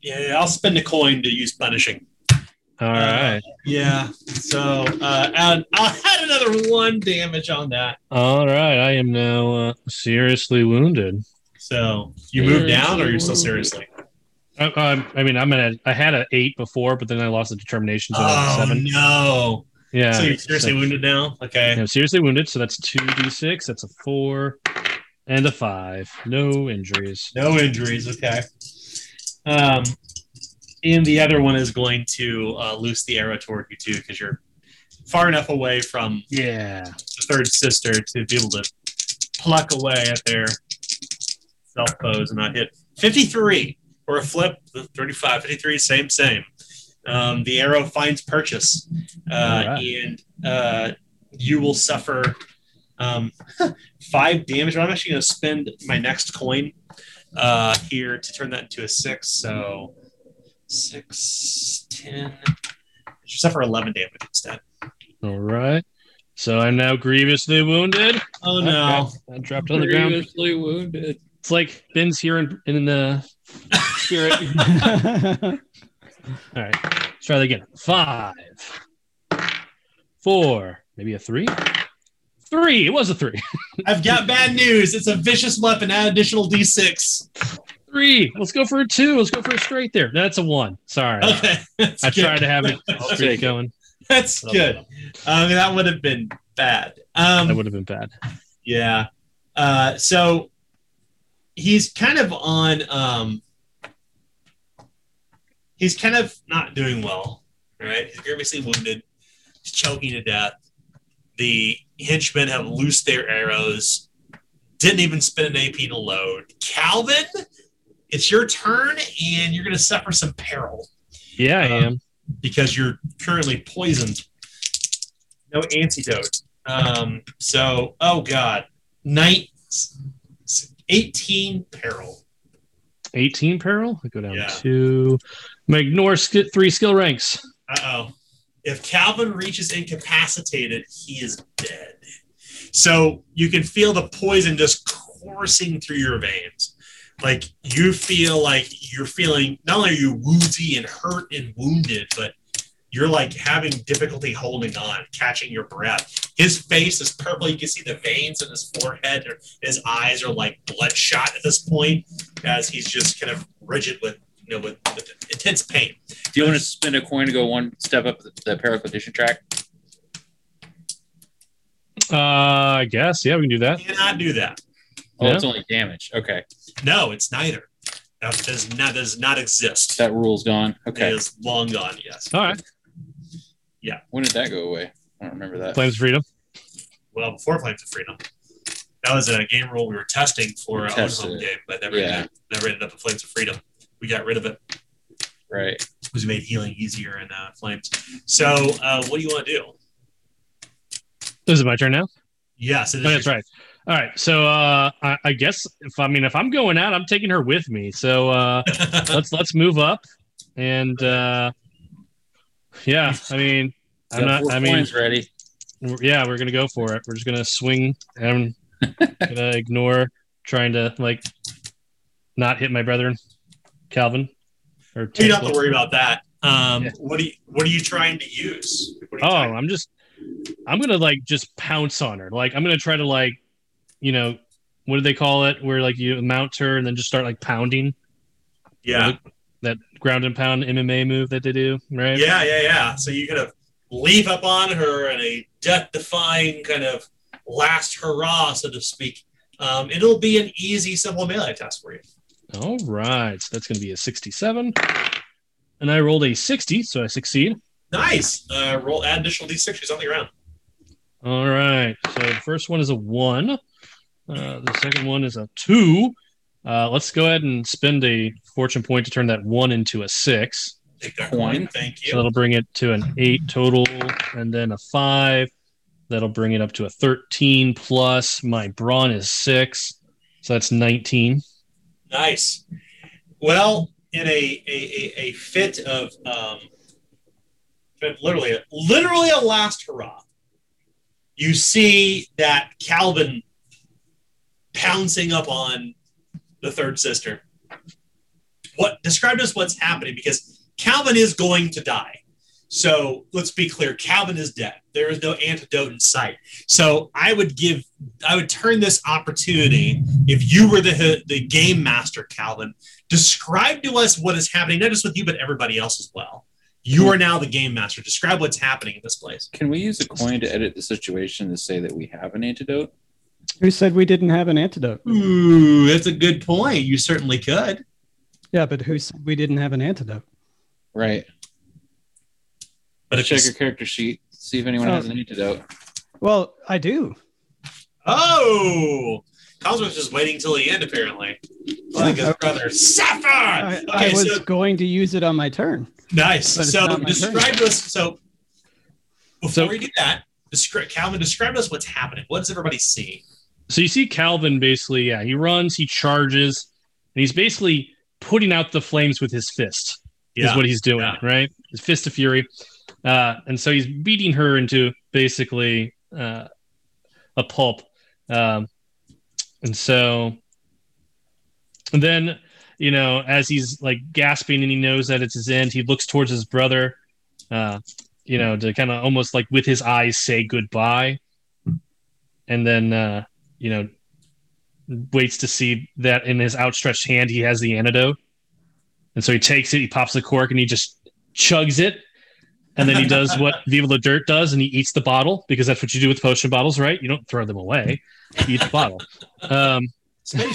Speaker 1: yeah, I'll spend a coin to use punishing.
Speaker 2: All uh, right. Uh,
Speaker 1: yeah. So uh, I'll add another one damage on that.
Speaker 2: All right. I am now uh, seriously wounded.
Speaker 1: So you moved mm-hmm. down, or you're still seriously?
Speaker 2: I, uh, um, I mean, I'm at. I had an eight before, but then I lost the determination. So oh
Speaker 1: seven. no! Yeah. So you're seriously so, wounded now. Okay.
Speaker 2: I'm seriously wounded. So that's two d six. That's a four and a five. No injuries.
Speaker 1: No injuries. Okay. Um, and the other one is going to uh, loose the arrow toward you too, because you're far enough away from
Speaker 2: yeah
Speaker 1: the third sister to be able to pluck away at their self pose, and I hit 53 or a flip, 35, 53, same, same. Um, the arrow finds purchase, uh, right. and uh, you will suffer um, five damage. I'm actually going to spend my next coin uh, here to turn that into a six. So six, ten. You suffer 11 damage instead.
Speaker 2: All right. So I'm now grievously wounded.
Speaker 1: Oh no!
Speaker 2: I dropped, dropped on the ground.
Speaker 1: Grievously wounded.
Speaker 2: It's like Ben's here in, in the spirit. All right, let's try that again. Five, four, maybe a three. Three. It was a three.
Speaker 1: I've got bad news. It's a vicious weapon. Add additional d6.
Speaker 2: Three. Let's go for a two. Let's go for a straight there. That's a one. Sorry. Okay. I good. tried to have it straight going.
Speaker 1: That's good. good. mean, um, that would have been bad. Um,
Speaker 2: that would have been bad.
Speaker 1: Yeah. Uh, so he's kind of on um he's kind of not doing well right he's grievously wounded he's choking to death the henchmen have loosed their arrows didn't even spend an ap to load calvin it's your turn and you're going to suffer some peril
Speaker 2: yeah i um, am
Speaker 1: because you're currently poisoned no antidote um so oh god night 18
Speaker 2: peril. 18
Speaker 1: peril?
Speaker 2: I go down yeah. to ignore sk- three skill ranks.
Speaker 1: Uh oh. If Calvin reaches incapacitated, he is dead. So you can feel the poison just coursing through your veins. Like you feel like you're feeling not only are you woozy and hurt and wounded, but you're like having difficulty holding on, catching your breath. His face is purple. You can see the veins in his forehead. His eyes are like bloodshot at this point, as he's just kind of rigid with you know with, with intense pain.
Speaker 4: Do you want to spend a coin to go one step up the, the peril condition track?
Speaker 2: Uh, I guess. Yeah, we can do that.
Speaker 1: You cannot do that.
Speaker 4: Oh, yeah. it's only damage. Okay.
Speaker 1: No, it's neither. That does not does not exist.
Speaker 4: That rule's gone. Okay. It is
Speaker 1: long gone. Yes.
Speaker 2: All right.
Speaker 1: Yeah.
Speaker 4: When did that go away? I don't remember that.
Speaker 2: Flames of Freedom.
Speaker 1: Well, before Flames of Freedom, that was a game rule we were testing for we a home game, but never yeah. ended, never ended up in Flames of Freedom. We got rid of it.
Speaker 4: Right. Because
Speaker 1: we made healing easier in uh, Flames. So, uh, what do you want to do?
Speaker 2: Is it my turn now?
Speaker 1: Yes,
Speaker 2: oh, that's right. All right, so uh, I, I, guess if I mean if I'm going out, I'm taking her with me. So uh, let's let's move up, and uh, yeah. I mean, I'm not. I mean,
Speaker 4: ready.
Speaker 2: Yeah, we're gonna go for it. We're just gonna swing. I'm gonna ignore trying to like not hit my brethren, Calvin.
Speaker 1: Or you don't have to worry about that. Um, yeah. What do you What are you trying to use?
Speaker 2: Oh,
Speaker 1: I'm
Speaker 2: just. I'm gonna like just pounce on her. Like I'm gonna try to like, you know, what do they call it? Where like you mount her and then just start like pounding.
Speaker 1: Yeah.
Speaker 2: that ground and pound MMA move that they do, right?
Speaker 1: Yeah, yeah, yeah. So you kind of leap up on her in a death-defying kind of last hurrah, so to speak. Um, it'll be an easy simple melee test for you. All
Speaker 2: right, so that's going to be a 67, and I rolled a 60, so I succeed.
Speaker 1: Nice. Uh, roll add additional d6s on the ground.
Speaker 2: All right. So the first one is a one. Uh, the second one is a two. Uh, let's go ahead and spend a fortune point to turn that one into a six.
Speaker 1: Take that coin. Thank you.
Speaker 2: So that'll bring it to an eight total, and then a five. That'll bring it up to a thirteen plus. My brawn is six, so that's nineteen.
Speaker 1: Nice. Well, in a a, a, a fit of um, literally a, literally a last hurrah, you see that Calvin pouncing up on the third sister what describe to us what's happening because Calvin is going to die. So let's be clear, Calvin is dead. There is no antidote in sight. So I would give, I would turn this opportunity. If you were the the game master, Calvin, describe to us what is happening, not just with you but everybody else as well. You are now the game master. Describe what's happening in this place.
Speaker 2: Can we use a coin to edit the situation to say that we have an antidote?
Speaker 6: Who said we didn't have an antidote?
Speaker 1: Ooh, that's a good point. You certainly could.
Speaker 6: Yeah, but who said we didn't have an antidote?
Speaker 2: Right. But if check your character sheet, see if anyone has an antidote.
Speaker 6: Well, I do.
Speaker 1: Oh, Cosmos just waiting till the end, apparently. Like his brother, Saffron.
Speaker 6: I, okay, I was so, going to use it on my turn.
Speaker 1: Nice. So describe turn. us. So before so, we do that, descri- Calvin, describe us what's happening. What does everybody see?
Speaker 2: So you see Calvin basically, yeah, he runs, he charges, and he's basically putting out the flames with his fist yeah. is what he's doing, yeah. right? His fist of fury. Uh, and so he's beating her into basically uh, a pulp. Um, and so and then, you know, as he's like gasping and he knows that it's his end, he looks towards his brother, uh, you know, to kind of almost like with his eyes say goodbye. And then, uh, you know, waits to see that in his outstretched hand he has the antidote. And so he takes it, he pops the cork, and he just chugs it. And then he does what Viva La Dirt does, and he eats the bottle because that's what you do with potion bottles, right? You don't throw them away, you eat the bottle. Um,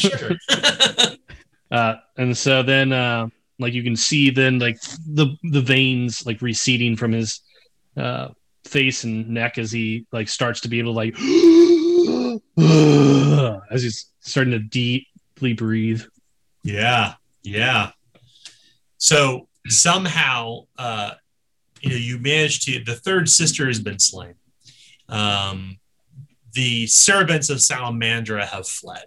Speaker 2: uh, and so then, uh, like you can see, then like the the veins like receding from his uh, face and neck as he like starts to be able to like as he's starting to deeply breathe.
Speaker 1: Yeah, yeah. So somehow, uh, you know, you manage to. The third sister has been slain. Um, the servants of Salamandra have fled.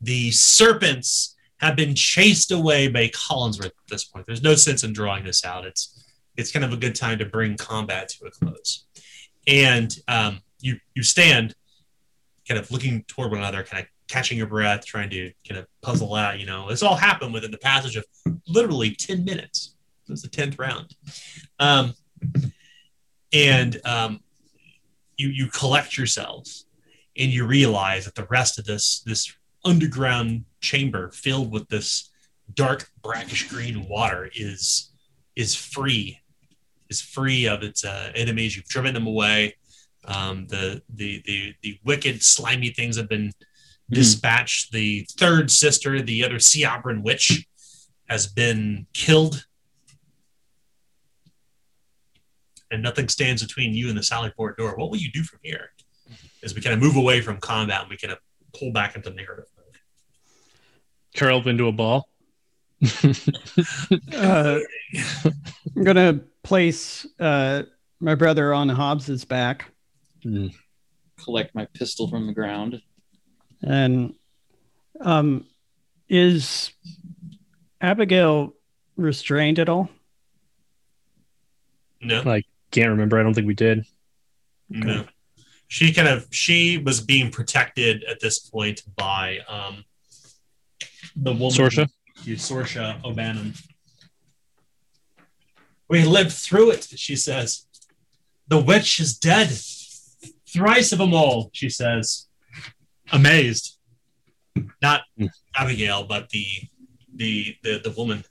Speaker 1: The serpents have been chased away by Collinsworth at this point. There's no sense in drawing this out. It's it's kind of a good time to bring combat to a close. And um, you you stand kind of looking toward one another, kind of catching your breath, trying to kind of puzzle out, you know, this all happened within the passage of literally 10 minutes. It was the 10th round. Um, and um, you, you collect yourselves and you realize that the rest of this, this underground chamber filled with this dark brackish green water is, is free, is free of its uh, enemies. You've driven them away um, the, the the the wicked slimy things have been hmm. dispatched. Mm. The third sister, the other Siabran witch, has been killed, and nothing stands between you and the Sallyport door. What will you do from here? As we kind of move away from combat and we kind of pull back into narrative
Speaker 2: mode. up into a ball.
Speaker 6: uh, I'm gonna place uh, my brother on Hobbs's back
Speaker 2: Mm. Collect my pistol from the ground.
Speaker 6: And um, is Abigail restrained at all?
Speaker 2: No. I can't remember. I don't think we did.
Speaker 1: No. She kind of she was being protected at this point by um the woman
Speaker 2: Sorsha.
Speaker 1: Sorsha O'Bannon. We lived through it, she says. The witch is dead. Thrice of them all, she says, amazed. Not Abigail, but the the the, the woman.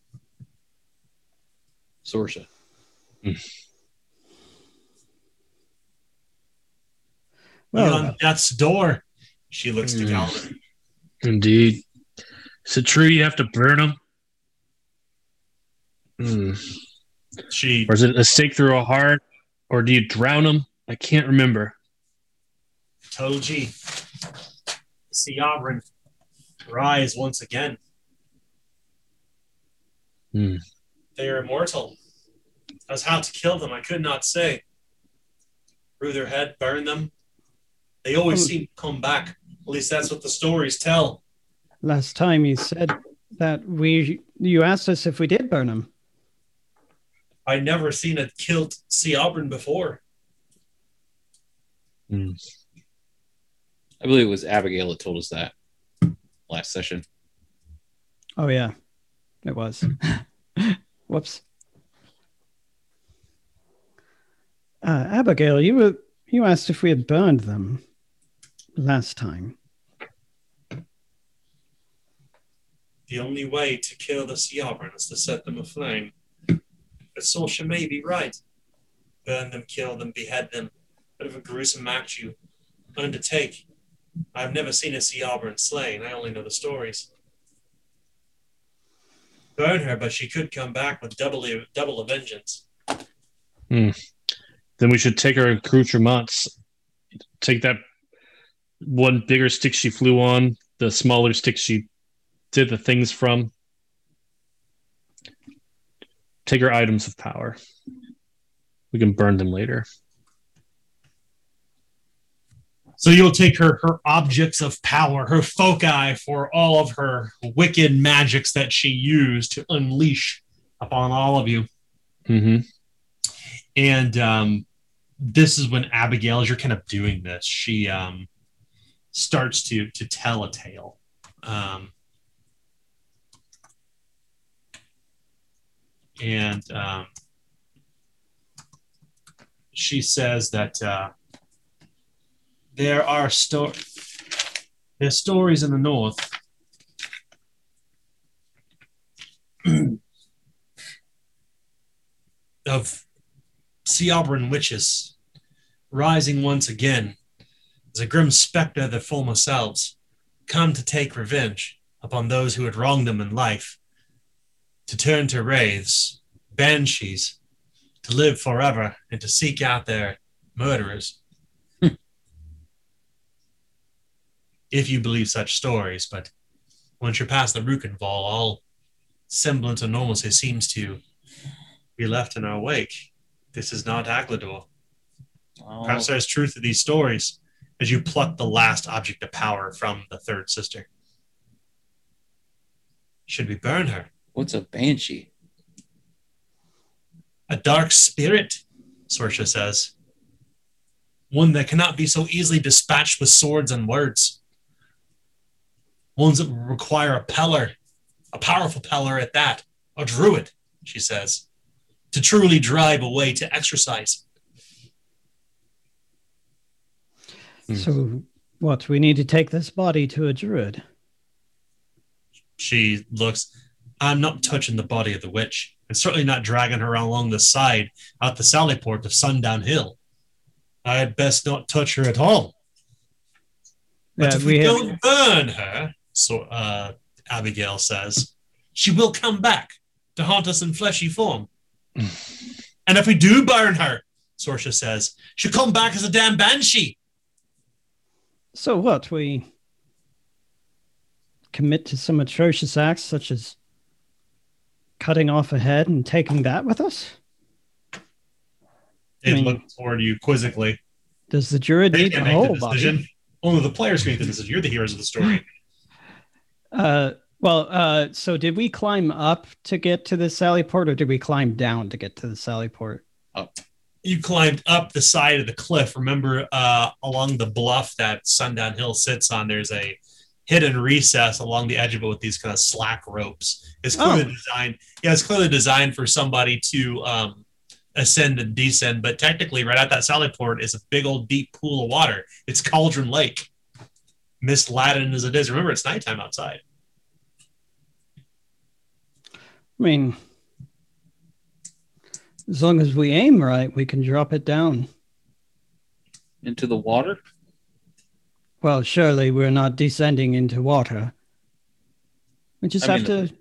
Speaker 2: Sorsha.
Speaker 1: Well, on uh, death's door, she looks to hmm. Calvin.
Speaker 2: Indeed. Is it true you have to burn them? Mm.
Speaker 1: She
Speaker 2: or is it a stake through a heart, or do you drown them? I can't remember.
Speaker 1: Toji, Siabran rise once again. Mm. They are immortal. As how to kill them, I could not say. Through their head, burn them. They always hmm. seem to come back. At least that's what the stories tell.
Speaker 6: Last time you said that we, you asked us if we did burn them.
Speaker 1: I never seen a killed Siabran before. Mm.
Speaker 2: I believe it was Abigail that told us that last session.
Speaker 6: Oh yeah, it was. Whoops. Uh, Abigail, you were you asked if we had burned them last time.
Speaker 1: The only way to kill the Siabran is to set them aflame. But Sorsha may be right. Burn them, kill them, behead them. Whatever gruesome act you undertake, I've never seen a Siabran slain. I only know the stories. Burn her, but she could come back with double double a vengeance.
Speaker 2: Hmm. Then we should take her accoutrements, take that one bigger stick she flew on, the smaller stick she did the things from. Take her items of power. We can burn them later.
Speaker 1: So you'll take her her objects of power, her foci for all of her wicked magics that she used to unleash upon all of you.
Speaker 2: Mm-hmm.
Speaker 1: And um, this is when Abigail, as you're kind of doing this, she um, starts to to tell a tale. Um, and um, she says that uh, there are sto- are stories in the north of Sealbran witches rising once again as a grim specter of their former selves, come to take revenge upon those who had wronged them in life, to turn to wraiths, banshees, to live forever, and to seek out their murderers. if you believe such stories. But once you're past the Rukinval, all semblance of normalcy seems to be left in our wake. This is not Aglador. Oh. Perhaps there's truth to these stories as you pluck the last object of power from the third sister. Should we burn her?
Speaker 2: What's a banshee?
Speaker 1: A dark spirit, Sorsha says. One that cannot be so easily dispatched with swords and words ones that require a peller, a powerful peller at that, a druid, she says, to truly drive away to exercise.
Speaker 6: Hmm. So, what? We need to take this body to a druid.
Speaker 1: She looks, I'm not touching the body of the witch, and certainly not dragging her along the side out the sallyport of Sundown Hill. I had best not touch her at all. But yeah, if we, we have, don't burn her, so, uh, Abigail says. She will come back to haunt us in fleshy form. and if we do burn her, Sorsha says, she'll come back as a damn banshee.
Speaker 6: So what? We commit to some atrocious acts such as cutting off a head and taking that with us?
Speaker 1: They I mean, toward you quizzically.
Speaker 6: Does the jury need to make the decision? Body?
Speaker 1: Only the players make the decision. You're the heroes of the story.
Speaker 6: Uh, well, uh, so did we climb up to get to the Sally Port, or did we climb down to get to the Sally Port?
Speaker 1: Up. You climbed up the side of the cliff. Remember, uh, along the bluff that Sundown Hill sits on, there's a hidden recess along the edge of it with these kind of slack ropes. It's oh. clearly oh. designed. Yeah, it's clearly designed for somebody to um, ascend and descend. But technically, right at that Sally Port is a big old deep pool of water. It's Cauldron Lake. Miss laden as it is. Remember, it's nighttime outside. I mean,
Speaker 6: as long as we aim right, we can drop it down
Speaker 2: into the water.
Speaker 6: Well, surely we're not descending into water. We just I have mean, to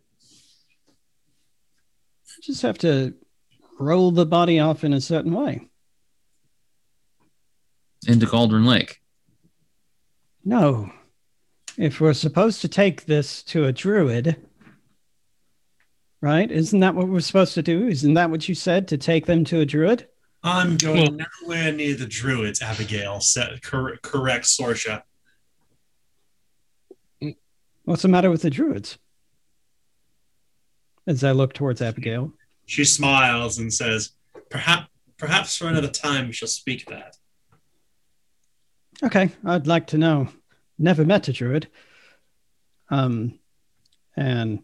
Speaker 6: just have to roll the body off in a certain way
Speaker 2: into Cauldron Lake.
Speaker 6: No. If we're supposed to take this to a druid, right? Isn't that what we're supposed to do? Isn't that what you said to take them to a druid?
Speaker 1: I'm going nowhere near the druids, Abigail. Said, cor- correct, Sorsha.
Speaker 6: What's the matter with the druids? As I look towards Abigail,
Speaker 1: she smiles and says, "Perhaps, perhaps for another time, we shall speak that."
Speaker 6: okay, I'd like to know. Never met a druid. Um, and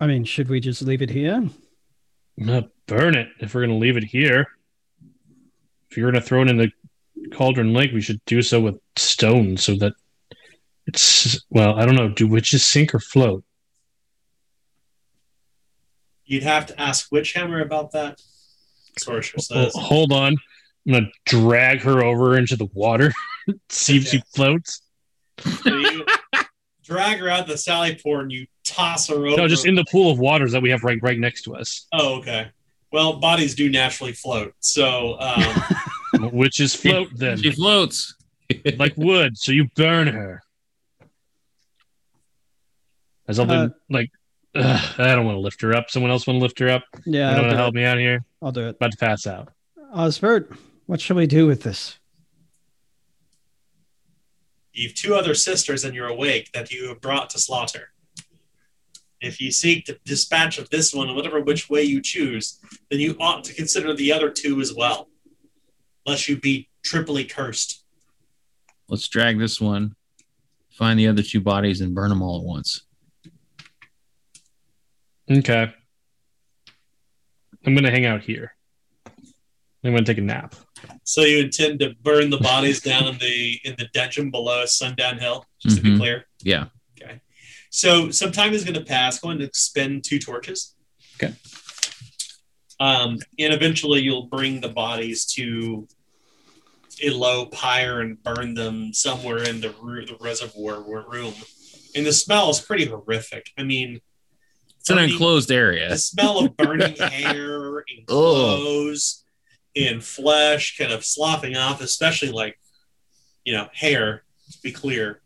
Speaker 6: I mean, should we just leave it here?
Speaker 2: No, burn it if we're going to leave it here. If you're going to throw it in the Cauldron Lake, we should do so with stone so that it's, well, I don't know. Do witches sink or float?
Speaker 1: You'd have to ask Witchhammer about that. Sorsha says.
Speaker 2: hold on. I'm gonna drag her over into the water, see if she floats. So you
Speaker 1: drag her out the sally port and you toss her over. No,
Speaker 2: just in the pool of waters that we have right right next to us.
Speaker 1: Oh, okay. Well, bodies do naturally float, so um...
Speaker 2: which is float then.
Speaker 1: She floats
Speaker 2: like wood, so you burn her. As I've been uh, like, ugh, I don't want to lift her up. Someone else want to lift her up?
Speaker 6: Yeah, I
Speaker 2: don't want to help me out here.
Speaker 6: I'll do it.
Speaker 2: About to pass out.
Speaker 6: Osbert. Uh, what shall we do with this?
Speaker 1: You've two other sisters in your wake that you have brought to slaughter. If you seek the dispatch of this one whatever which way you choose, then you ought to consider the other two as well, lest you be triply cursed.
Speaker 2: Let's drag this one, find the other two bodies, and burn them all at once. Okay. I'm going to hang out here. I'm going to take a nap.
Speaker 1: So you intend to burn the bodies down in the in the dungeon below Sundown Hill, just mm-hmm. to be mm-hmm. clear.
Speaker 2: Yeah.
Speaker 1: Okay. So some time is going to pass. Going to expend two torches.
Speaker 2: Okay.
Speaker 1: Um, and eventually you'll bring the bodies to a low pyre and burn them somewhere in the ru- the reservoir room. And the smell is pretty horrific. I mean,
Speaker 2: it's an enclosed area.
Speaker 1: The smell of burning hair and clothes in flesh kind of sloughing off, especially like, you know, hair, to be clear,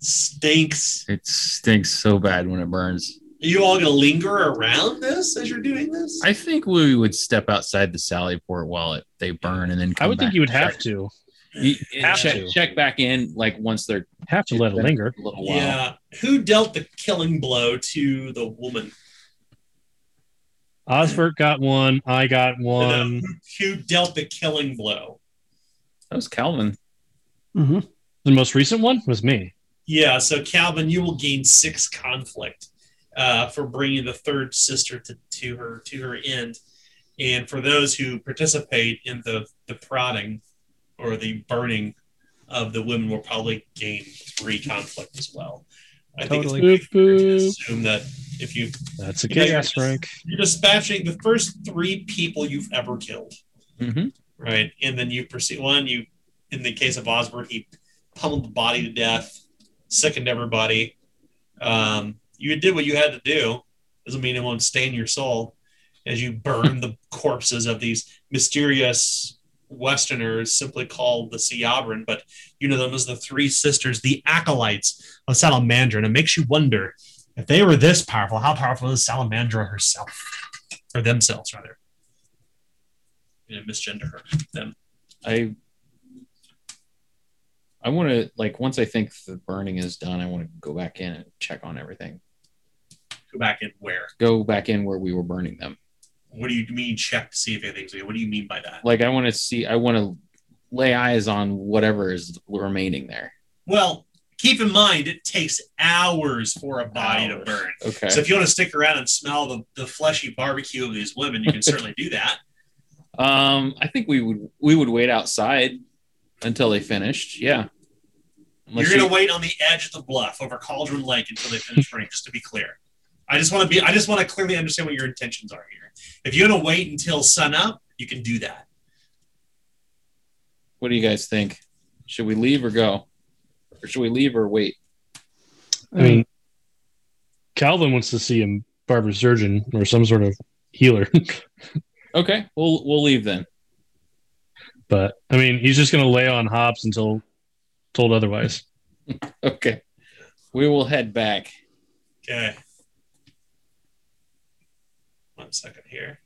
Speaker 1: stinks.
Speaker 2: It stinks so bad when it burns.
Speaker 1: Are you all going to linger around this as you're doing this?
Speaker 2: I think we would step outside the Sally Port while it, they burn and then I
Speaker 6: would
Speaker 2: think
Speaker 6: you would have
Speaker 2: to. You, have check, to. check back in like once they're
Speaker 6: have to let it linger
Speaker 1: a little while. Yeah, who dealt the killing blow to the woman?
Speaker 2: Osbert got one. I got one.
Speaker 1: Who dealt the killing blow?
Speaker 2: That was Calvin.
Speaker 6: Mm-hmm.
Speaker 2: The most recent one was me.
Speaker 1: Yeah. So Calvin, you will gain six conflict uh, for bringing the third sister to, to her to her end, and for those who participate in the the prodding or the burning of the women will probably gain three conflict as well. I totally. think it's to assume that if you
Speaker 2: that's
Speaker 1: a
Speaker 2: you
Speaker 1: chaos
Speaker 2: you're,
Speaker 1: you're dispatching the first three people you've ever killed,
Speaker 2: mm-hmm.
Speaker 1: right? And then you proceed one. You, in the case of Osborne, he pummeled the body to death, sickened everybody. Um, you did what you had to do. Doesn't mean it won't stain your soul as you burn the corpses of these mysterious Westerners simply called the Siabran, but you know them as the Three Sisters, the acolytes of Salamandra. And it makes you wonder if they were this powerful, how powerful is Salamandra herself, or themselves rather? You know, misgender her, them.
Speaker 2: I I want to like once I think the burning is done, I want to go back in and check on everything.
Speaker 1: Go back in where?
Speaker 2: Go back in where we were burning them
Speaker 1: what do you mean check to see if anything's there? What do you mean by that?
Speaker 2: Like I want to see, I want to lay eyes on whatever is remaining there.
Speaker 1: Well, keep in mind it takes hours for a body hours. to burn.
Speaker 2: Okay.
Speaker 1: So if you want to stick around and smell the, the fleshy barbecue of these women, you can certainly do that.
Speaker 2: Um, I think we would we would wait outside until they finished. Yeah.
Speaker 1: Unless You're gonna you... wait on the edge of the bluff over Cauldron Lake until they finish burning, just to be clear. I just want to be. I just want to clearly understand what your intentions are here. If you're gonna wait until sunup, you can do that.
Speaker 2: What do you guys think? Should we leave or go, or should we leave or wait? I mean, Calvin wants to see him barber surgeon or some sort of healer. okay, we'll we'll leave then. But I mean, he's just gonna lay on Hobbs until told otherwise. okay, we will head back.
Speaker 1: Okay one second here.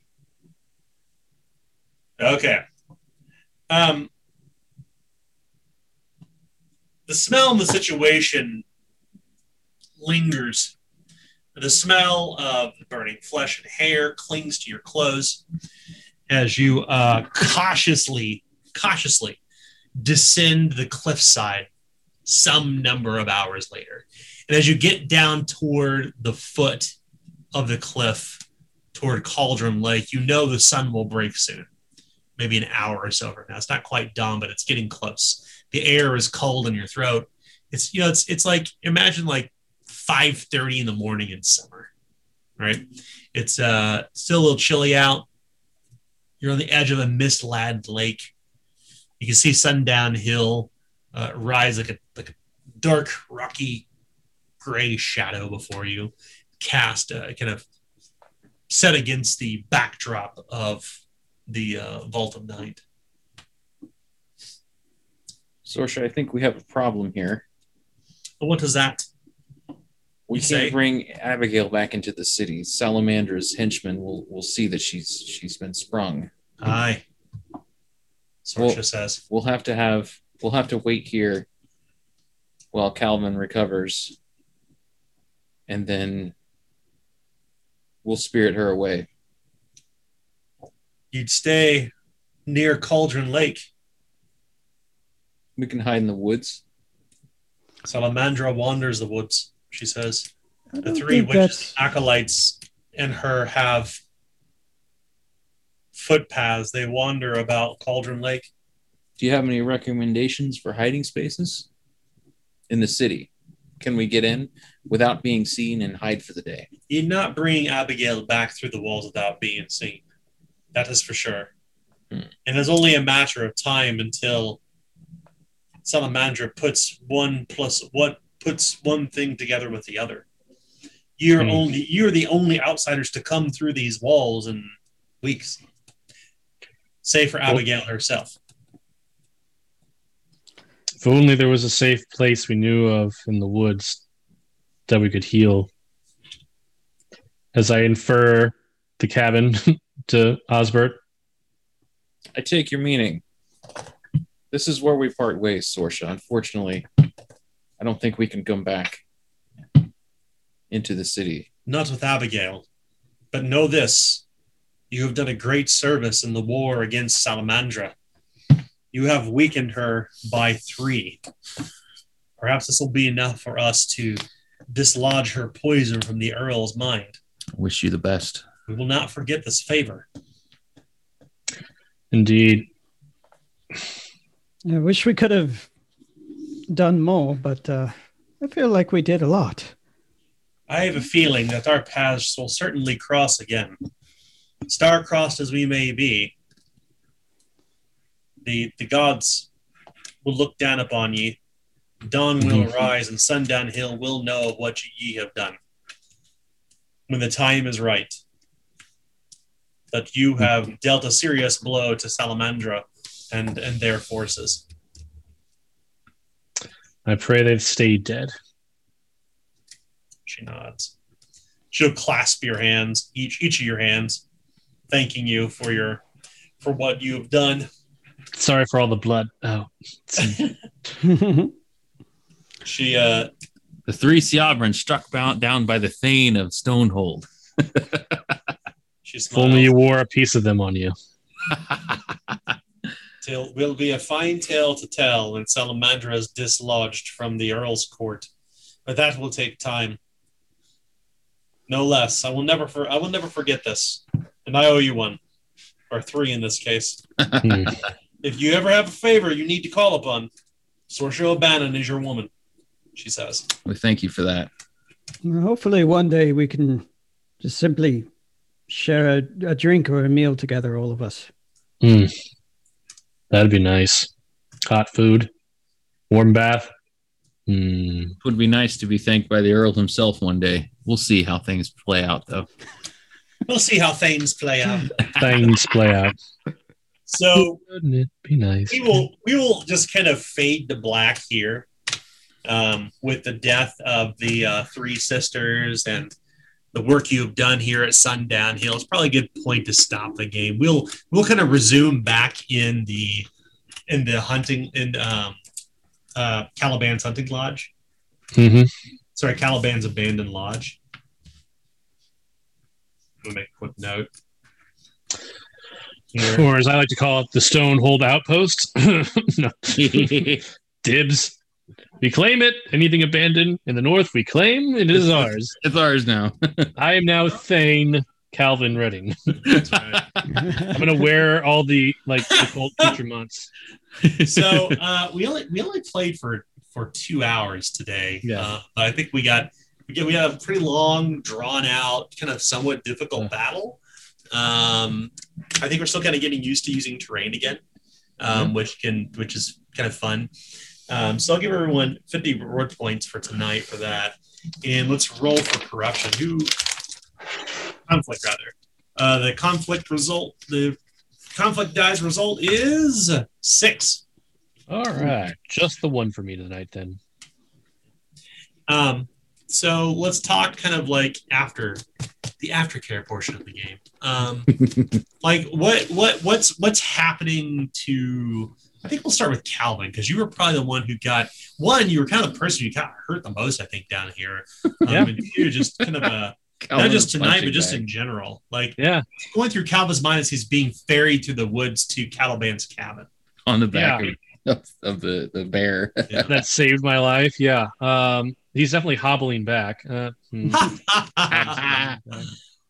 Speaker 1: Okay. Um, the smell and the situation lingers. The smell of burning flesh and hair clings to your clothes as you uh, cautiously, cautiously descend the cliffside some number of hours later. And as you get down toward the foot of the cliff, toward Cauldron Lake, you know the sun will break soon, maybe an hour or so from now. It's not quite dawn, but it's getting close. The air is cold in your throat. It's you know it's it's like imagine like five thirty in the morning in summer, right? It's uh still a little chilly out. You're on the edge of a mist laden lake. You can see Sundown Hill uh, rise like a like a dark rocky gray shadow before you, cast a uh, kind of set against the backdrop of the uh, Vault of Night.
Speaker 2: Sorsha, I think we have a problem here.
Speaker 1: What is that?
Speaker 2: We can't say? bring Abigail back into the city. Salamandra's henchmen will will see that she's she's been sprung.
Speaker 1: Aye. Sorsha
Speaker 2: we'll, says. We'll have to have we'll have to wait here while Calvin recovers. And then will spirit her away.
Speaker 1: You'd stay near Cauldron Lake.
Speaker 2: We can hide in the woods.
Speaker 1: Salamandra wanders the woods, she says. The three witches acolytes in her have footpaths. They wander about Cauldron Lake.
Speaker 2: Do you have any recommendations for hiding spaces in the city? Can we get in? without being seen and hide for the day.
Speaker 1: You're not bringing Abigail back through the walls without being seen. That is for sure. Hmm. And it's only a matter of time until Salamandra puts one plus what puts one thing together with the other. You're hmm. only you're the only outsiders to come through these walls in weeks, save for Abigail herself.
Speaker 2: If only there was a safe place we knew of in the woods that we could heal. As I infer the cabin to Osbert. I take your meaning. This is where we part ways, Sorsha. Unfortunately, I don't think we can come back into the city.
Speaker 1: Not with Abigail. But know this you have done a great service in the war against Salamandra. You have weakened her by three. Perhaps this will be enough for us to dislodge her poison from the Earl's mind.
Speaker 2: Wish you the best.
Speaker 1: We will not forget this favor.
Speaker 2: Indeed.
Speaker 6: I wish we could have done more, but uh, I feel like we did a lot.
Speaker 1: I have a feeling that our paths will certainly cross again. Star-crossed as we may be, the, the gods will look down upon you. Dawn will rise mm-hmm. arise and sundown hill will know of what ye have done. When the time is right, that you have mm-hmm. dealt a serious blow to Salamandra and, and their forces.
Speaker 2: I pray they've stayed dead.
Speaker 1: She nods. She'll clasp your hands, each each of your hands, thanking you for your for what you have done.
Speaker 2: Sorry for all the blood. Oh.
Speaker 1: She uh
Speaker 2: the three Siabrans struck down by the Thane of Stonehold. she if only you wore a piece of them on you.
Speaker 1: Till will be a fine tale to tell when Salamandra is dislodged from the Earl's court, but that will take time. No less. I will never. For, I will never forget this, and I owe you one, or three in this case. Hmm. if you ever have a favor you need to call upon, Sorcha O'Bannon is your woman she says.
Speaker 7: We well, thank you for that.
Speaker 6: hopefully, one day we can just simply share a, a drink or a meal together, all of us.
Speaker 2: Mm. That'd be nice. Hot food, warm bath.
Speaker 7: Mm. Would be nice to be thanked by the Earl himself one day. We'll see how things play out, though.
Speaker 1: we'll see how things play out.
Speaker 2: things play out.
Speaker 1: So,
Speaker 2: wouldn't it be nice?
Speaker 1: We will. We will just kind of fade to black here um, with the death of the uh, three sisters and the work you've done here at Sundown Hill. It's probably a good point to stop the game. We'll we'll kind of resume back in the in the hunting in um, uh, Caliban's hunting lodge.
Speaker 2: Mm-hmm.
Speaker 1: Sorry, Caliban's abandoned lodge. i will make a quick note. Here.
Speaker 2: Or as I like to call it, the Stonehold Outpost. Dibs. We claim it. Anything abandoned in the north, we claim it is ours.
Speaker 7: It's ours now.
Speaker 2: I am now Thane Calvin Redding. right. I'm gonna wear all the like default future months.
Speaker 1: So uh, we only we only played for for two hours today. Yeah, uh, but I think we got we had a pretty long, drawn out, kind of somewhat difficult yeah. battle. Um, I think we're still kind of getting used to using terrain again, um, mm-hmm. which can which is kind of fun. Um, so I'll give everyone 50 reward points for tonight for that. And let's roll for corruption. Who conflict rather? Uh, the conflict result. The conflict dies result is six.
Speaker 2: All right, just the one for me tonight then.
Speaker 1: Um, so let's talk kind of like after the aftercare portion of the game. Um, like what what what's what's happening to I think we'll start with Calvin because you were probably the one who got one. You were kind of the person who got hurt the most, I think, down here. Um, yeah. you just kind of a not just tonight, but just bag. in general. Like,
Speaker 2: yeah,
Speaker 1: going through Calvin's mind as he's being ferried through the woods to Caliban's cabin
Speaker 7: on the back yeah. of, of, the, the bear
Speaker 2: yeah. that saved my life. Yeah, um, he's definitely hobbling back. Uh, hmm.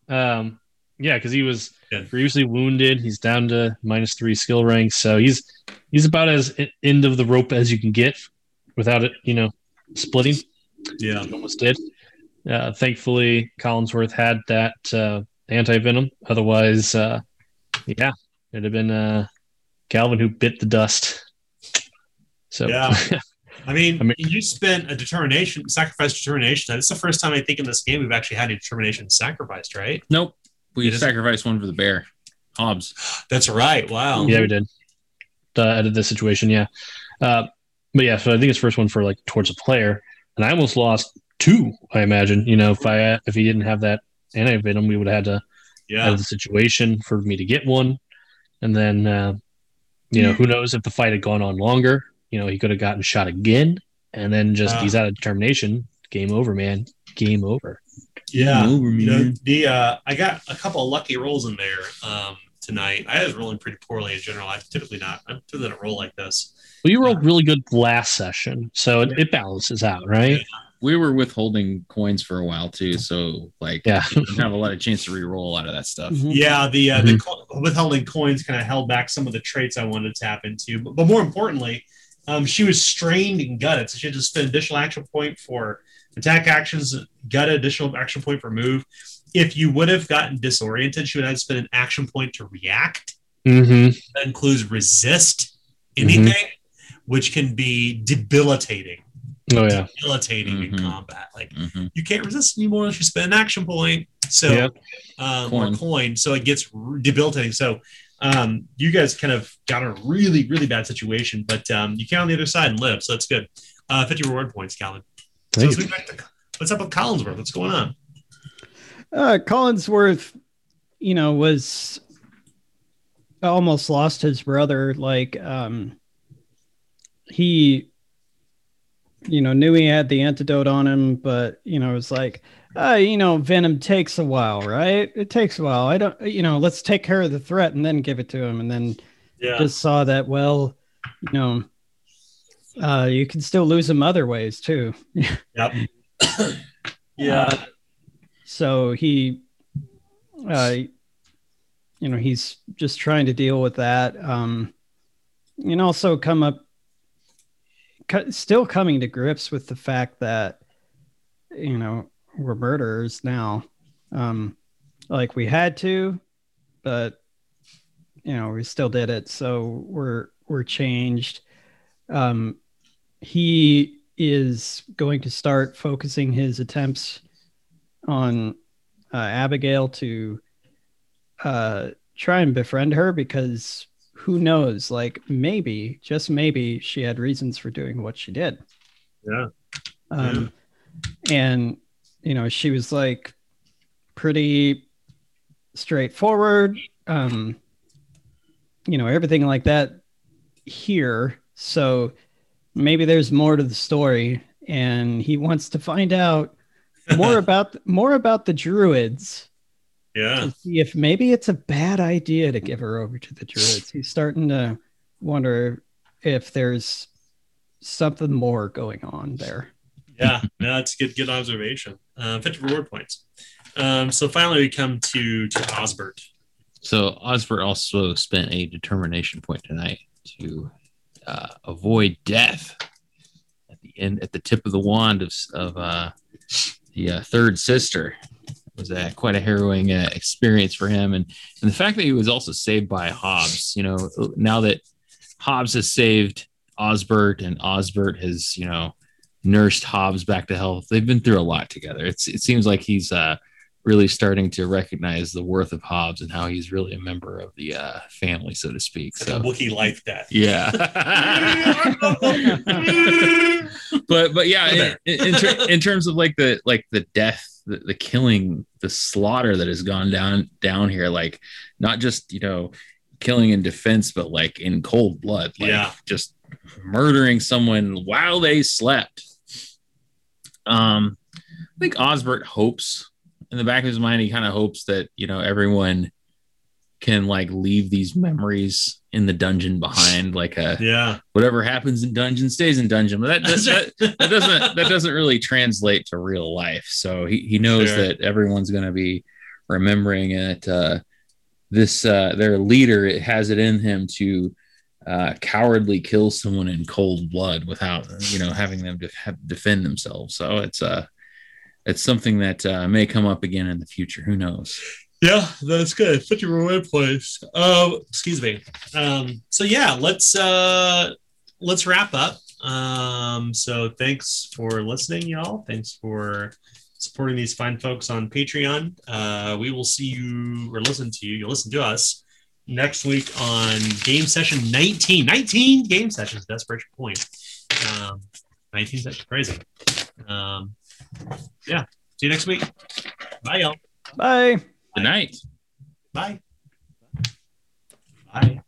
Speaker 2: um, yeah, because he was good. Previously wounded, he's down to minus three skill ranks, so he's he's about as end of the rope as you can get without it, you know, splitting.
Speaker 1: Yeah, almost did.
Speaker 2: Uh, thankfully, Collinsworth had that uh, anti venom. Otherwise, uh, yeah, it'd have been Calvin uh, who bit the dust. So
Speaker 1: yeah. I mean, I mean, you spent a determination, sacrifice determination. It's the first time I think in this game we've actually had a determination sacrificed, right?
Speaker 2: Nope. We sacrificed one for the bear, Hobbs.
Speaker 1: That's right. Wow.
Speaker 2: Yeah, we did. Uh, out of this situation, yeah. Uh, but yeah, so I think it's first one for like towards a player, and I almost lost two. I imagine you know if I if he didn't have that anti venom, we would have had to yeah. out of the situation for me to get one, and then uh, you know who knows if the fight had gone on longer. You know he could have gotten shot again, and then just ah. he's out of determination. Game over, man. Game over.
Speaker 1: Yeah, over, you know, the uh, I got a couple lucky rolls in there um, tonight. I was rolling pretty poorly in general. I'm typically not. I'm typically not roll like this.
Speaker 2: Well, you rolled um, really good last session, so it, it balances out, right? Yeah.
Speaker 7: We were withholding coins for a while too, so like, yeah, you not have a lot of chance to re-roll a lot of that stuff.
Speaker 1: Mm-hmm. Yeah, the uh, mm-hmm. the co- withholding coins kind of held back some of the traits I wanted to tap into, but, but more importantly, um, she was strained and gutted, so she had to spend additional action point for Attack actions got an additional action point point for move. If you would have gotten disoriented, she would have spent an action point to react.
Speaker 2: Mm-hmm.
Speaker 1: That includes resist anything, mm-hmm. which can be debilitating.
Speaker 2: Oh yeah,
Speaker 1: debilitating mm-hmm. in combat. Like mm-hmm. you can't resist anymore unless you spend an action point. So yep. um, uh, coin. or coin, so it gets debilitating. So um, you guys kind of got a really really bad situation, but um, you came on the other side and lived, so that's good. Uh, Fifty reward points, Calvin. So to, what's up with Collinsworth? What's going on? Uh,
Speaker 6: Collinsworth, you know, was almost lost his brother. Like, um, he, you know, knew he had the antidote on him, but, you know, it was like, uh, you know, venom takes a while, right? It takes a while. I don't, you know, let's take care of the threat and then give it to him. And then yeah. just saw that, well, you know, uh, you can still lose them other ways too.
Speaker 1: yep. yeah. Uh,
Speaker 6: so he, uh, you know, he's just trying to deal with that, um, and also come up, still coming to grips with the fact that, you know, we're murderers now. Um, like we had to, but you know, we still did it. So we're we're changed. Um, he is going to start focusing his attempts on uh, Abigail to uh, try and befriend her because who knows? Like maybe, just maybe, she had reasons for doing what she did.
Speaker 1: Yeah. Um,
Speaker 6: yeah. And you know, she was like pretty straightforward. Um, you know, everything like that here. So maybe there's more to the story and he wants to find out more about more about the druids
Speaker 1: yeah
Speaker 6: see if maybe it's a bad idea to give her over to the druids he's starting to wonder if there's something more going on there
Speaker 1: yeah no a good good observation uh, 50 reward points um, so finally we come to to osbert
Speaker 7: so osbert also spent a determination point tonight to uh, avoid death at the end at the tip of the wand of, of uh, the uh, third sister it was uh, quite a harrowing uh, experience for him and, and the fact that he was also saved by hobbs you know now that hobbs has saved osbert and osbert has you know nursed hobbs back to health they've been through a lot together it's, it seems like he's uh, really starting to recognize the worth of Hobbs and how he's really a member of the uh, family, so to speak. Like so
Speaker 1: Wookie life death.
Speaker 7: Yeah. but but yeah, in, in, ter- in, terms of like the like the death, the, the killing, the slaughter that has gone down down here, like not just you know killing in defense, but like in cold blood, like yeah. just murdering someone while they slept. Um, I think Osbert hopes in the back of his mind, he kind of hopes that you know everyone can like leave these memories in the dungeon behind like a
Speaker 2: yeah
Speaker 7: whatever happens in dungeon stays in dungeon but that, that, that, that doesn't that doesn't really translate to real life so he, he knows sure. that everyone's going to be remembering it uh, this uh, their leader it has it in him to uh, cowardly kill someone in cold blood without you know having them def- defend themselves so it's a uh, it's something that uh, may come up again in the future. Who knows?
Speaker 1: Yeah, that's good. Such a romantic place. Oh, excuse me. Um, so yeah, let's uh, let's wrap up. Um, so thanks for listening, y'all. Thanks for supporting these fine folks on Patreon. Uh, we will see you or listen to you. You'll listen to us next week on game session 19. 19 game sessions. Desperation Point. Um, 19 sessions. Crazy. Um, yeah. See you next week. Bye, y'all.
Speaker 2: Bye. Good
Speaker 7: night.
Speaker 1: Bye. Bye.